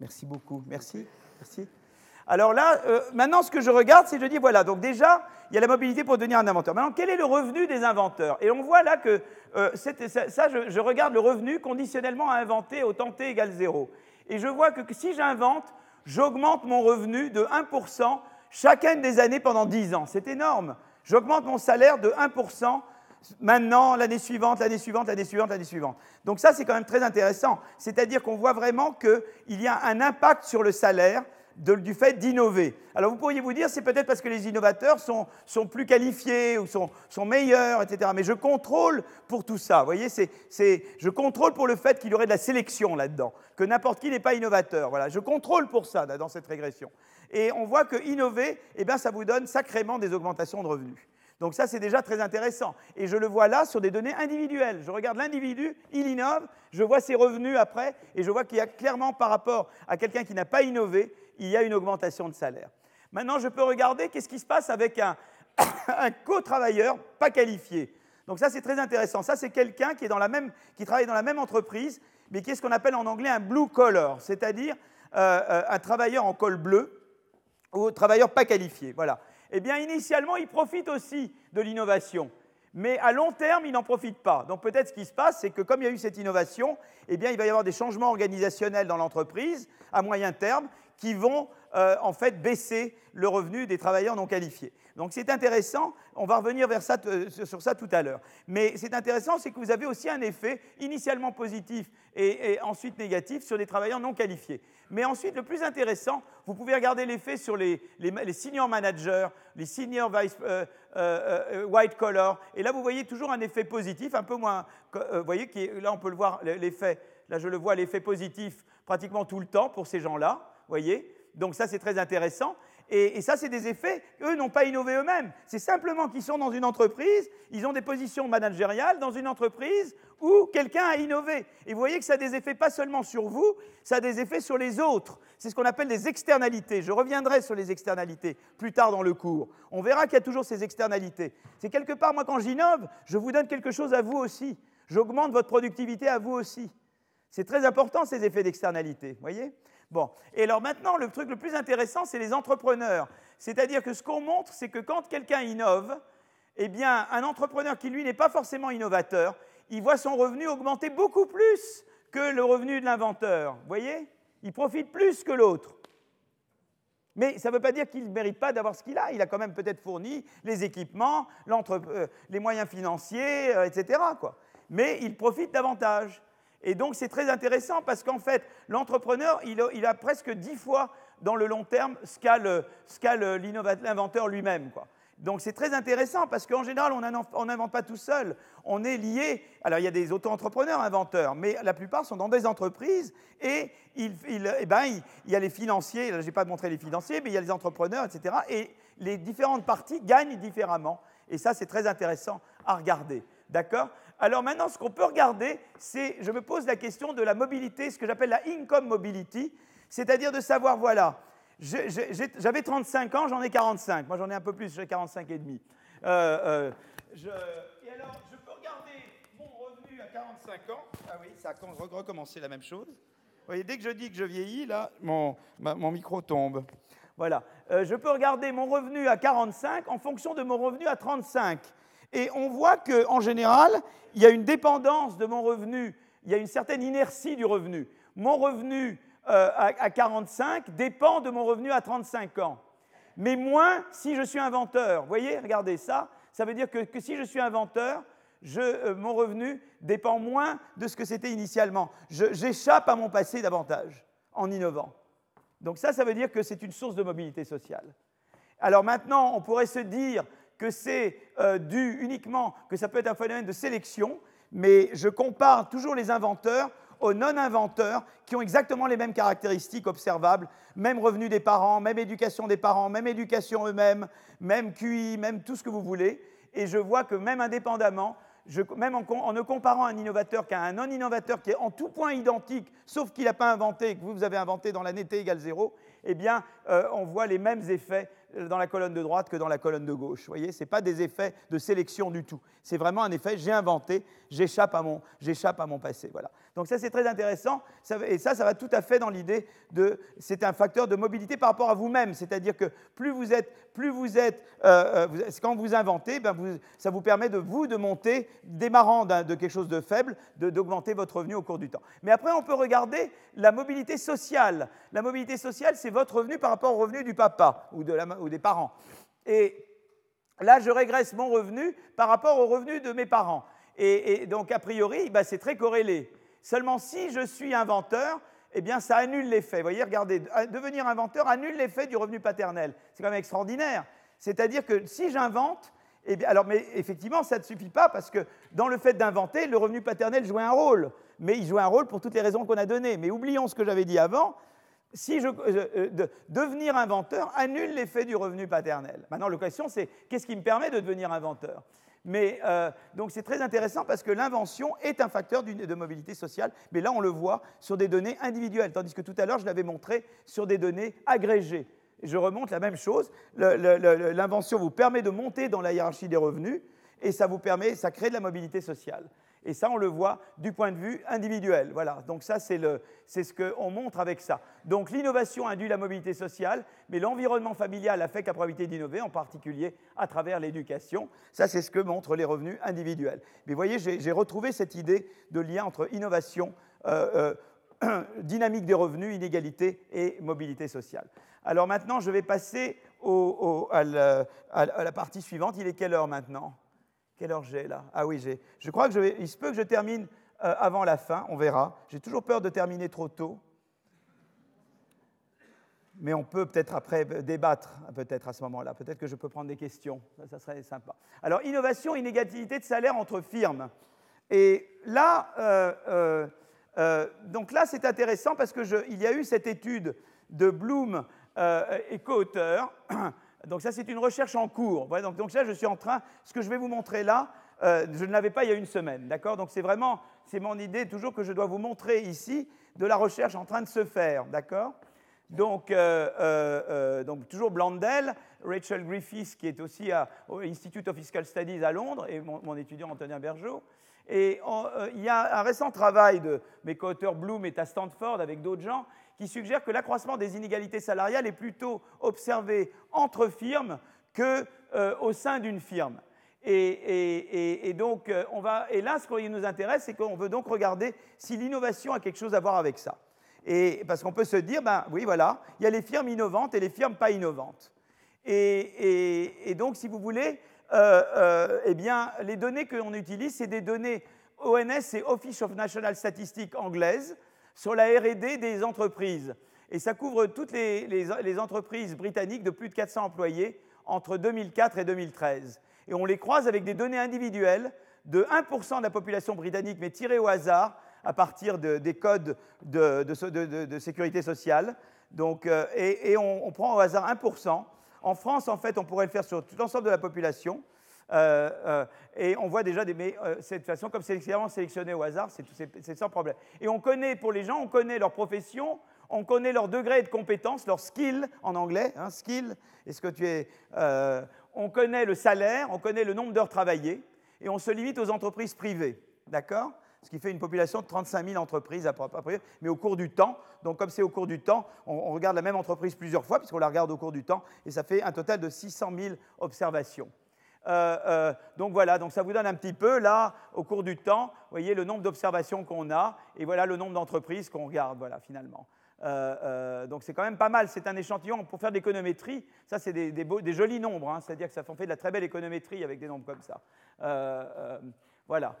Merci beaucoup. Merci. Merci. Alors là, euh, maintenant, ce que je regarde, c'est je dis, voilà, donc déjà, il y a la mobilité pour devenir un inventeur. Maintenant, quel est le revenu des inventeurs? Et on voit là que euh, ça, je, regarde le revenu conditionnellement à inventer au temps t égale 0. Et je vois que, que si j'invente, j'augmente mon revenu de 1% chacune des années pendant 10 ans. C'est énorme. J'augmente mon salaire de 1% maintenant, l'année suivante, l'année suivante, l'année suivante, l'année suivante. Donc ça, c'est quand même très intéressant. C'est-à-dire qu'on voit vraiment qu'il y a un impact sur le salaire du fait d'innover. Alors vous pourriez vous dire, c'est peut-être parce que les innovateurs sont, plus qualifiés ou sont, meilleurs, etc. Mais je contrôle pour tout ça. Vous voyez, je contrôle pour le fait qu'il y aurait de la sélection là-dedans, que n'importe qui n'est pas innovateur. Voilà, je contrôle pour ça dans cette régression. Et on voit que innover, eh bien, ça vous donne sacrément des augmentations de revenus. Donc ça, c'est déjà très intéressant. Et je le vois là sur des données individuelles. Je regarde l'individu, il innove, je vois ses revenus après, et je vois qu'il y a clairement par rapport à quelqu'un qui n'a pas innové, il y a une augmentation de salaire. Maintenant, je peux regarder qu'est-ce qui se passe avec un, co-travailleur pas qualifié. Donc ça, c'est très intéressant. Ça, c'est quelqu'un qui, travaille dans la même entreprise, mais qui est ce qu'on appelle en anglais un blue collar, c'est-à-dire euh, euh, un travailleur en col bleu ou un travailleur pas qualifié. Voilà. Eh bien, initialement, il profite aussi de l'innovation. Mais à long terme, il n'en profite pas. Donc peut-être ce qui se passe, c'est que comme il y a eu cette innovation, eh bien, il va y avoir des changements organisationnels dans l'entreprise à moyen terme qui vont euh, en fait baisser le revenu des travailleurs non qualifiés. Donc c'est intéressant, on va revenir vers ça, euh, sur ça tout à l'heure. Mais c'est intéressant, c'est que vous avez aussi un effet initialement positif et, ensuite négatif sur les travailleurs non qualifiés. Mais ensuite, le plus intéressant, vous pouvez regarder l'effet sur les, senior managers, les senior vice, euh, white collar. Et là, vous voyez toujours un effet positif, un peu moins. vous voyez, là, on peut le voir, l'effet. Là, je le vois, l'effet positif pratiquement tout le temps pour ces gens-là voyez Donc ça, c'est très intéressant. Et, ça, c'est des effets, eux n'ont pas innové eux-mêmes. C'est simplement qu'ils sont dans une entreprise, ils ont des positions managériales dans une entreprise où quelqu'un a innové. Et vous voyez que ça a des effets pas seulement sur vous, ça a des effets sur les autres. C'est ce qu'on appelle des externalités. Je reviendrai sur les externalités plus tard dans le cours. On verra qu'il y a toujours ces externalités. C'est quelque part, moi, quand j'innove, je vous donne quelque chose à vous aussi. J'augmente votre productivité à vous aussi. C'est très important, ces effets d'externalité. Voyez? Bon, et alors maintenant, le truc le plus intéressant, c'est les entrepreneurs. C'est-à-dire que ce qu'on montre, c'est que quand quelqu'un innove, eh bien, un entrepreneur qui, lui, n'est pas forcément innovateur, il voit son revenu augmenter beaucoup plus que le revenu de l'inventeur. Vous voyez? Il profite plus que l'autre. Mais ça ne veut pas dire qu'il ne mérite pas d'avoir ce qu'il a. Il a quand même peut-être fourni les équipements, euh, les moyens financiers, euh, etc. Mais il profite davantage. Et donc c'est très intéressant parce qu'en fait, l'entrepreneur, il, a presque dix fois dans le long terme ce qu'a l'inventeur lui-même. Donc c'est très intéressant parce qu'en général, on n'invente pas tout seul. On est lié. Alors il y a des auto-entrepreneurs inventeurs, mais la plupart sont dans des entreprises et il, eh ben, il y a les financiers. Je n'ai pas montré les financiers, mais il y a les entrepreneurs, etc. Et les différentes parties gagnent différemment. Et ça, c'est très intéressant à regarder. D'accord? Alors maintenant, ce qu'on peut regarder, c'est, je me pose la question de la mobilité, ce que j'appelle la income mobility, c'est-à-dire de savoir, voilà, j'avais 35 ans, j'en ai 45. Moi, j'en ai un peu plus, j'ai 45 et demi. Euh, euh, et alors, je peux regarder mon revenu à 45 ans. Ah oui, ça a recommencé la même chose. Vous voyez, dès que je dis que je vieillis, là, mon, micro tombe. Voilà. Euh, je peux regarder mon revenu à 45 en fonction de mon revenu à 35. Et on voit qu'en général, il y a une dépendance de mon revenu, il y a une certaine inertie du revenu. Mon revenu euh, à, 45 dépend de mon revenu à 35 ans. Mais moins si je suis inventeur. Vous voyez, regardez ça, Ça veut dire que, si je suis inventeur, euh, mon revenu dépend moins de ce que c'était initialement. J'échappe à mon passé davantage en innovant. Donc ça, ça veut dire que c'est une source de mobilité sociale. Alors maintenant, on pourrait se dire que c'est euh, dû uniquement, que ça peut être un phénomène de sélection, mais je compare toujours les inventeurs aux non-inventeurs qui ont exactement les mêmes caractéristiques observables, même revenu des parents, même éducation des parents, même éducation eux-mêmes, même QI, même tout ce que vous voulez. Et je vois que même indépendamment, même en, ne comparant un innovateur qu'à un non-innovateur qui est en tout point identique, sauf qu'il n'a pas inventé, que vous avez inventé dans l'année t égale 0, eh bien, euh, on voit les mêmes effets dans la colonne de droite que dans la colonne de gauche. Vous voyez, ce n'est pas des effets de sélection du tout. C'est vraiment un effet, j'ai inventé, j'échappe à, mon, à mon passé. Voilà. Donc ça, c'est très intéressant. et ça, ça va tout à fait dans l'idée de... C'est un facteur de mobilité par rapport à vous-même. C'est-à-dire que plus vous êtes... Plus vous êtes euh, euh, quand vous inventez, ben ça vous permet de vous de monter, démarrant de quelque chose de faible, d'augmenter votre revenu au cours du temps. Mais après, on peut regarder la mobilité sociale. La mobilité sociale, c'est votre revenu par rapport au revenu du papa ou, de la, ou des parents. Et là, je régresse mon revenu par rapport au revenu de mes parents. Et, donc, a priori, bah, c'est très corrélé. Seulement, si je suis inventeur, eh bien, ça annule l'effet. Vous voyez, regardez, devenir inventeur annule l'effet du revenu paternel. C'est quand même extraordinaire. C'est-à-dire que si j'invente, eh bien, alors, mais effectivement, ça ne suffit pas parce que dans le fait d'inventer, le revenu paternel jouait un rôle. Mais il jouait un rôle pour toutes les raisons qu'on a données. Mais oublions ce que j'avais dit avant, si euh, euh, devenir inventeur annule l'effet du revenu paternel. Maintenant, la question, c'est qu'est-ce qui me permet de devenir inventeur? Mais euh, donc c'est très intéressant parce que l'invention est un facteur de mobilité sociale, mais là on le voit sur des données individuelles, tandis que tout à l'heure je l'avais montré sur des données agrégées. Je remonte la même chose. L'invention vous permet de monter dans la hiérarchie des revenus et ça vous permet, ça crée de la mobilité sociale. Et ça, on le voit du point de vue individuel. Voilà, donc ça, c'est ce qu'on montre avec ça. Donc l'innovation induit la mobilité sociale, mais l'environnement familial affecte la probabilité d'innover, en particulier à travers l'éducation. Ça, c'est ce que montrent les revenus individuels. Mais vous voyez, j'ai retrouvé cette idée de lien entre innovation, euh, euh, dynamique des revenus, inégalité et mobilité sociale. Alors maintenant, je vais passer à, la, partie suivante. Il est quelle heure maintenant? Quelle heure j'ai là Ah oui, j'ai. Je crois que il se peut que je termine euh, avant la fin, on verra. J'ai toujours peur de terminer trop tôt. Mais on peut peut-être après débattre, peut-être à ce moment-là. Peut-être que je peux prendre des questions. Ça, serait sympa. Alors, innovation, inégalité de salaire entre firmes. Et là, euh, euh, donc là, c'est intéressant parce qu'il y a eu cette étude de Bloom et co-auteur donc ça, c'est une recherche en cours. donc, là, je suis en train, ce que je vais vous montrer là, euh, je ne l'avais pas il y a une semaine, d'accord? Donc c'est vraiment, c'est mon idée toujours que je dois vous montrer ici de la recherche en train de se faire, d'accord? Donc, euh, euh, donc, toujours Blandel, Rachel Griffiths, qui est aussi à, au Institute of Fiscal Studies à Londres, et mon, étudiant Antonin Bergeau. Et il y a un récent travail de mes co-auteurs Bloom est à Stanford avec d'autres gens qui suggère que l'accroissement des inégalités salariales est plutôt observé entre firmes qu'au euh, sein d'une firme. Et, donc, euh, on va, et là, ce qui nous intéresse, c'est qu'on veut donc regarder si l'innovation a quelque chose à voir avec ça. Et parce qu'on peut se dire, ben oui, voilà, il y a les firmes innovantes et les firmes pas innovantes. Et, donc, si vous voulez, euh, eh bien, les données que l'on utilise, c'est des données ONS et Office of National Statistics anglaises, sur la RD des entreprises. Et ça couvre toutes les, entreprises britanniques de plus de 400 employés entre 2004 et 2013. Et on les croise avec des données individuelles de 1% de la population britannique, mais tirées au hasard à partir des codes de, sécurité sociale. Donc, euh, et, on, on, prend au hasard 1%. En France, en fait, on pourrait le faire sur tout l'ensemble de la population. Euh, euh, et on voit déjà des. Mais euh, cette façon, comme c'est extrêmement sélectionné au hasard, c'est sans problème. Et on connaît, pour les gens, on connaît leur profession, on connaît leur degré de compétence, leur skill en anglais, hein, skill. Est-ce que tu es. on connaît le salaire, on connaît le nombre d'heures travaillées, et on se limite aux entreprises privées. D'accord? Ce qui fait une population de 35 000 entreprises à peu mais au cours du temps. Donc, comme c'est au cours du temps, on, regarde la même entreprise plusieurs fois, puisqu'on la regarde au cours du temps, et ça fait un total de 600 000 observations. Euh, euh, donc voilà, donc ça vous donne un petit peu, là, au cours du temps, vous voyez le nombre d'observations qu'on a, et voilà le nombre d'entreprises qu'on regarde, voilà, finalement. donc c'est quand même pas mal. C'est un échantillon pour faire de l'économétrie. Ça, c'est des, des, jolis nombres. Hein. C'est-à-dire que ça fait de la très belle économétrie avec des nombres comme ça. voilà.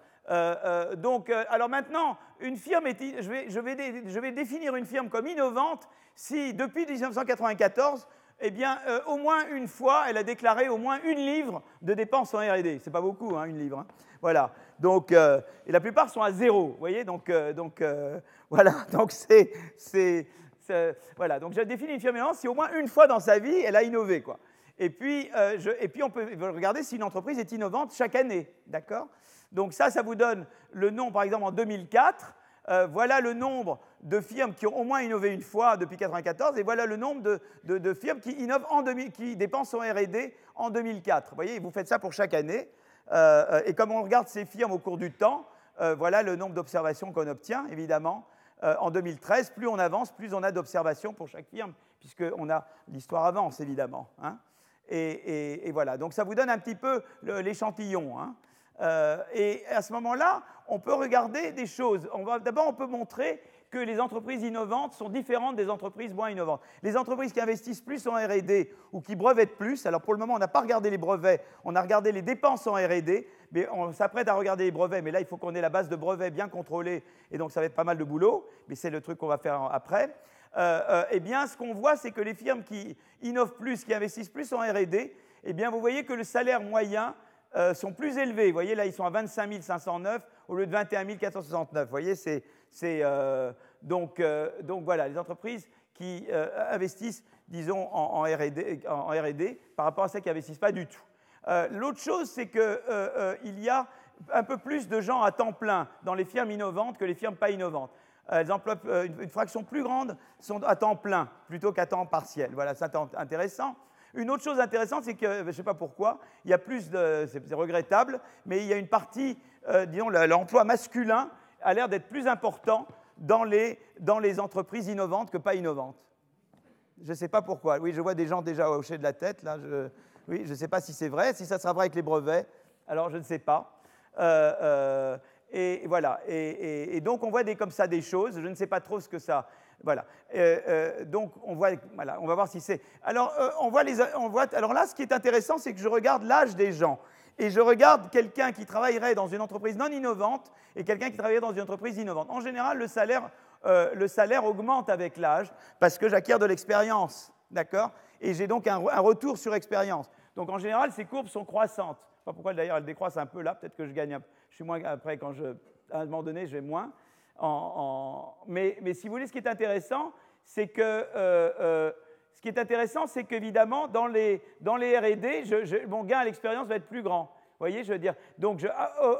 donc, alors maintenant, une firme est, je, vais, je, vais je vais définir une firme comme innovante si depuis 1994, eh bien, euh, au moins une fois, elle a déclaré au moins une livre de dépenses en R&D. C'est pas beaucoup, hein, une livre. Hein. Voilà. Donc, euh, et la plupart sont à zéro. Vous voyez. Donc, euh, donc voilà. Donc c'est, voilà. Donc j'ai défini une firme si au moins une fois dans sa vie, elle a innové, quoi. Et puis, je, et puis on peut regarder si une entreprise est innovante chaque année, d'accord? Donc ça, ça vous donne le nom, par exemple, en 2004. Voilà le nombre de firmes qui ont au moins innové une fois depuis 1994, et voilà le nombre de, firmes qui, innovent en qui dépensent en R&D en 2004. Vous voyez, vous faites ça pour chaque année, euh, euh, et comme on regarde ces firmes au cours du temps, euh, voilà le nombre d'observations qu'on obtient, évidemment. en 2013, plus on avance, plus on a d'observations pour chaque firme, puisqu'on a l'histoire avance, évidemment. Hein. Et, voilà, donc ça vous donne un petit peu l'échantillon. Hein. Et à ce moment-là, on peut regarder des choses. D'abord, on peut montrer que les entreprises innovantes sont différentes des entreprises moins innovantes. Les entreprises qui investissent plus en RD ou qui brevettent plus, alors pour le moment on n'a pas regardé les brevets, on a regardé les dépenses en RD, mais on s'apprête à regarder les brevets, mais là il faut qu'on ait la base de brevets bien contrôlée, et donc ça va être pas mal de boulot, mais c'est le truc qu'on va faire après. Euh, euh, eh bien, ce qu'on voit, c'est que les firmes qui innovent plus, qui investissent plus en RD, eh bien, vous voyez que le salaire moyen euh, sont plus élevés. Vous voyez, là, ils sont à 25 509 au lieu de 21 469. Vous voyez, c'est, euh, donc, euh, donc, voilà, les entreprises qui investissent, disons, en R&D par rapport à celles qui n'investissent pas du tout. l'autre chose, c'est qu'il y a un peu plus de gens à temps plein dans les firmes innovantes que les firmes pas innovantes. Elles emploient une, fraction plus grande sont à temps plein plutôt qu'à temps partiel. Voilà, c'est intéressant. Une autre chose intéressante, c'est que, je ne sais pas pourquoi, il y a plus de, c'est regrettable, mais il y a une partie, euh, disons, l'emploi masculin a l'air d'être plus important dans les, dans les entreprises innovantes que pas innovantes. Je ne sais pas pourquoi. Oui, je vois des gens déjà hocher de la tête, là. Oui, je ne sais pas si c'est vrai, si ça sera vrai avec les brevets. Alors, je ne sais pas. Euh, euh, et voilà. Et, et, donc, on voit des, comme ça des choses. Je ne sais pas trop ce que ça, voilà. Euh, euh, donc, on, voit, voilà, on va voir si c'est. Alors, euh, on voit les, on voit, alors là, ce qui est intéressant, c'est que je regarde l'âge des gens. Et je regarde quelqu'un qui travaillerait dans une entreprise non innovante et quelqu'un qui travaillerait dans une entreprise innovante. En général, le salaire, le salaire augmente avec l'âge parce que j'acquiers de l'expérience. D'accord? Et j'ai donc un, retour sur expérience. Donc, en général, ces courbes sont croissantes. Pas pourquoi d'ailleurs elles décroissent un peu là. Peut-être que je gagne Je suis moins après, quand je, à un moment donné, je Mais, si vous voulez, ce qui est intéressant, c'est que euh, euh, ce qui est intéressant, c'est qu'évidemment, dans les, dans les R&D, mon gain à l'expérience va être plus grand. Vous voyez, je veux dire, donc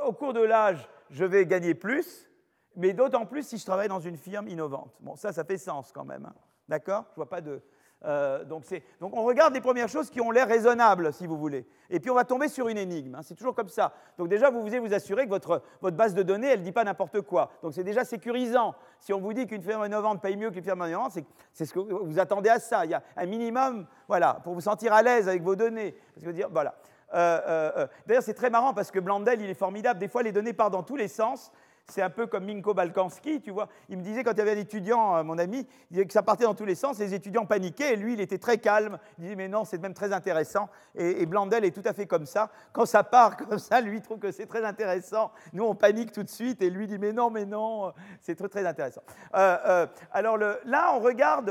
au, cours de l'âge, je vais gagner plus, mais d'autant plus si je travaille dans une firme innovante. Bon, ça, ça fait sens quand même. Hein. D'accord? Je ne vois pas de, euh, donc, on regarde les premières choses qui ont l'air raisonnables, si vous voulez. Et puis on va tomber sur une énigme. Hein. c'est toujours comme ça. Donc déjà, vous devez vous assurer que votre, base de données, elle ne dit pas n'importe quoi. Donc c'est déjà sécurisant. Si on vous dit qu'une firme innovante paye mieux qu'une firme innovante, c'est ce que vous attendez à ça. Il y a un minimum, voilà, pour vous sentir à l'aise avec vos données. Parce que dire, voilà. Euh, euh, d'ailleurs, c'est très marrant parce que Blandel, il est formidable. Des fois, les données partent dans tous les sens. C'est un peu comme Minko Balkanski, tu vois. Il me disait, quand il y avait un étudiant, euh, mon ami, il disait que ça partait dans tous les sens, les étudiants paniquaient, et lui, il était très calme. Il disait, mais non, c'est même très intéressant. Et, Blandel est tout à fait comme ça. Quand ça part comme ça, lui, il trouve que c'est très intéressant. Nous, on panique tout de suite, et lui dit, mais non, mais non, c'est très, très intéressant. Euh, euh, alors là, on regarde,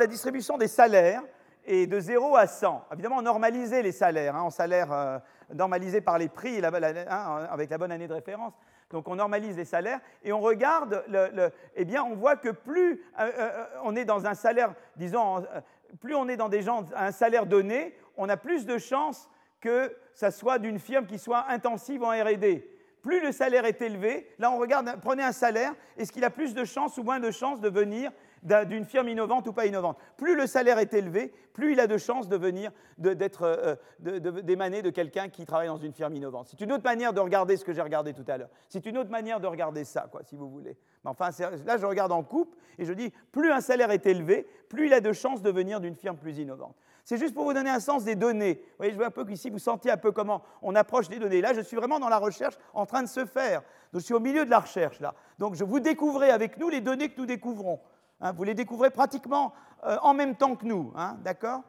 la distribution des salaires et de 0 à 100. Évidemment, on normalisait les salaires, hein, en salaire normalisé par les prix hein, avec la bonne année de référence. Donc on normalise les salaires et on regarde, le, eh bien on voit que plus euh, euh, on est dans un salaire, disons, euh, plus on est dans des gens à un salaire donné, on a plus de chances que ça soit d'une firme qui soit intensive en R&D. Plus le salaire est élevé, là on regarde, prenez un salaire, est-ce qu'il a plus de chances ou moins de chances de venir d'une firme innovante ou pas innovante. Plus le salaire est élevé, plus il a de chances de venir, d'être, euh, d'émaner de, quelqu'un qui travaille dans une firme innovante. C'est une autre manière de regarder ce que j'ai regardé tout à l'heure. C'est une autre manière de regarder ça, quoi, si vous voulez. Mais enfin, là, je regarde en coupe et je dis, plus un salaire est élevé, plus il a de chances de venir d'une firme plus innovante. C'est juste pour vous donner un sens des données. Vous voyez, je vois un peu qu'ici, vous sentiez un peu comment on approche des données. Là, je suis vraiment dans la recherche en train de se faire. je suis au milieu de la recherche, là. Donc, je vous découvrez avec nous les données que nous découvrons. Hein. vous les découvrez pratiquement euh, en même temps que nous, hein, d'accord?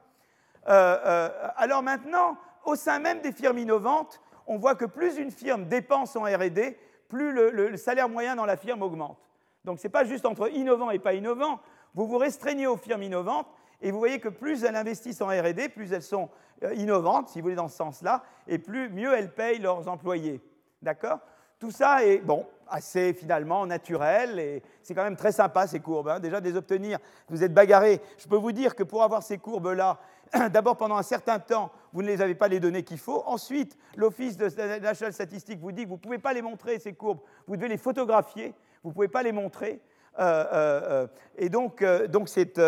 Alors maintenant, au sein même des firmes innovantes, on voit que plus une firme dépense en RD, plus le, salaire moyen dans la firme augmente. Donc ce n'est pas juste entre innovant et pas innovant, vous vous restreignez aux firmes innovantes et vous voyez que plus elles investissent en RD, plus elles sont euh, innovantes, si vous voulez, dans ce sens-là, et plus mieux elles payent leurs employés. D'accord? Tout ça est, bon, assez finalement naturel, et c'est quand même très sympa ces courbes. Hein. Déjà, de les obtenir, vous êtes bagarré. Je peux vous dire que pour avoir ces courbes-là, d'abord pendant un certain temps, vous ne les avez pas les données qu'il faut. Ensuite, l'Office de National Statistique vous dit que vous ne pouvez pas les montrer, ces courbes, vous devez les photographier, vous ne pouvez pas les montrer. Euh, euh, et donc, donc c'est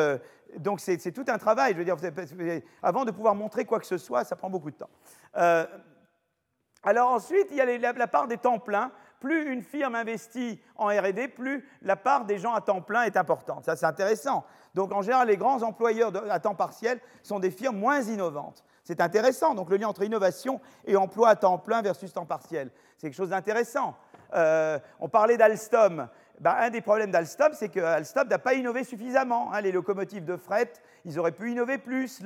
donc c'est tout un travail. Je veux dire, avant de pouvoir montrer quoi que ce soit, ça prend beaucoup de temps. Alors ensuite, il y a la, part des temps pleins. Plus une firme investit en R&D, plus la part des gens à temps plein est importante. Ça, c'est intéressant. Donc en général, les grands employeurs à temps partiel sont des firmes moins innovantes. C'est intéressant. Donc le lien entre innovation et emploi à temps plein versus temps partiel, c'est quelque chose d'intéressant. Euh, on parlait d'Alstom. Bah, un des problèmes d'Alstom, c'est que Alstom n'a pas innové suffisamment. Hein. les locomotives de fret, ils auraient pu innover plus.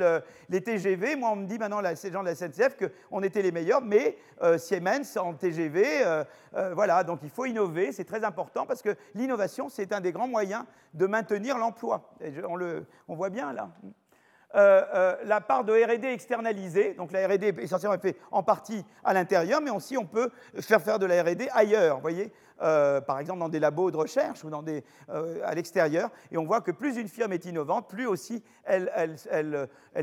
les TGV, moi, on me dit maintenant, ces gens de la SNCF, qu'on était les meilleurs, mais euh, Siemens en TGV, euh, euh, voilà, donc il faut innover, c'est très important parce que l'innovation, c'est un des grands moyens de maintenir l'emploi. On, on voit bien là. La part de RD externalisée. Donc la RD essentiellement est faite en partie à l'intérieur, mais aussi on peut faire faire de la RD ailleurs. Vous voyez euh, par exemple dans des labos de recherche ou euh, à l'extérieur. Et on voit que plus une firme est innovante, plus aussi elle,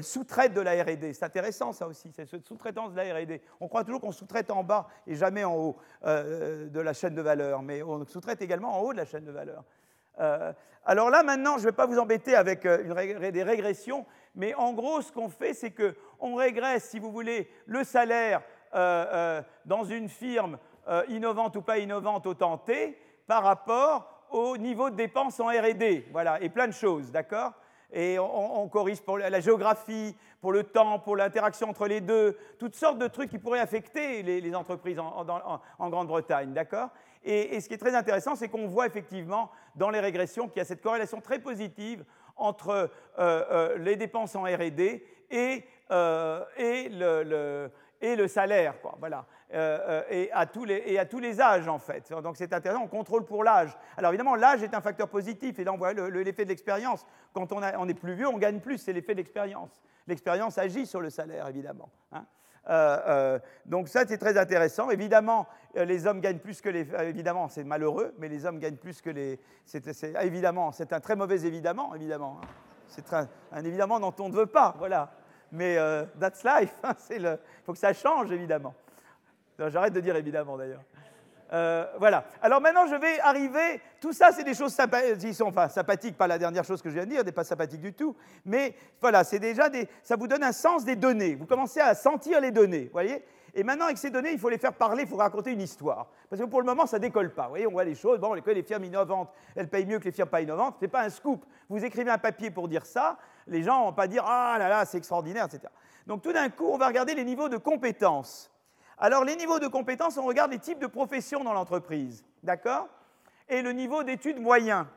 sous-traite de la RD. C'est intéressant ça aussi, cette sous-traitance de la RD. On croit toujours qu'on sous-traite en bas et jamais en haut euh, de la chaîne de valeur, mais on sous-traite également en haut de la chaîne de valeur. alors là, maintenant, je ne vais pas vous embêter avec des régressions, mais en gros, ce qu'on fait, c'est qu'on régresse, si vous voulez, le salaire dans une firme euh, innovante ou pas innovante au temps T par rapport au niveau de dépenses en RD. Voilà, et plein de choses, d'accord? Et on, corrige pour la géographie, pour le temps, pour l'interaction entre les deux, toutes sortes de trucs qui pourraient affecter les, entreprises en, Grande-Bretagne, d'accord? Et, ce qui est très intéressant, c'est qu'on voit effectivement dans les régressions qu'il y a cette corrélation très positive entre euh, euh, les dépenses en R&D et, le, et, le, salaire. Voilà. Euh, euh, et, à tous les, et, à tous les, âges, en fait. Donc c'est intéressant, on contrôle pour l'âge. Alors évidemment, l'âge est un facteur positif, et là on voit l'effet de l'expérience. Quand on, on, est plus vieux, on gagne plus, c'est l'effet de l'expérience. L'expérience agit sur le salaire, évidemment. Hein. Euh, donc ça, c'est très intéressant. Évidemment, les hommes gagnent plus que les... évidemment, c'est malheureux, mais les hommes gagnent plus que les... Évidemment, c'est un très mauvais évidemment, évidemment. Hein. C'est un, évidemment dont on ne veut pas, voilà. Mais that's life, hein, il faut que ça change, évidemment. J'arrête de dire évidemment d'ailleurs. Euh, voilà. Alors maintenant, je vais arriver. Tout ça, c'est des choses sympathiques, enfin, sympathiques, pas la dernière chose que je viens de dire, n'est pas sympathique du tout. Mais voilà, c'est déjà des. Ça vous donne un sens des données. Vous commencez à sentir les données, voyez Et maintenant, avec ces données, il faut les faire parler, il faut raconter une histoire. Parce que pour le moment, ça décolle pas. Vous voyez, on voit les choses. Bon, les firmes innovantes, elles payent mieux que les firmes pas innovantes. Ce n'est pas un scoop. Vous écrivez un papier pour dire ça. Les gens vont pas dire Ah là là, c'est extraordinaire, etc. Donc tout d'un coup, on va regarder les niveaux de compétences. Alors, les niveaux de compétences, on regarde les types de professions dans l'entreprise, d'accord? Et le niveau d'études moyen.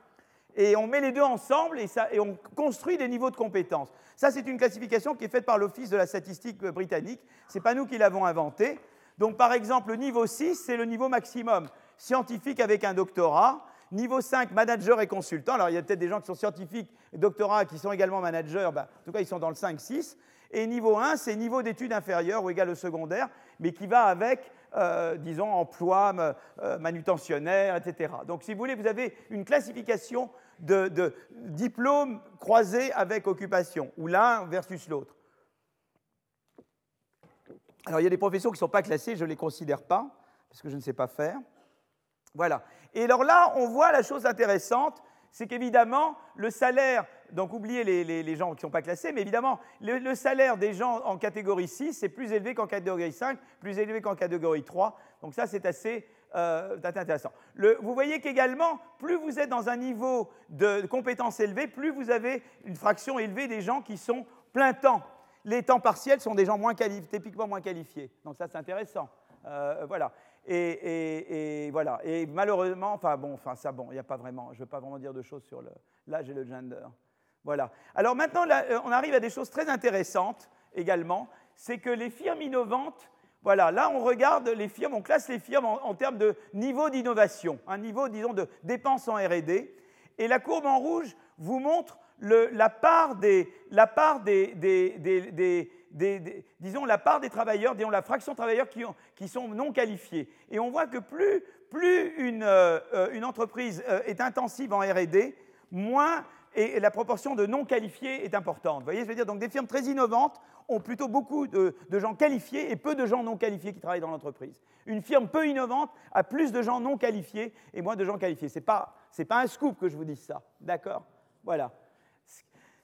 Et on met les deux ensemble et, on construit des niveaux de compétences. Ça, c'est une classification qui est faite par l'Office de la statistique britannique. Ce n'est pas nous qui l'avons inventée. Donc, par exemple, le niveau 6, c'est le niveau maximum. Scientifique avec un doctorat. Niveau 5, manager et consultant. Alors, il y a peut-être des gens qui sont scientifiques doctorats qui sont également managers. Ben, en tout cas, ils sont dans le 5-6. Et niveau 1, c'est niveau d'études inférieures ou égal au secondaire, mais qui va avec, euh, disons, emploi euh, manutentionnaire, etc. Donc, si vous voulez, vous avez une classification de, diplômes croisés avec occupation, ou l'un versus l'autre. Alors, il y a des professions qui ne sont pas classées, je ne les considère pas, parce que je ne sais pas faire. Voilà. Et alors là, on voit la chose intéressante, c'est qu'évidemment, le salaire, donc oubliez les, gens qui ne sont pas classés, mais évidemment, le, salaire des gens en catégorie 6 est plus élevé qu'en catégorie 5, plus élevé qu'en catégorie 3. Donc ça, c'est assez euh, intéressant. vous voyez qu'également, plus vous êtes dans un niveau de compétence élevé, plus vous avez une fraction élevée des gens qui sont plein temps. Les temps partiels sont des gens moins typiquement moins qualifiés. Donc ça, c'est intéressant. voilà. Et, voilà. Et malheureusement, enfin bon, enfin ça, bon, il n'y a pas vraiment, je ne veux pas vraiment dire de choses sur l'âge et le gender. Voilà. Alors maintenant, on arrive à des choses très intéressantes également. C'est que les firmes innovantes, voilà, là on regarde les firmes, on classe les firmes en, termes de niveau d'innovation, un niveau, disons, de dépenses en RD. Et la courbe en rouge vous montre la part des, disons, la part des travailleurs, disons, la fraction de travailleurs qui, sont non qualifiés. Et on voit que plus, une, euh, une, entreprise euh, est intensive en RD, moins et la proportion de non qualifiés est importante. Vous voyez, je veux dire, donc des firmes très innovantes ont plutôt beaucoup de, gens qualifiés et peu de gens non qualifiés qui travaillent dans l'entreprise. Une firme peu innovante a plus de gens non qualifiés et moins de gens qualifiés. Ce n'est pas, un scoop que je vous dise ça. D'accord? Voilà.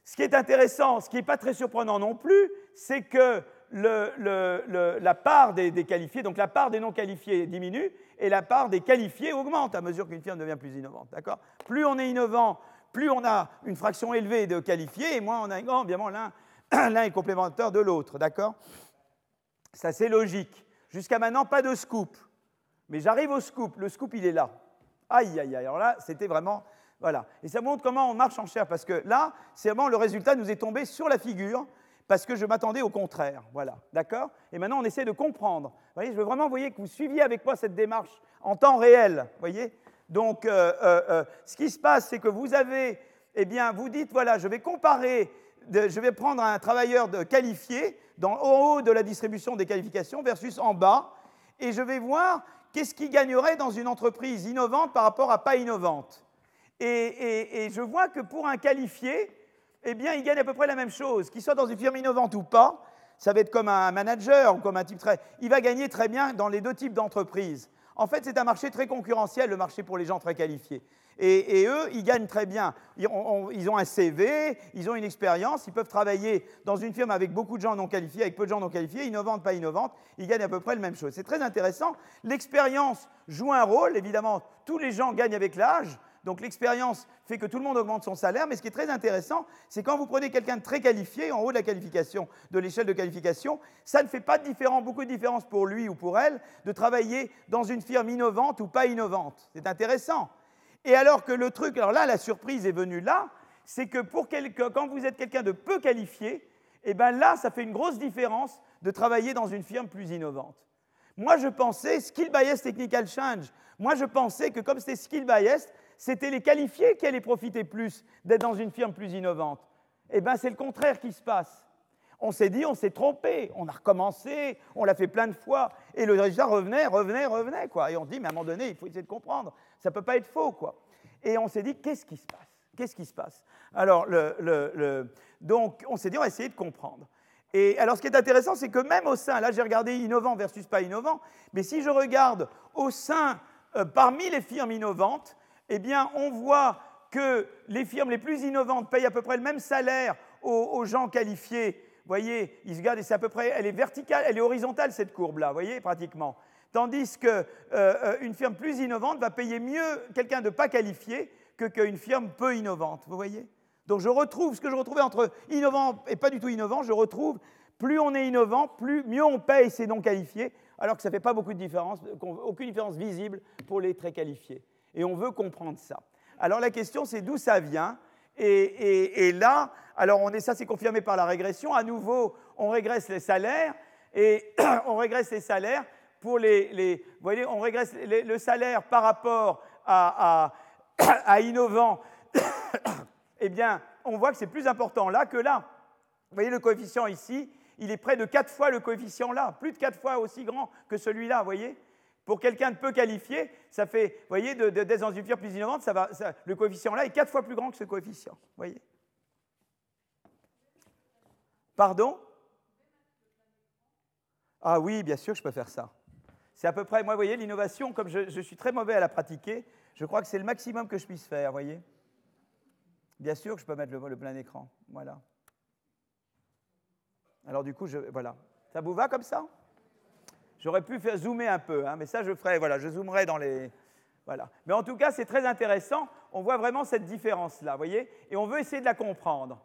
Ce qui est intéressant, ce qui n'est pas très surprenant non plus, c'est que la part des, qualifiés, donc la part des non qualifiés diminue et la part des qualifiés augmente à mesure qu'une firme devient plus innovante. Plus on est innovant, plus on a une fraction élevée de qualifiés, et moins on a. Oh, bien l'un, l'un est complémentaire de l'autre, d'accord? Ça, c'est logique. Jusqu'à maintenant, pas de scoop. Mais j'arrive au scoop. Le scoop, il est là. Aïe, aïe, aïe. Alors là, c'était vraiment. Voilà. Et ça montre comment on marche en chair, parce que là, c'est vraiment le résultat nous est tombé sur la figure, parce que je m'attendais au contraire. Voilà. D'accord? Et maintenant, on essaie de comprendre. Vous voyez, je veux vraiment, voyez, que vous suiviez avec moi cette démarche en temps réel. Vous voyez? Donc, euh, euh, euh, ce qui se passe, c'est que vous avez, eh bien, vous dites, voilà, je vais comparer, je vais prendre un travailleur qualifié dans, au haut de la distribution des qualifications versus en bas, et je vais voir qu'est-ce qui gagnerait dans une entreprise innovante par rapport à pas innovante. Et, je vois que pour un qualifié, eh bien, il gagne à peu près la même chose, qu'il soit dans une firme innovante ou pas. Ça va être comme un manager ou comme un type très. Il va gagner très bien dans les deux types d'entreprises. En fait, c'est un marché très concurrentiel, le marché pour les gens très qualifiés. Et, eux, ils gagnent très bien. Ils ont, un CV, ils ont une expérience, ils peuvent travailler dans une firme avec beaucoup de gens non qualifiés, avec peu de gens non qualifiés, innovantes, pas innovantes, ils gagnent à peu près la même chose. C'est très intéressant. L'expérience joue un rôle, évidemment, tous les gens gagnent avec l'âge. Donc l'expérience fait que tout le monde augmente son salaire, mais ce qui est très intéressant, c'est quand vous prenez quelqu'un de très qualifié, en haut de la qualification, de l'échelle de qualification, ça ne fait pas de beaucoup de différence pour lui ou pour elle de travailler dans une firme innovante ou pas innovante. C'est intéressant. Et alors que le truc, alors là, la surprise est venue là, c'est que pour quand vous êtes quelqu'un de peu qualifié, eh bien là, ça fait une grosse différence de travailler dans une firme plus innovante. Moi, je pensais, skill bias technical change, moi, je pensais que comme c'était skill bias, c'était les qualifiés qui allaient profiter plus d'être dans une firme plus innovante. Eh bien, c'est le contraire qui se passe. On s'est dit, on s'est trompé, on a recommencé, on l'a fait plein de fois, et le résultat revenait, revenait, revenait, quoi. Et on se dit, mais à un moment donné, il faut essayer de comprendre, ça ne peut pas être faux, quoi. Et on s'est dit, qu'est-ce qui se passe? Qu'est-ce qui se passe? Alors, donc, on s'est dit, on va essayer de comprendre. Et alors, ce qui est intéressant, c'est que même au sein, là, j'ai regardé innovant versus pas innovant, mais si je regarde au sein, euh, parmi les firmes innovantes, eh bien, on voit que les firmes les plus innovantes payent à peu près le même salaire aux, gens qualifiés. Vous voyez, ils se gardent et c'est à peu près, elle est verticale, elle est horizontale cette courbe-là, voyez, pratiquement. Tandis qu'une euh, euh, firme plus innovante va payer mieux quelqu'un de pas qualifié que qu'une firme peu innovante, vous voyez. Donc je retrouve ce que je retrouvais entre innovant et pas du tout innovant, je retrouve plus on est innovant, plus mieux on paye ces non qualifiés, alors que ça ne fait pas beaucoup de différence, aucune différence visible pour les très qualifiés. Et on veut comprendre ça. Alors la question, c'est d'où ça vient. Et, là, alors on est, ça c'est confirmé par la régression. À nouveau, on régresse les salaires et on régresse les salaires pour les, vous voyez, on régresse le salaire par rapport à, à, innovant. eh bien, on voit que c'est plus important là que là. Vous voyez le coefficient ici, il est près de 4 fois le coefficient là, plus de 4 fois aussi grand que celui-là, vous voyez pour quelqu'un de peu qualifié, ça fait, vous voyez, d'être dans une firme plus innovante, ça va, le coefficient là est quatre fois plus grand que ce coefficient. Vous voyez Pardon? Ah oui, bien sûr, je peux faire ça. C'est à peu près, moi, vous voyez, l'innovation, comme je, suis très mauvais à la pratiquer, je crois que c'est le maximum que je puisse faire, vous voyez Bien sûr que je peux mettre le, le plein écran. Voilà. Alors du coup, je, voilà. Ça vous va comme ça? J'aurais pu faire zoomer un peu, hein, mais ça je ferai, voilà, je zoomerai dans les. Voilà. Mais en tout cas, c'est très intéressant. On voit vraiment cette différence-là, voyez Et on veut essayer de la comprendre.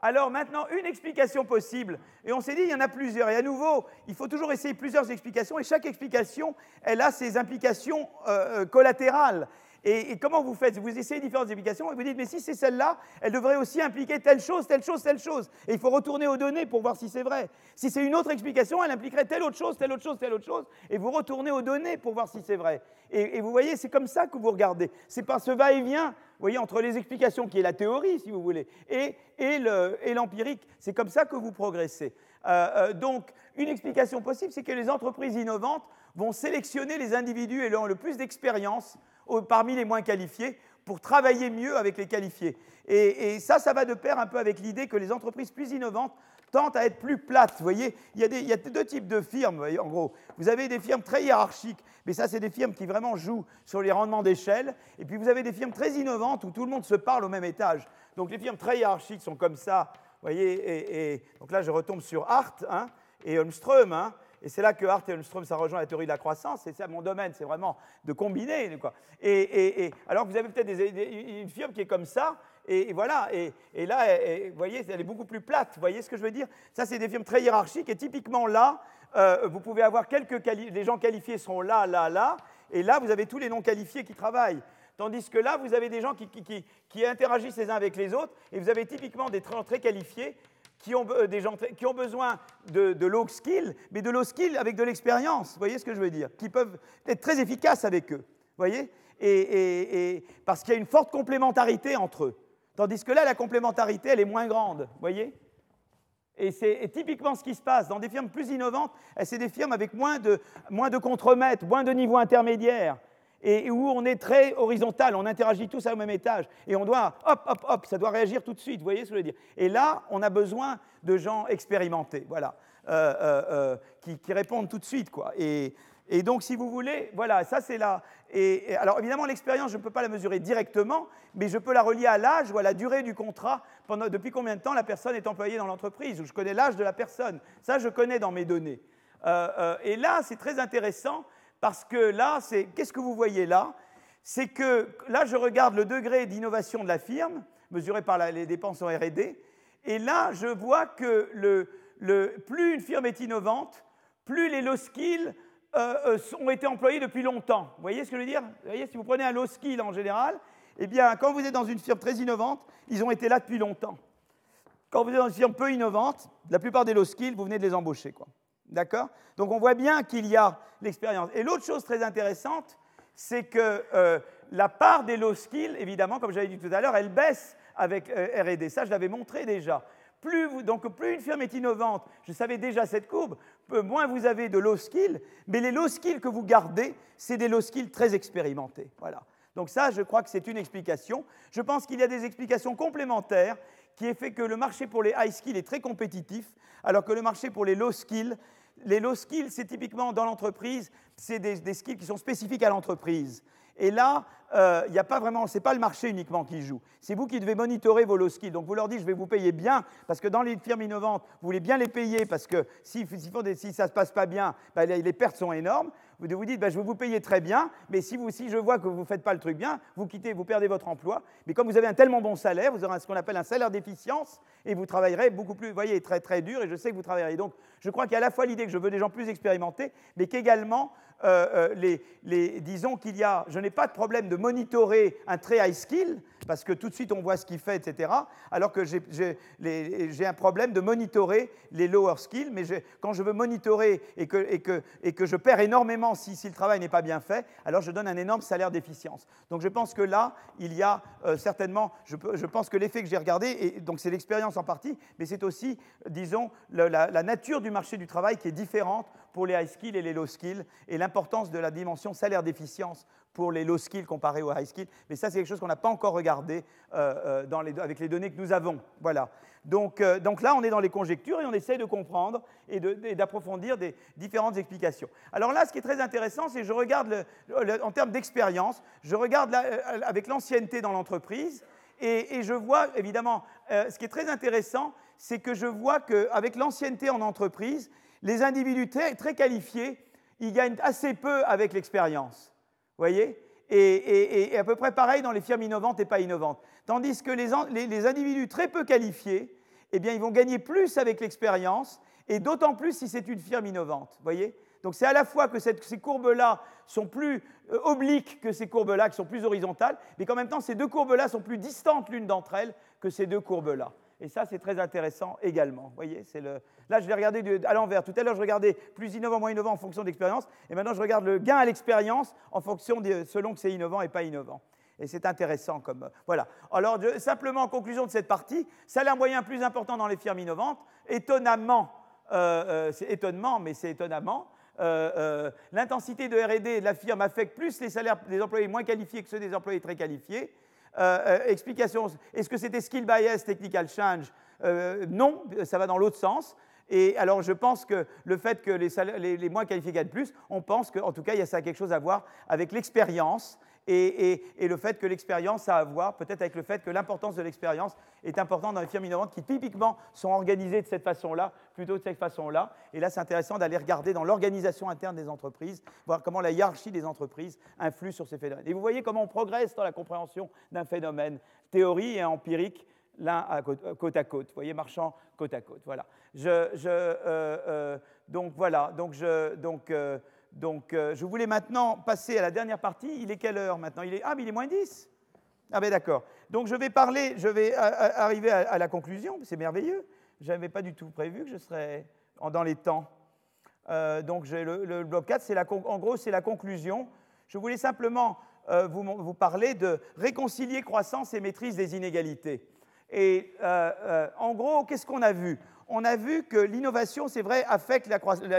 Alors maintenant, une explication possible. Et on s'est dit, il y en a plusieurs. Et à nouveau, il faut toujours essayer plusieurs explications. Et chaque explication, elle a ses implications euh, euh, collatérales. Et, comment vous faites? Vous essayez différentes explications et vous dites, mais si c'est celle-là, elle devrait aussi impliquer telle chose, telle chose, telle chose. Et il faut retourner aux données pour voir si c'est vrai. Si c'est une autre explication, elle impliquerait telle autre chose, telle autre chose, telle autre chose. Et vous retournez aux données pour voir si c'est vrai. Et, vous voyez, c'est comme ça que vous regardez. C'est par ce va-et-vient, vous voyez, entre les explications qui est la théorie, si vous voulez, et, et l'empirique. C'est comme ça que vous progressez. Euh, euh, donc, une explication possible, c'est que les entreprises innovantes vont sélectionner les individus ayant le plus d'expérience parmi les moins qualifiés pour travailler mieux avec les qualifiés. Et, ça, ça va de pair un peu avec l'idée que les entreprises plus innovantes tentent à être plus plates. Vous voyez, il y, a il y a deux types de firmes, en gros. Vous avez des firmes très hiérarchiques, mais ça, c'est des firmes qui vraiment jouent sur les rendements d'échelle. Et puis, vous avez des firmes très innovantes où tout le monde se parle au même étage. Donc, les firmes très hiérarchiques sont comme ça. Vous voyez, et, donc là, je retombe sur Hart hein, et Holmström. Hein, et c'est là que Hart et Holmström, ça rejoint la théorie de la croissance. C'est mon domaine, c'est vraiment de combiner. Quoi. Et, alors que vous avez peut-être une firme qui est comme ça, et, voilà. Et, là, vous voyez, elle est beaucoup plus plate. Vous voyez ce que je veux dire? Ça, c'est des firmes très hiérarchiques. Et typiquement là, euh, vous pouvez avoir quelques les gens qualifiés sont là, là, là. Et là, vous avez tous les non qualifiés qui travaillent. Tandis que là, vous avez des gens qui, qui, interagissent les uns avec les autres, et vous avez typiquement des gens très qualifiés qui ont, euh, des gens qui ont besoin de, low skill, mais de low skill avec de l'expérience, vous voyez ce que je veux dire, qui peuvent être très efficaces avec eux, vous voyez? Et, Parce qu'il y a une forte complémentarité entre eux. Tandis que là, la complémentarité, elle est moins grande, voyez? Et c'est typiquement ce qui se passe dans des firmes plus innovantes, c'est des firmes avec moins de, moins de contremaîtres, moins de niveaux intermédiaires, et où on est très horizontal, on interagit tous au même étage, et on doit, hop, hop, hop, ça doit réagir tout de suite, vous voyez ce que je veux dire Et là, on a besoin de gens expérimentés, voilà, euh, euh, euh, qui, répondent tout de suite, quoi. Et, donc, si vous voulez, voilà, ça c'est là. Et, alors, évidemment, l'expérience, je ne peux pas la mesurer directement, mais je peux la relier à l'âge ou à la durée du contrat. Depuis combien de temps la personne est employée dans l'entreprise? Ou je connais l'âge de la personne. Ça, je connais dans mes données. et là, c'est très intéressant parce que là, c'est qu'est-ce que vous voyez là? C'est que là, je regarde le degré d'innovation de la firme, mesuré par les dépenses en RD, et là, je vois que plus une firme est innovante, plus les low skills euh, euh, ont été employés depuis longtemps. Vous voyez ce que je veux dire? Vous voyez, si vous prenez un low skill en général, eh bien, quand vous êtes dans une firme très innovante, ils ont été là depuis longtemps. Quand vous êtes dans une firme peu innovante, la plupart des low skills, vous venez de les embaucher. Quoi. D'accord? Donc on voit bien qu'il y a l'expérience. Et l'autre chose très intéressante, c'est que euh, la part des low skills, évidemment, comme j'avais dit tout à l'heure, elle baisse avec euh, RD. Ça, je l'avais montré déjà. Plus donc plus une firme est innovante, je savais déjà cette courbe, moins vous avez de low skills, mais les low skills que vous gardez, c'est des low skills très expérimentés. Voilà. Donc ça, je crois que c'est une explication. Je pense qu'il y a des explications complémentaires qui est fait que le marché pour les high skills est très compétitif, alors que le marché pour les low skills, les low skills, c'est typiquement dans l'entreprise, c'est des, des, skills qui sont spécifiques à l'entreprise. Et là, euh, il n'y a pas vraiment, c'est pas le marché uniquement qui joue. C'est vous qui devez monitorer vos low skills. Donc vous leur dites, je vais vous payer bien, parce que dans les firmes innovantes, vous voulez bien les payer, parce que si, si, ça ne se passe pas bien, bah, les, pertes sont énormes. Vous vous dites, bah, je vais vous payer très bien, mais si je vois que vous ne faites pas le truc bien, vous quittez, vous perdez votre emploi. Mais comme vous avez un tellement bon salaire, vous aurez ce qu'on appelle un salaire d'efficience, et vous travaillerez beaucoup plus, vous voyez, très très dur, et je sais que vous travaillerez. Donc je crois qu'il y a à la fois l'idée que je veux des gens plus expérimentés, mais qu'également euh, euh, les, disons qu'il y a, je n'ai pas de problème de monitorer un très high skill, parce que tout de suite on voit ce qu'il fait, etc. Alors que j'ai un problème de monitorer les lower skills, mais quand je veux monitorer et que, je perds énormément si, le travail n'est pas bien fait, alors je donne un énorme salaire d'efficience. Donc je pense que là, il y a euh, certainement, je, pense que l'effet que j'ai regardé, et donc c'est l'expérience en partie, mais c'est aussi, disons, la nature du marché du travail qui est différente pour les high skills et les low skills, et l'importance de la dimension salaire d'efficience pour les low skills comparés aux high skills. Mais ça, c'est quelque chose qu'on n'a pas encore regardé euh, euh, avec les données que nous avons. Voilà. Donc, euh, donc, là, on est dans les conjectures et on essaie de comprendre et d'approfondir des différentes explications. Alors là, ce qui est très intéressant, c'est que je regarde en termes d'expérience, je regarde avec l'ancienneté dans l'entreprise et, je vois, évidemment, ce qui est très intéressant, c'est que je vois qu'avec l'ancienneté en entreprise, les individus très, qualifiés, ils gagnent assez peu avec l'expérience. Voyez et, à peu près pareil dans les firmes innovantes et pas innovantes. Tandis que les, individus très peu qualifiés, eh bien, ils vont gagner plus avec l'expérience, et d'autant plus si c'est une firme innovante. voyez Donc c'est à la fois que ces courbes-là sont plus euh, obliques que ces courbes-là, qui sont plus horizontales, mais qu'en même temps, ces deux courbes-là sont plus distantes l'une d'entre elles que ces deux courbes-là. Et ça, c'est très intéressant également. voyez, c'est le... Là, je vais regarder à l'envers. Tout à l'heure, je regardais plus innovant, moins innovant en fonction de l'expérience. Et maintenant, je regarde le gain à l'expérience en fonction selon que c'est innovant et pas innovant. Et c'est intéressant comme. Voilà. Alors, simplement en conclusion de cette partie, salaire moyen plus important dans les firmes innovantes. Étonnamment, euh, euh, c'est étonnement, mais c'est étonnamment. Euh, l'intensité de RD de la firme affecte plus les salaires des employés moins qualifiés que ceux des employés très qualifiés. Explication est-ce que c'était skill bias, technical change? Non, ça va dans l'autre sens. Et alors, je pense que le fait que les, moins qualifiés gagnent plus, on pense qu'en tout cas, il y a ça quelque chose à voir avec l'expérience et, le fait que l'expérience a à voir, peut-être avec le fait que l'importance de l'expérience est importante dans les firmes innovantes qui typiquement sont organisées de cette façon-là, plutôt de cette façon-là. Et là, c'est intéressant d'aller regarder dans l'organisation interne des entreprises, voir comment la hiérarchie des entreprises influe sur ces phénomènes. Et vous voyez comment on progresse dans la compréhension d'un phénomène, théorie et empirique, l'un côte à côte. Vous voyez, marchant côte à côte. Voilà. Euh, euh, donc voilà. Donc je, donc, euh, donc, euh, je voulais maintenant passer à la dernière partie. Il est quelle heure maintenant? Il est... Ah, mais il est moins 10 Ah, ben d'accord. Donc, je vais parler, je vais arriver à, la conclusion. C'est merveilleux. Je n'avais pas du tout prévu que je serais dans les temps. Euh, donc, le, bloc 4, la, en gros, c'est la conclusion. Je voulais simplement euh, vous, vous, parler de réconcilier croissance et maîtrise des inégalités. Et en gros, qu'est-ce qu'on a vu? On a vu que l'innovation, c'est vrai, affecte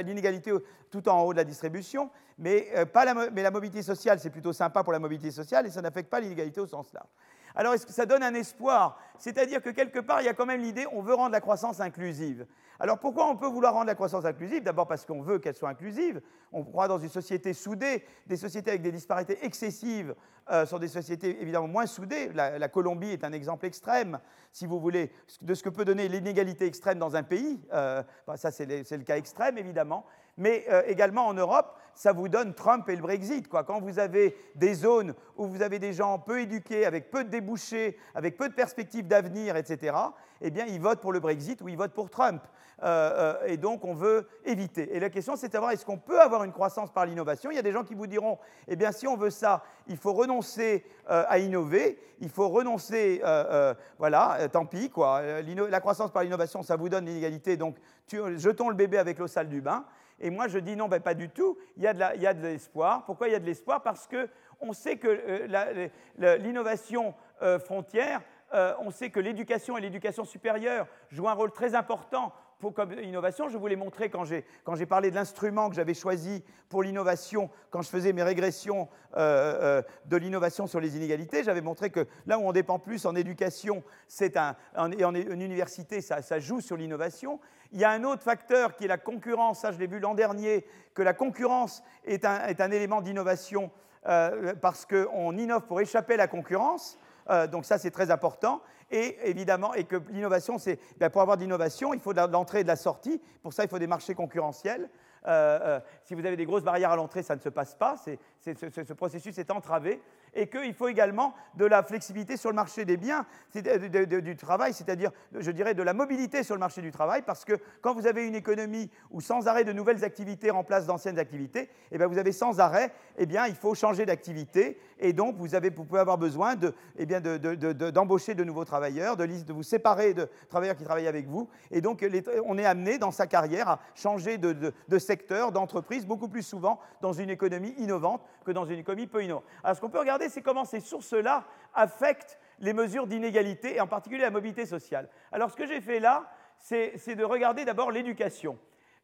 l'inégalité tout en haut de la distribution, mais, euh, pas la, mais la mobilité sociale, c'est plutôt sympa pour la mobilité sociale et ça n'affecte pas l'inégalité au sens large. Alors, est-ce que ça donne un espoir? C'est-à-dire que quelque part, il y a quand même l'idée, on veut rendre la croissance inclusive. Alors, pourquoi on peut vouloir rendre la croissance inclusive? D'abord parce qu'on veut qu'elle soit inclusive. On croit dans une société soudée. Des sociétés avec des disparités excessives euh, sont des sociétés évidemment moins soudées. La, Colombie est un exemple extrême, si vous voulez, de ce que peut donner l'inégalité extrême dans un pays. Euh, ça, c'est le cas extrême, évidemment mais euh, également en Europe, ça vous donne Trump et le Brexit. Quand vous avez des zones où vous avez des gens peu éduqués, avec peu de débouchés, avec peu de perspectives d'avenir, etc., eh bien, ils votent pour le Brexit ou ils votent pour Trump. Euh, euh, et donc, on veut éviter. Et la question, c'est de savoir est-ce qu'on peut avoir une croissance par l'innovation? Il y a des gens qui vous diront, eh bien, si on veut ça, il faut renoncer à innover, il faut renoncer, voilà, tant pis, quoi. La croissance par l'innovation, ça vous donne l'inégalité, donc jetons le bébé avec l'eau sale du bain. Et moi, je dis non, ben, pas du tout. Il y a de l'espoir. Pourquoi il y a de l'espoir? Parce qu'on sait que euh, l'innovation euh, frontière, euh, on sait que l'éducation et l'éducation supérieure jouent un rôle très important pour, comme innovation. Je vous l'ai montré quand j'ai parlé de l'instrument que j'avais choisi pour l'innovation, quand je faisais mes régressions de l'innovation sur les inégalités. J'avais montré que là où on dépend plus en éducation, c'est un, et en, université, ça, ça joue sur l'innovation. Il y a un autre facteur qui est la concurrence. Ça, je l'ai vu l'an dernier, que la concurrence est un, élément d'innovation euh, parce qu'on innove pour échapper à la concurrence. Euh, donc ça, c'est très important. Et évidemment, et que l'innovation, c'est ben, pour avoir de l'innovation, il faut de l'entrée et de la sortie. Pour ça, il faut des marchés concurrentiels. Euh, si vous avez des grosses barrières à l'entrée, ça ne se passe pas. ce, processus est entravé et qu'il faut également de la flexibilité sur le marché des biens, du travail, c'est-à-dire, je dirais, de la mobilité sur le marché du travail, parce que quand vous avez une économie où sans arrêt de nouvelles activités remplacent d'anciennes activités, eh bien, vous avez sans arrêt, eh bien, il faut changer d'activité, et donc vous, avez, pouvez avoir besoin de, eh d'embaucher de, nouveaux travailleurs, de, de vous séparer de travailleurs qui travaillent avec vous, et donc on est amené dans sa carrière à changer de, secteur, d'entreprise, beaucoup plus souvent dans une économie innovante que dans une économie peu innovante. Alors ce qu'on peut regarder, c'est comment ces sources-là affectent les mesures d'inégalité, et en particulier la mobilité sociale. Alors ce que j'ai fait là, c'est de regarder d'abord l'éducation.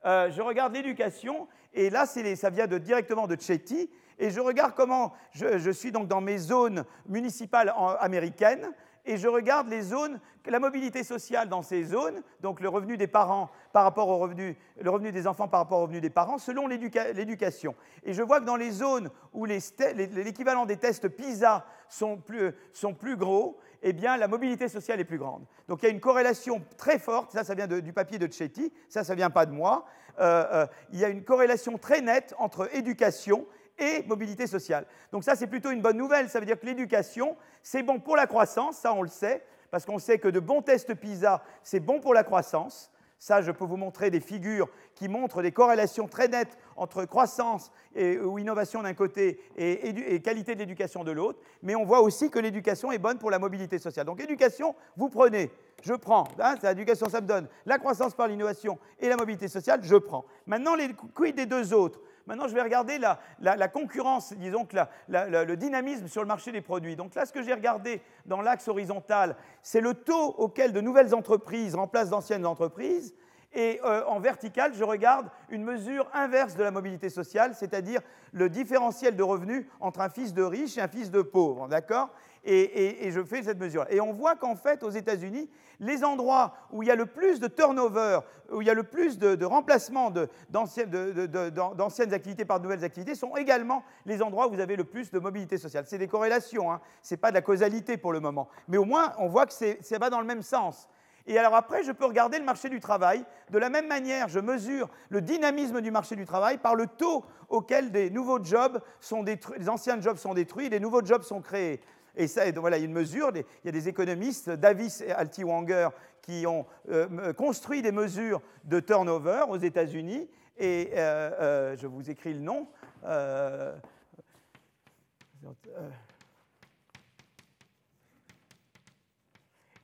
Euh, je regarde l'éducation, et là, ça vient directement de Chetty, et je regarde comment je, suis donc dans mes zones municipales américaines, et je regarde les zones, la mobilité sociale dans ces zones, donc le revenu des parents par rapport au revenu, le revenu des enfants par rapport au revenu des parents, selon l'éducation. Et je vois que dans les zones où l'équivalent des tests PISA sont plus, gros, eh bien, la mobilité sociale est plus grande. Donc il y a une corrélation très forte, ça, ça vient du papier de Chetty, ça, ça vient pas de moi. Euh, euh, il y a une corrélation très nette entre éducation et mobilité sociale. Donc ça, c'est plutôt une bonne nouvelle. Ça veut dire que l'éducation, c'est bon pour la croissance, ça on le sait, parce qu'on sait que de bons tests PISA, c'est bon pour la croissance. Ça, je peux vous montrer des figures qui montrent des corrélations très nettes entre croissance ou innovation d'un côté et, qualité de l'éducation de l'autre. Mais on voit aussi que l'éducation est bonne pour la mobilité sociale. Donc éducation, vous prenez, je prends. Hein, l'éducation, ça me donne la croissance par l'innovation et la mobilité sociale, je prends. Maintenant, les quid des deux autres? Maintenant, je vais regarder la, concurrence, disons que le dynamisme sur le marché des produits. Donc là, ce que j'ai regardé dans l'axe horizontal, c'est le taux auquel de nouvelles entreprises remplacent d'anciennes entreprises. Et euh, en vertical, je regarde une mesure inverse de la mobilité sociale, c'est-à-dire le différentiel de revenus entre un fils de riche et un fils de pauvre. D'accord? Et, je fais cette mesure. Et on voit qu'en fait, aux États-Unis, les endroits où il y a le plus de turnover, où il y a le plus de, remplacement d'anciennes activités par de nouvelles activités, sont également les endroits où vous avez le plus de mobilité sociale. C'est des corrélations, hein. ce n'est pas de la causalité pour le moment. Mais au moins, on voit que ça va dans le même sens. Et alors après, je peux regarder le marché du travail. De la même manière, je mesure le dynamisme du marché du travail par le taux auquel des nouveaux jobs sont détruits, les anciens jobs sont détruits et des nouveaux jobs sont créés. Et ça, voilà, il y a une mesure, il y a des économistes, Davis et Altiwanger, qui ont euh, construit des mesures de turnover aux États-Unis. Et euh, euh, je vous écris le nom.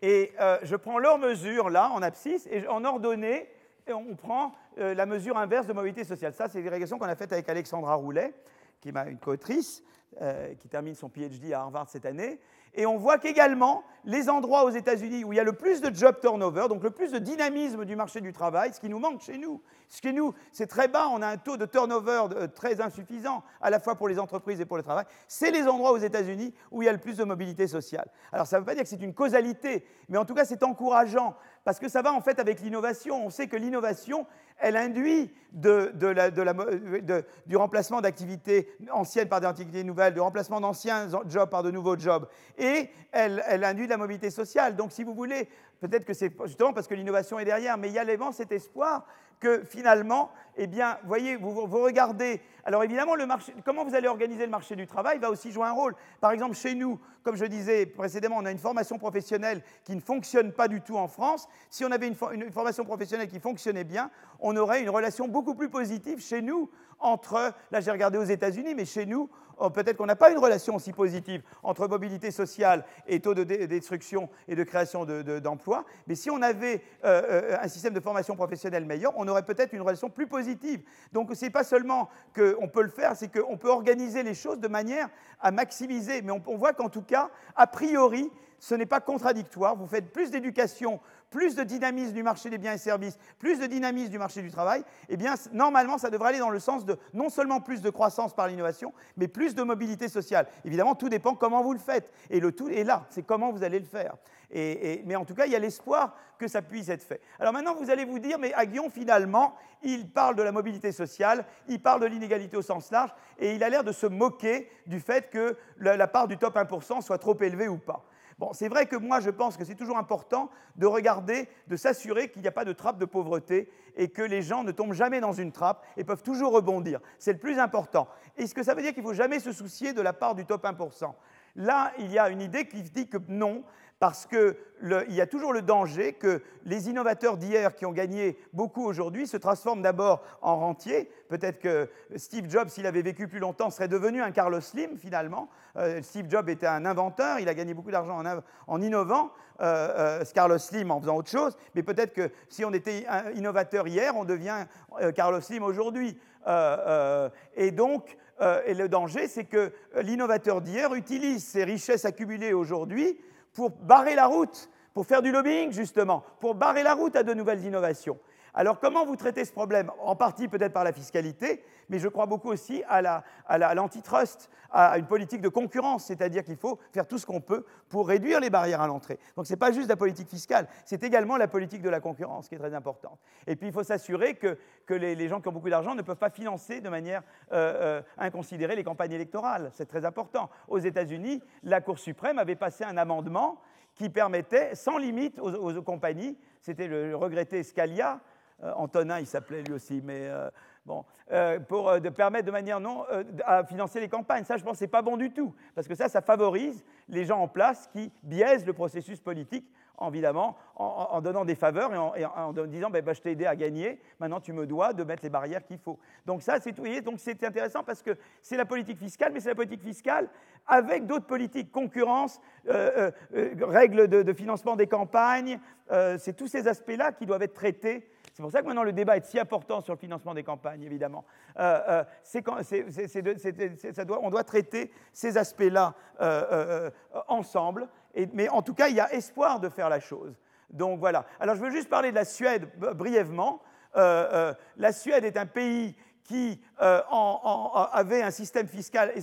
et je prends leurs mesures là, en abscisse, et en ordonnée, on prend la mesure inverse de mobilité sociale. Ça, c'est régressions qu'on a faites avec Alexandra Roulet, qui est une coautrice. Euh, qui termine son PhD à Harvard cette année. Et on voit qu'également, les endroits aux États-Unis où il y a le plus de job turnover, donc le plus de dynamisme du marché du travail, ce qui nous manque chez nous, chez nous, c'est très bas, on a un taux de turnover euh, très insuffisant, à la fois pour les entreprises et pour le travail, c'est les endroits aux États-Unis où il y a le plus de mobilité sociale. Alors ça ne veut pas dire que c'est une causalité, mais en tout cas c'est encourageant, parce que ça va en fait avec l'innovation. On sait que l'innovation, elle induit du remplacement d'activités anciennes par des activités nouvelles, du remplacement d'anciens jobs par de nouveaux jobs, et elle, induit de la mobilité sociale. Donc, si vous voulez, peut-être que c'est justement parce que l'innovation est derrière, mais il y a l'élément cet espoir que finalement, eh bien, voyez, vous, regardez. Alors évidemment, comment vous allez organiser le marché du travail va aussi jouer un rôle. Par exemple, chez nous, comme je disais précédemment, on a une formation professionnelle qui ne fonctionne pas du tout en France. Si on avait une, une formation professionnelle qui fonctionnait bien, on aurait une relation beaucoup plus positive chez nous entre, là j'ai regardé aux États-Unis, mais chez nous, oh, peut-être qu'on n'a pas une relation aussi positive entre mobilité sociale et taux de destruction et de création d'emplois, mais si on avait euh, euh, un système de formation professionnelle meilleur, on aurait peut-être une relation plus positive. Donc ce n'est pas seulement qu'on peut le faire, c'est qu'on peut organiser les choses de manière à maximiser, mais on voit qu'en tout cas, a priori, ce n'est pas contradictoire. Vous faites plus d'éducation plus de dynamisme du marché des biens et services, plus de dynamisme du marché du travail, eh bien, normalement, ça devrait aller dans le sens de non seulement plus de croissance par l'innovation, mais plus de mobilité sociale. Évidemment, tout dépend comment vous le faites. Et le tout est là, c'est comment vous allez le faire. mais en tout cas, il y a l'espoir que ça puisse être fait. Alors maintenant, vous allez vous dire, mais Aguillon, finalement, il parle de la mobilité sociale, il parle de l'inégalité au sens large, et il a l'air de se moquer du fait que la part du top 1% soit trop élevée ou pas. Bon, c'est vrai que moi, je pense que c'est toujours important de regarder, de s'assurer qu'il n'y a pas de trappe de pauvreté et que les gens ne tombent jamais dans une trappe et peuvent toujours rebondir. C'est le plus important. Est-ce que ça veut dire qu'il ne faut jamais se soucier de la part du top 1% Là, il y a une idée qui dit que non, parce qu'il y a toujours le danger que les innovateurs d'hier qui ont gagné beaucoup aujourd'hui se transforment d'abord en rentiers. Peut-être que Steve Jobs, s'il avait vécu plus longtemps, serait devenu un Carlos Slim finalement. Euh, Steve Jobs était un inventeur, il a gagné beaucoup d'argent en, innovant. Euh, euh, Carlos Slim en faisant autre chose, mais peut-être que si on était innovateur hier, on devient Carlos Slim aujourd'hui. et donc, le danger, c'est que l'innovateur d'hier utilise ses richesses accumulées aujourd'hui pour barrer la route, pour faire du lobbying justement, pour barrer la route à de nouvelles innovations. Alors comment vous traitez ce problème? En partie peut-être par la fiscalité, mais je crois beaucoup aussi à l'antitrust, à, à, une politique de concurrence, c'est-à-dire qu'il faut faire tout ce qu'on peut pour réduire les barrières à l'entrée. Donc ce n'est pas juste la politique fiscale, c'est également la politique de la concurrence qui est très importante. Et puis il faut s'assurer que, les, gens qui ont beaucoup d'argent ne peuvent pas financer de manière euh, euh, inconsidérée les campagnes électorales. C'est très important. Aux États-Unis, la Cour suprême avait passé un amendement qui permettait, sans limite aux, aux compagnies, c'était le regretté Scalia, Antonin, il s'appelait lui aussi, mais, euh, Bon, euh, pour euh, de permettre de manière non à financer les campagnes. Ça, je pense, c'est pas bon du tout, parce que ça, ça favorise les gens en place qui biaisent le processus politique évidemment, en, donnant des faveurs et en, disant ben, ben, je t'ai aidé à gagner, maintenant tu me dois de mettre les barrières qu'il faut. Donc ça, c'est donc c'est intéressant parce que c'est la politique fiscale, mais c'est la politique fiscale avec d'autres politiques, concurrence, euh, euh, euh, règles de, financement des campagnes, c'est tous ces aspects-là qui doivent être traités. C'est pour ça que maintenant le débat est si important sur le financement des campagnes, évidemment. on doit traiter ces aspects-là ensemble mais en tout cas, il y a espoir de faire la chose. Donc voilà. Alors je veux juste parler de la Suède brièvement. Euh, euh, la Suède est un pays qui euh, avait un système fiscal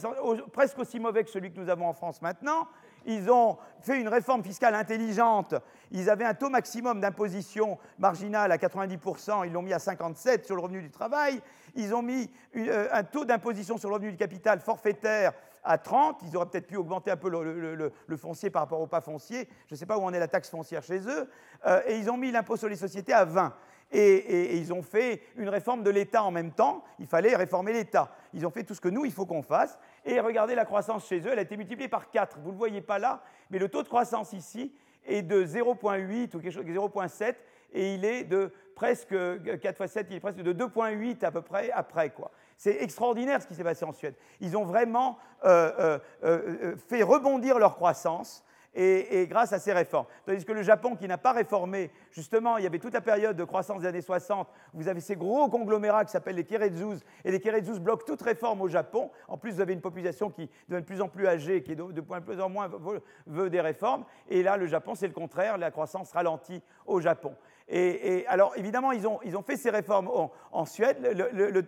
presque aussi mauvais que celui que nous avons en France maintenant. Ils ont fait une réforme fiscale intelligente. Ils avaient un taux maximum d'imposition marginale à 90%, ils l'ont mis à 57% sur le revenu du travail. Ils ont mis un taux d'imposition sur le revenu du capital forfaitaire à 30. Ils auraient peut-être pu augmenter un peu le, foncier par rapport au pas foncier. Je ne sais pas où en est la taxe foncière chez eux. Euh, et ils ont mis l'impôt sur les sociétés à 20. Et, ils ont fait une réforme de l'État en même temps. Il fallait réformer l'État. Ils ont fait tout ce que nous, il faut qu'on fasse. Et regardez la croissance chez eux, elle a été multipliée par 4. Vous ne le voyez pas là, mais le taux de croissance ici est de 0,8 ou quelque chose, 0,7 et il est de presque 4 fois 7, il est presque de 2,8 à peu près après. Quoi. C'est extraordinaire ce qui s'est passé en Suède. Ils ont vraiment euh, euh, euh, fait rebondir leur croissance et, grâce à ces réformes. Tandis que le Japon, qui n'a pas réformé, justement, il y avait toute la période de croissance des années 60, vous avez ces gros conglomérats qui s'appellent les Kerezus, et les Kerezus bloquent toute réforme au Japon. En plus, vous avez une population qui devient de plus en plus âgée, qui est de, plus en moins veut des réformes. Et là, le Japon, c'est le contraire, la croissance ralentit au Japon. Et, alors, évidemment, ils ont, fait ces réformes en, Suède.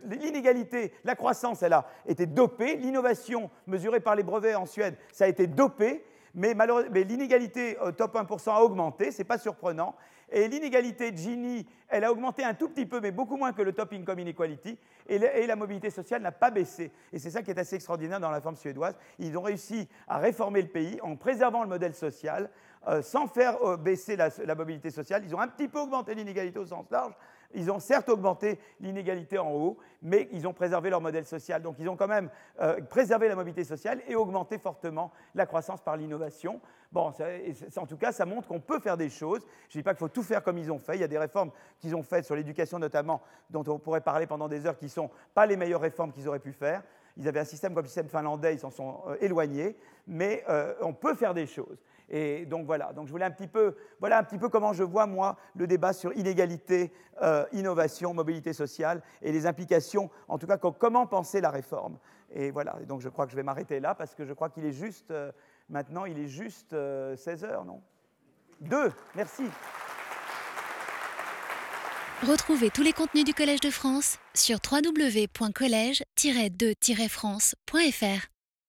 L'inégalité, la croissance, elle a été dopée. L'innovation mesurée par les brevets en Suède, ça a été dopé. Mais, l'inégalité au top 1% a augmenté, ce n'est pas surprenant. Et l'inégalité Gini, elle a augmenté un tout petit peu, mais beaucoup moins que le top income inequality. Et, et la mobilité sociale n'a pas baissé. Et c'est ça qui est assez extraordinaire dans la forme suédoise. Ils ont réussi à réformer le pays en préservant le modèle social, euh, sans faire euh, baisser la, mobilité sociale. Ils ont un petit peu augmenté l'inégalité au sens large. Ils ont certes augmenté l'inégalité en haut, mais ils ont préservé leur modèle social. Donc ils ont quand même euh, préservé la mobilité sociale et augmenté fortement la croissance par l'innovation. Bon, en tout cas, ça montre qu'on peut faire des choses. Je ne dis pas qu'il faut tout faire comme ils ont fait. Il y a des réformes qu'ils ont faites sur l'éducation notamment, dont on pourrait parler pendant des heures, qui ne sont pas les meilleures réformes qu'ils auraient pu faire. Ils avaient un système comme le système finlandais, ils s'en sont éloignés, mais on peut faire des choses. Et donc voilà, donc je voulais un petit peu, voilà un petit peu comment je vois moi le débat sur inégalité, euh, innovation, mobilité sociale et les implications, en tout cas comment penser la réforme. Et voilà, donc je crois que je vais m'arrêter là parce que je crois qu'il est juste, euh, maintenant il est juste 16 euh, heures, non? Deux, merci. Retrouvez tous les contenus du Collège de France sur www.colège-2-france.fr.